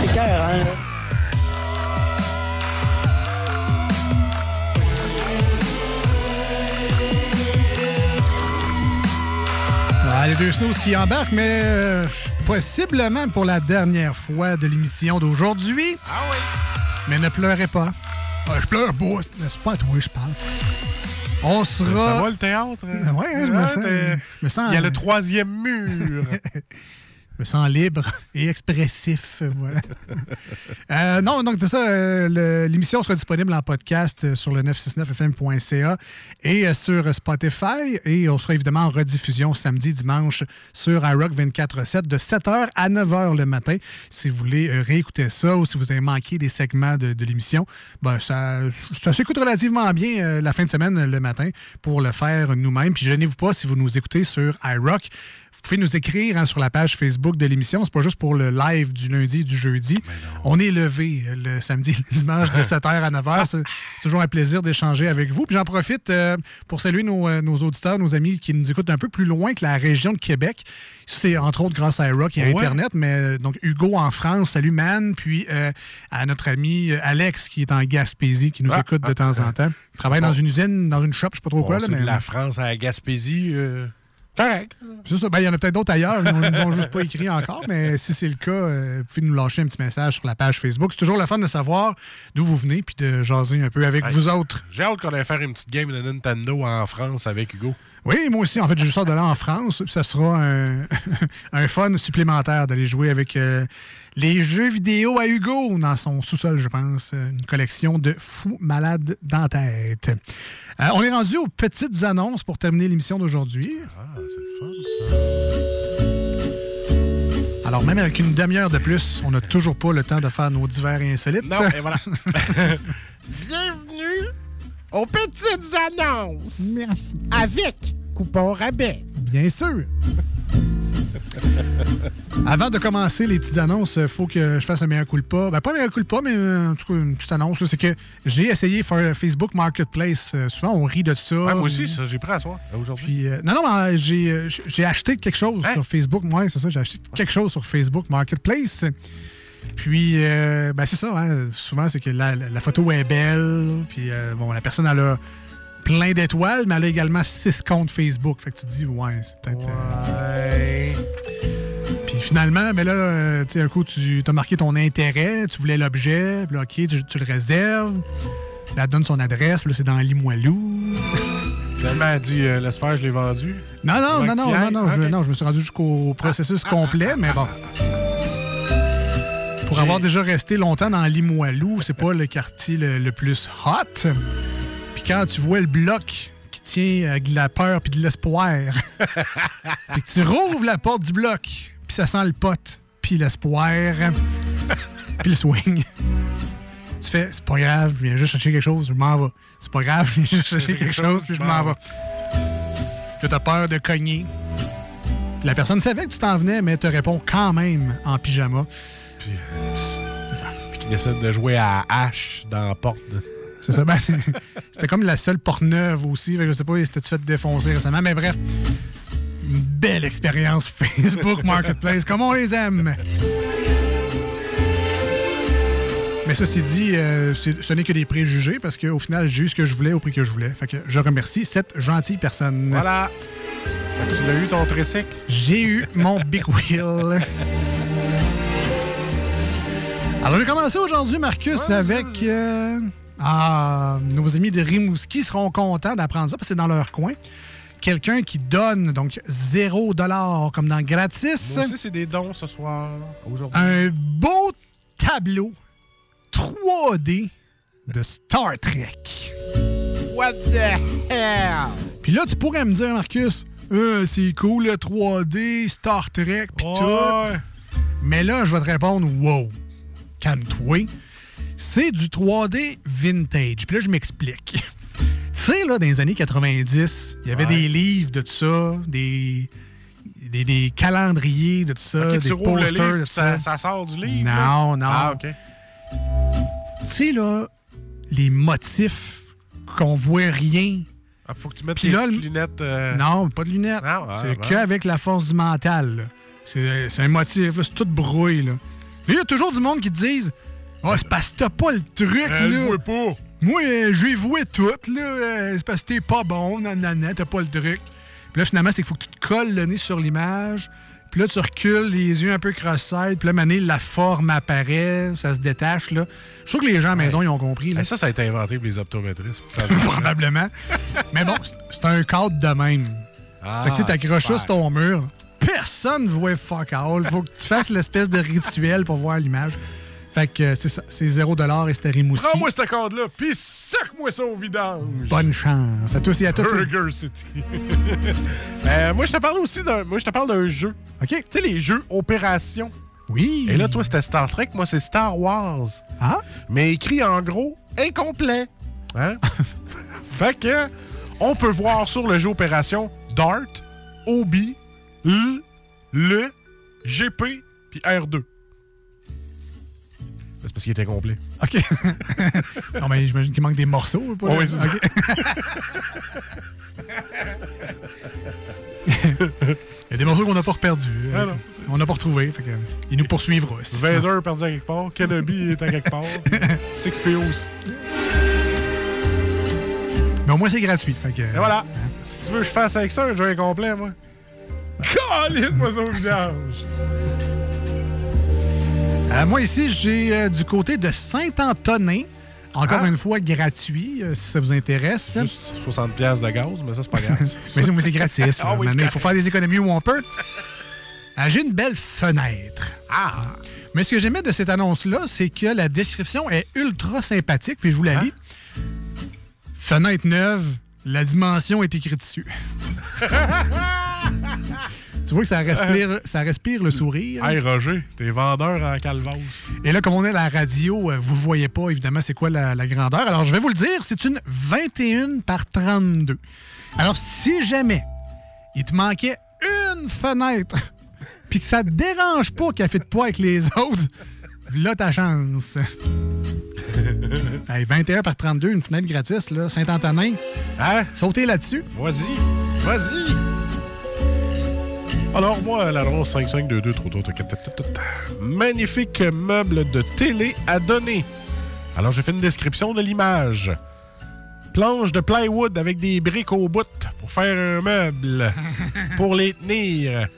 C'est cœur, hein, là. Ah, les deux snooze qui embarquent, mais euh, possiblement pour la dernière fois de l'émission d'aujourd'hui. Ah oui. Mais ne pleurez pas. Ah, je pleure pas. C'est pas à toi que je parle. On sera. Ça va le théâtre? hein? Ouais, hein, je me sens- t'es- je me sens- Il y a le troisième mur. Me sens libre et expressif. Voilà. Euh, non, donc c'est ça. euh, L'émission sera disponible en podcast euh, sur le 969fm.ca et sur Spotify. Et on sera évidemment en rediffusion samedi, dimanche sur iRock 24-7 de 7h à 9h le matin. Si vous voulez réécouter ça ou si vous avez manqué des segments de, l'émission, ben, ça, ça s'écoute relativement bien la fin de semaine le matin pour le faire nous-mêmes. Puis gênez-vous pas si vous nous écoutez sur iRock. Vous pouvez nous écrire hein, sur la page Facebook de l'émission. C'est pas juste pour le live du lundi et du jeudi. On est levé euh, le samedi et le dimanche de 7h à 9h. C'est toujours un plaisir d'échanger avec vous. Puis j'en profite euh, pour saluer nos, euh, nos auditeurs, nos amis qui nous écoutent un peu plus loin que la région de Québec. C'est entre autres grâce à iRock et à Ouais. Internet. Mais donc Hugo en France, salut man. Puis euh, à notre ami Alex qui est en Gaspésie, qui nous Ah, écoute de ah, temps en ah. temps. Il travaille dans une usine, dans une shop, je sais pas trop quoi. Là, c'est mais... de la France à la Gaspésie. euh, Correct. C'est ça. Ben, il y en a peut-être d'autres ailleurs. Ils ne nous ont juste pas écrit encore. Mais si c'est le cas, euh, vous pouvez nous lâcher un petit message sur la page Facebook. C'est toujours le fun de savoir d'où vous venez puis de jaser un peu avec Hey, vous autres. J'ai hâte qu'on aille faire une petite game de Nintendo en France avec Hugo. Oui, moi aussi. En fait, je sors de là en France. puis Ça sera un, un fun supplémentaire d'aller jouer avec euh, les jeux vidéo à Hugo dans son sous-sol, je pense. Une collection de fous malades dans la tête. Euh, on est rendu aux petites annonces pour terminer l'émission d'aujourd'hui. Ah, c'est le fun, ça. Alors, même avec une demi-heure de plus, on n'a toujours pas le temps de faire nos divers et insolites. Non, et voilà. Bienvenue aux petites annonces. Merci. Avec coupon rabais. Bien sûr. Avant de commencer les petites annonces, il faut que je fasse un meilleur coup de pas. Ben, pas un meilleur coup de pas, mais euh, en tout cas, une petite annonce. C'est que j'ai essayé faire Facebook Marketplace. Euh, souvent, on rit de ça. Ouais, moi aussi, ça, j'ai pris à soir aujourd'hui. Euh, non, non, mais euh, j'ai, euh, acheté quelque chose Hein? sur Facebook. Moi, c'est ça, j'ai acheté quelque chose sur Facebook Marketplace. Puis, euh, ben, c'est ça, hein, souvent, c'est que la, la- la photo est belle. Puis, euh, bon, la personne, elle a plein d'étoiles, mais elle a également six comptes Facebook. Fait que tu te dis, ouais, c'est peut-être. euh, Puis finalement, ben là, euh, tu sais, un coup, tu as marqué ton intérêt, tu voulais l'objet, puis là, OK, tu, tu le réserves. Elle donne son adresse, puis là, c'est dans Limoilou. Finalement, elle dit euh, Laisse faire, je l'ai vendu. Non, non, Ouais, non, non, non, non, je, non, je me suis rendu jusqu'au processus complet, mais bon. Pour avoir déjà resté longtemps dans Limoilou, c'est pas le quartier le, le plus hot. Puis quand tu vois le bloc qui tient avec de la peur puis de l'espoir, puis que tu rouvres la porte du bloc, puis ça sent le pot, puis l'espoir, puis le swing. Tu fais, c'est pas grave, je viens juste chercher quelque chose, je m'en vais. C'est pas grave, je viens juste chercher quelque chose, puis je m'en vais. Puis t'as peur de cogner. La personne savait que tu t'en venais, mais te répond quand même en pyjama. Puis, puis qui décide de jouer à H dans la porte. de- C'est ça. ben, C'était comme la seule porte neuve aussi. Fait que je sais pas, si tu fait défoncer récemment. Mais bref, une belle expérience Facebook Marketplace, comme on les aime. Mais ceci dit, euh, ce n'est que des préjugés parce qu'au final, j'ai eu ce que je voulais au prix que je voulais. Fait que je remercie cette gentille personne. Voilà. Tu l'as eu ton tricycle? J'ai eu mon Big Wheel. Alors, j'ai commencé aujourd'hui, Marcus, avec. euh, ah, nos amis de Rimouski seront contents d'apprendre ça parce que c'est dans leur coin. Quelqu'un qui donne donc 0 comme dans gratis. Moi aussi, c'est des dons ce soir, aujourd'hui. Un beau tableau 3D de Star Trek. What the hell? Puis là, tu pourrais me dire, Marcus, Euh, c'est cool le 3D, Star Trek, pis Ouais. tout. Mais là, je vais te répondre, wow, calme-toi. C'est du 3D vintage. Puis là, je m'explique. tu sais, là, dans les années 90, il y avait Ouais. des livres de tout ça, des, des, des calendriers de tout ça, des tu posters livre, de ça, ça. ça sort du livre? Non, là? non. Ah, OK. Tu sais, là, les motifs qu'on voit rien. Ah, faut que tu mettes Puis tes là, lunettes. euh, Non, pas de lunettes. Ah, ouais, c'est ouais. qu'avec la force du mental. C'est un motif, c'est tout brouille. Là. Il y a toujours du monde qui te disent Ah, c'est parce que t'as pas le truc. Elle là. voit pas. Moi, euh, je vais vouer tout. là. Euh, c'est parce que t'es pas bon, nanana, t'as pas le truc. Puis là, finalement, c'est qu'il faut que tu te colles le nez sur l'image. Puis là, tu recules, les yeux un peu cross-side. Puis là, mané, la forme apparaît, ça se détache. là. Je sûr que les gens à la maison, ils ont compris. là. Ça, ça a été inventé pour les optométristes. Probablement. Mais bon, c'est- un cadre de même. Ah, fait que tu t'accroches sur ton mur. Personne ne voit fuck all. Faut que tu fasses l'espèce de rituel pour voir l'image. Fait que euh, c'est ça. C'est 0 et c'était Rimouski. Prends-moi cette corde-là, puis sac-moi ça au vidange. Bonne chance. À tous et à toutes. Burger City. Euh, moi, je te parle aussi d'un. Moi, je te parle d'un jeu. OK. Tu sais, les jeux Opération. Oui. Et là, toi, c'était Star Trek. Moi, c'est Star Wars. Ah? Mais écrit en gros, incomplet. Hein? fait que, on peut voir sur le jeu Opération Dart, OB, L, Le, GP, puis R2. C'est parce qu'il était complet. OK. non, mais j'imagine qu'il manque des morceaux. Pas, Oh, là? oui, c'est ça. Il y a des morceaux qu'on n'a pas reperdus. Ah Euh, non. on n'a pas retrouvé. Fait que, il nous poursuivra aussi. Vader perdu à quelque part, Kenobi est à quelque part, 6PO aussi. Mais au moins, c'est gratuit. Fait que, Et voilà. Si tu veux que je fasse avec ça un jeu incomplet, moi. Calisse-moi ça au visage. Euh, moi, ici, j'ai euh, du côté de Saint-Antonin. Encore Ah. une fois, gratuit, euh, si ça vous intéresse. Juste 60$ piastres de gaz, mais ça, c'est pas grave. Mais c'est- gratis. Ah oui, il faut faire des économies où on peut. Ah, j'ai une belle fenêtre. Ah! Mais ce que j'aimais de cette annonce-là, c'est que la description est ultra sympathique, puis je vous la lis. Fenêtre neuve, la dimension est écrite dessus. Tu vois que ça respire, ça respire le sourire. Hey, Roger, t'es vendeur en calvas. Et là, comme on est à la radio, euh, vous voyez pas évidemment c'est quoi la, la grandeur. Alors, je vais vous le dire, c'est une 21 par 32. Alors, si jamais il te manquait une fenêtre, puis que ça te dérange pas qu'elle fait de poids avec les autres, là, ta chance. Hey, 21 par 32, une fenêtre gratis, là, Saint-Antonin. Hein? Sautez là-dessus. Vas-y, vas-y. Alors, moi, l'annonce 5522 Magnifique meuble de télé à donner. Alors, j'ai fait une description de l'image. Planche de plywood avec des briques au bout pour faire un meuble, pour les tenir.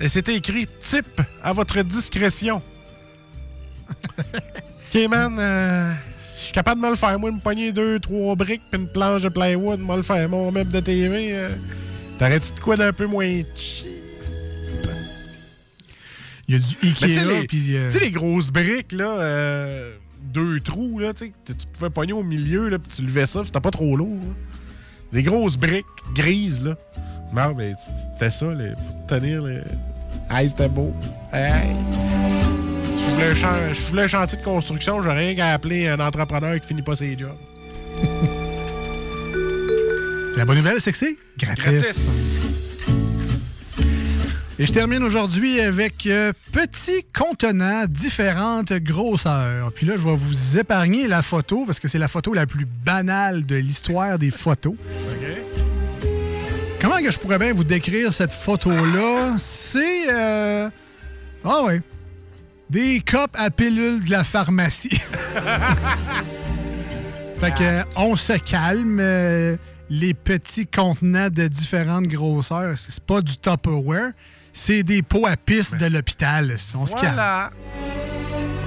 Et c'était écrit type à votre discrétion. OK, man, euh, je suis capable de me le faire. Moi, me pogner deux, trois briques puis une planche de plywood, me le faire. Mon meuble de TV, euh, t'arrêtes de quoi d'un peu moins cheap? Il y a du tu Ikea, euh, tu sais, les grosses briques, là, euh, deux trous, là, tu sais, tu pouvais pogner au milieu, là, puis tu levais ça, puis c'était pas trop lourd. là. Des grosses briques grises, là. Non, mais c'était ça, les, pour tenir les... Hey, c'était beau. Hey. Je voulais, je voulais un chantier de construction, j'aurais rien qu'à appeler un entrepreneur qui finit pas ses jobs. La bonne nouvelle, c'est que c'est gratis. Gratis. Et je termine aujourd'hui avec euh, petit contenant, différentes grosseurs. Puis là, je vais vous épargner la photo parce que c'est la photo la plus banale de l'histoire des photos. OK? Comment que je pourrais bien vous décrire cette photo-là? C'est... euh, Ah ouais. Des copes à pilules de la pharmacie. fait que, euh, on se calme. euh, les petits contenants de différentes grosseurs, c'est pas du Tupperware, c'est des pots à pisse de l'hôpital. On se calme.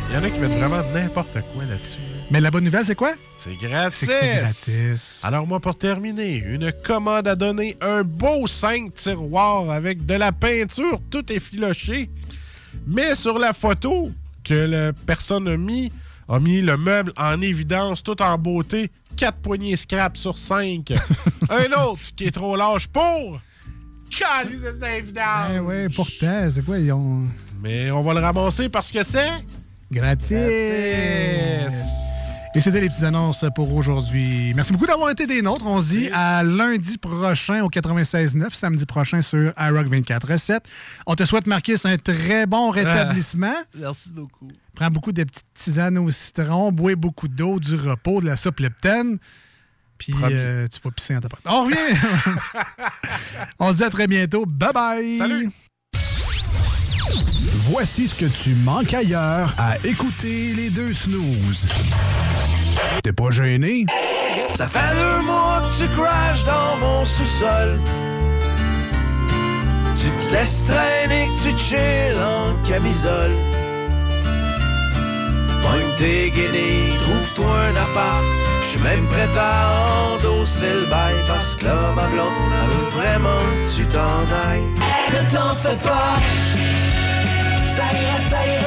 Il y en a qui mettent vraiment n'importe quoi là-dessus. là. Mais la bonne nouvelle, c'est quoi? C'est gratis. Gratis. Alors moi, pour terminer, une commande à donner, un beau 5 tiroirs avec de la peinture, tout effiloché. Mais sur la photo que la personne a mis, a mis le meuble en évidence, tout en beauté, 4 poignées scrap sur 5. un autre qui est trop large pour... Calice d'évidence! Eh ouais, pourtant, c'est quoi? Ils ont... Mais on va le ramasser parce que c'est... Gratis. Gratis. Et Et c'était les petites annonces pour aujourd'hui. Merci beaucoup d'avoir été des nôtres. On se dit à lundi prochain au 96.9, samedi prochain sur iRock 24.7. On te souhaite, Marcus, un très bon rétablissement. Merci beaucoup. Prends beaucoup de petites tisanes au citron, bois beaucoup d'eau, du repos, de la soupe leptane. Puis euh, tu vas pisser en ta porte. On revient! On se dit à très bientôt. Bye bye! Salut! Voici ce que tu manques ailleurs à écouter les deux snooze. T'es pas gêné? Ça fait deux mois que tu crashes dans mon sous-sol. Tu te laisses traîner, que tu chill en camisole. Pogne tes guenilles, trouve-toi un appart. Je suis même prêt à endosser le bail parce que là, ma blonde, elle veut vraiment que tu t'en ailles. Ne t'en fais pas, ça ira, ça ira.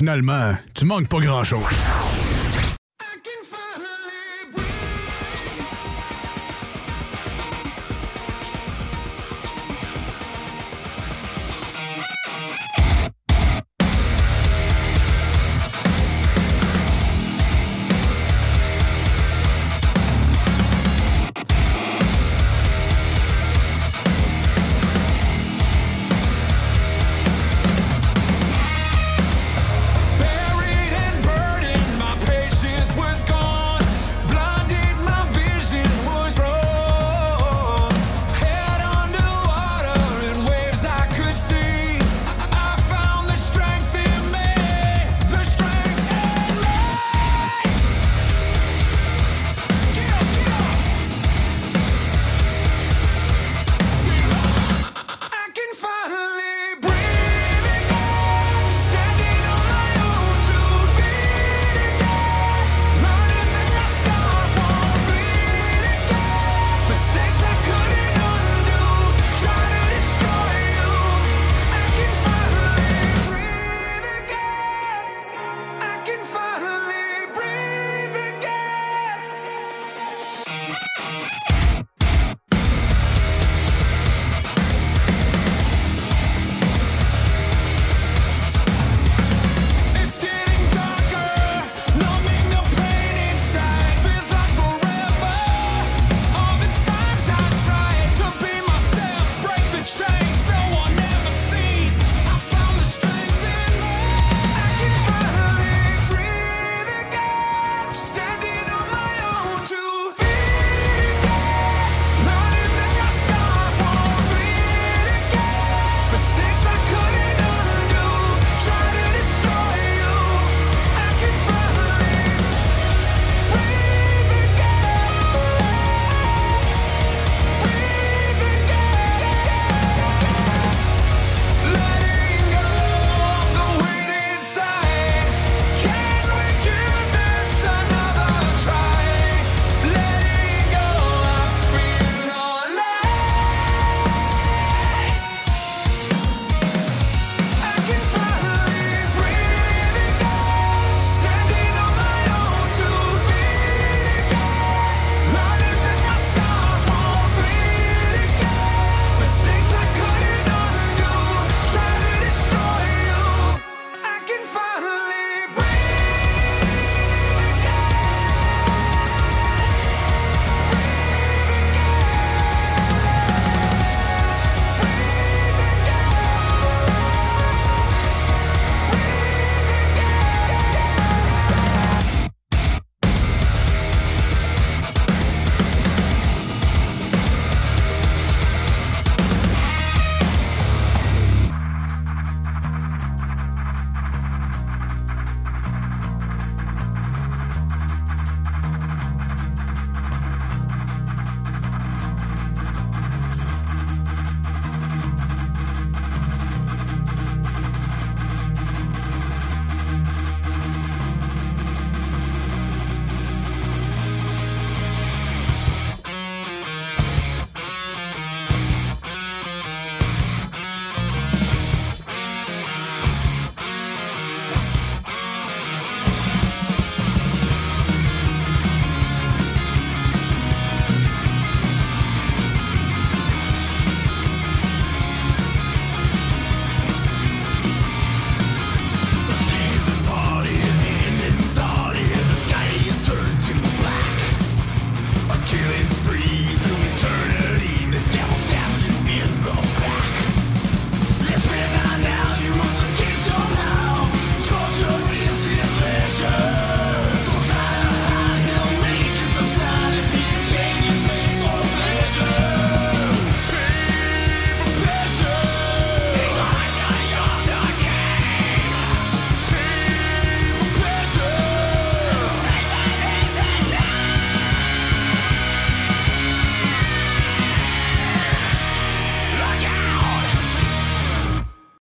Finalement, tu manques pas grand-chose.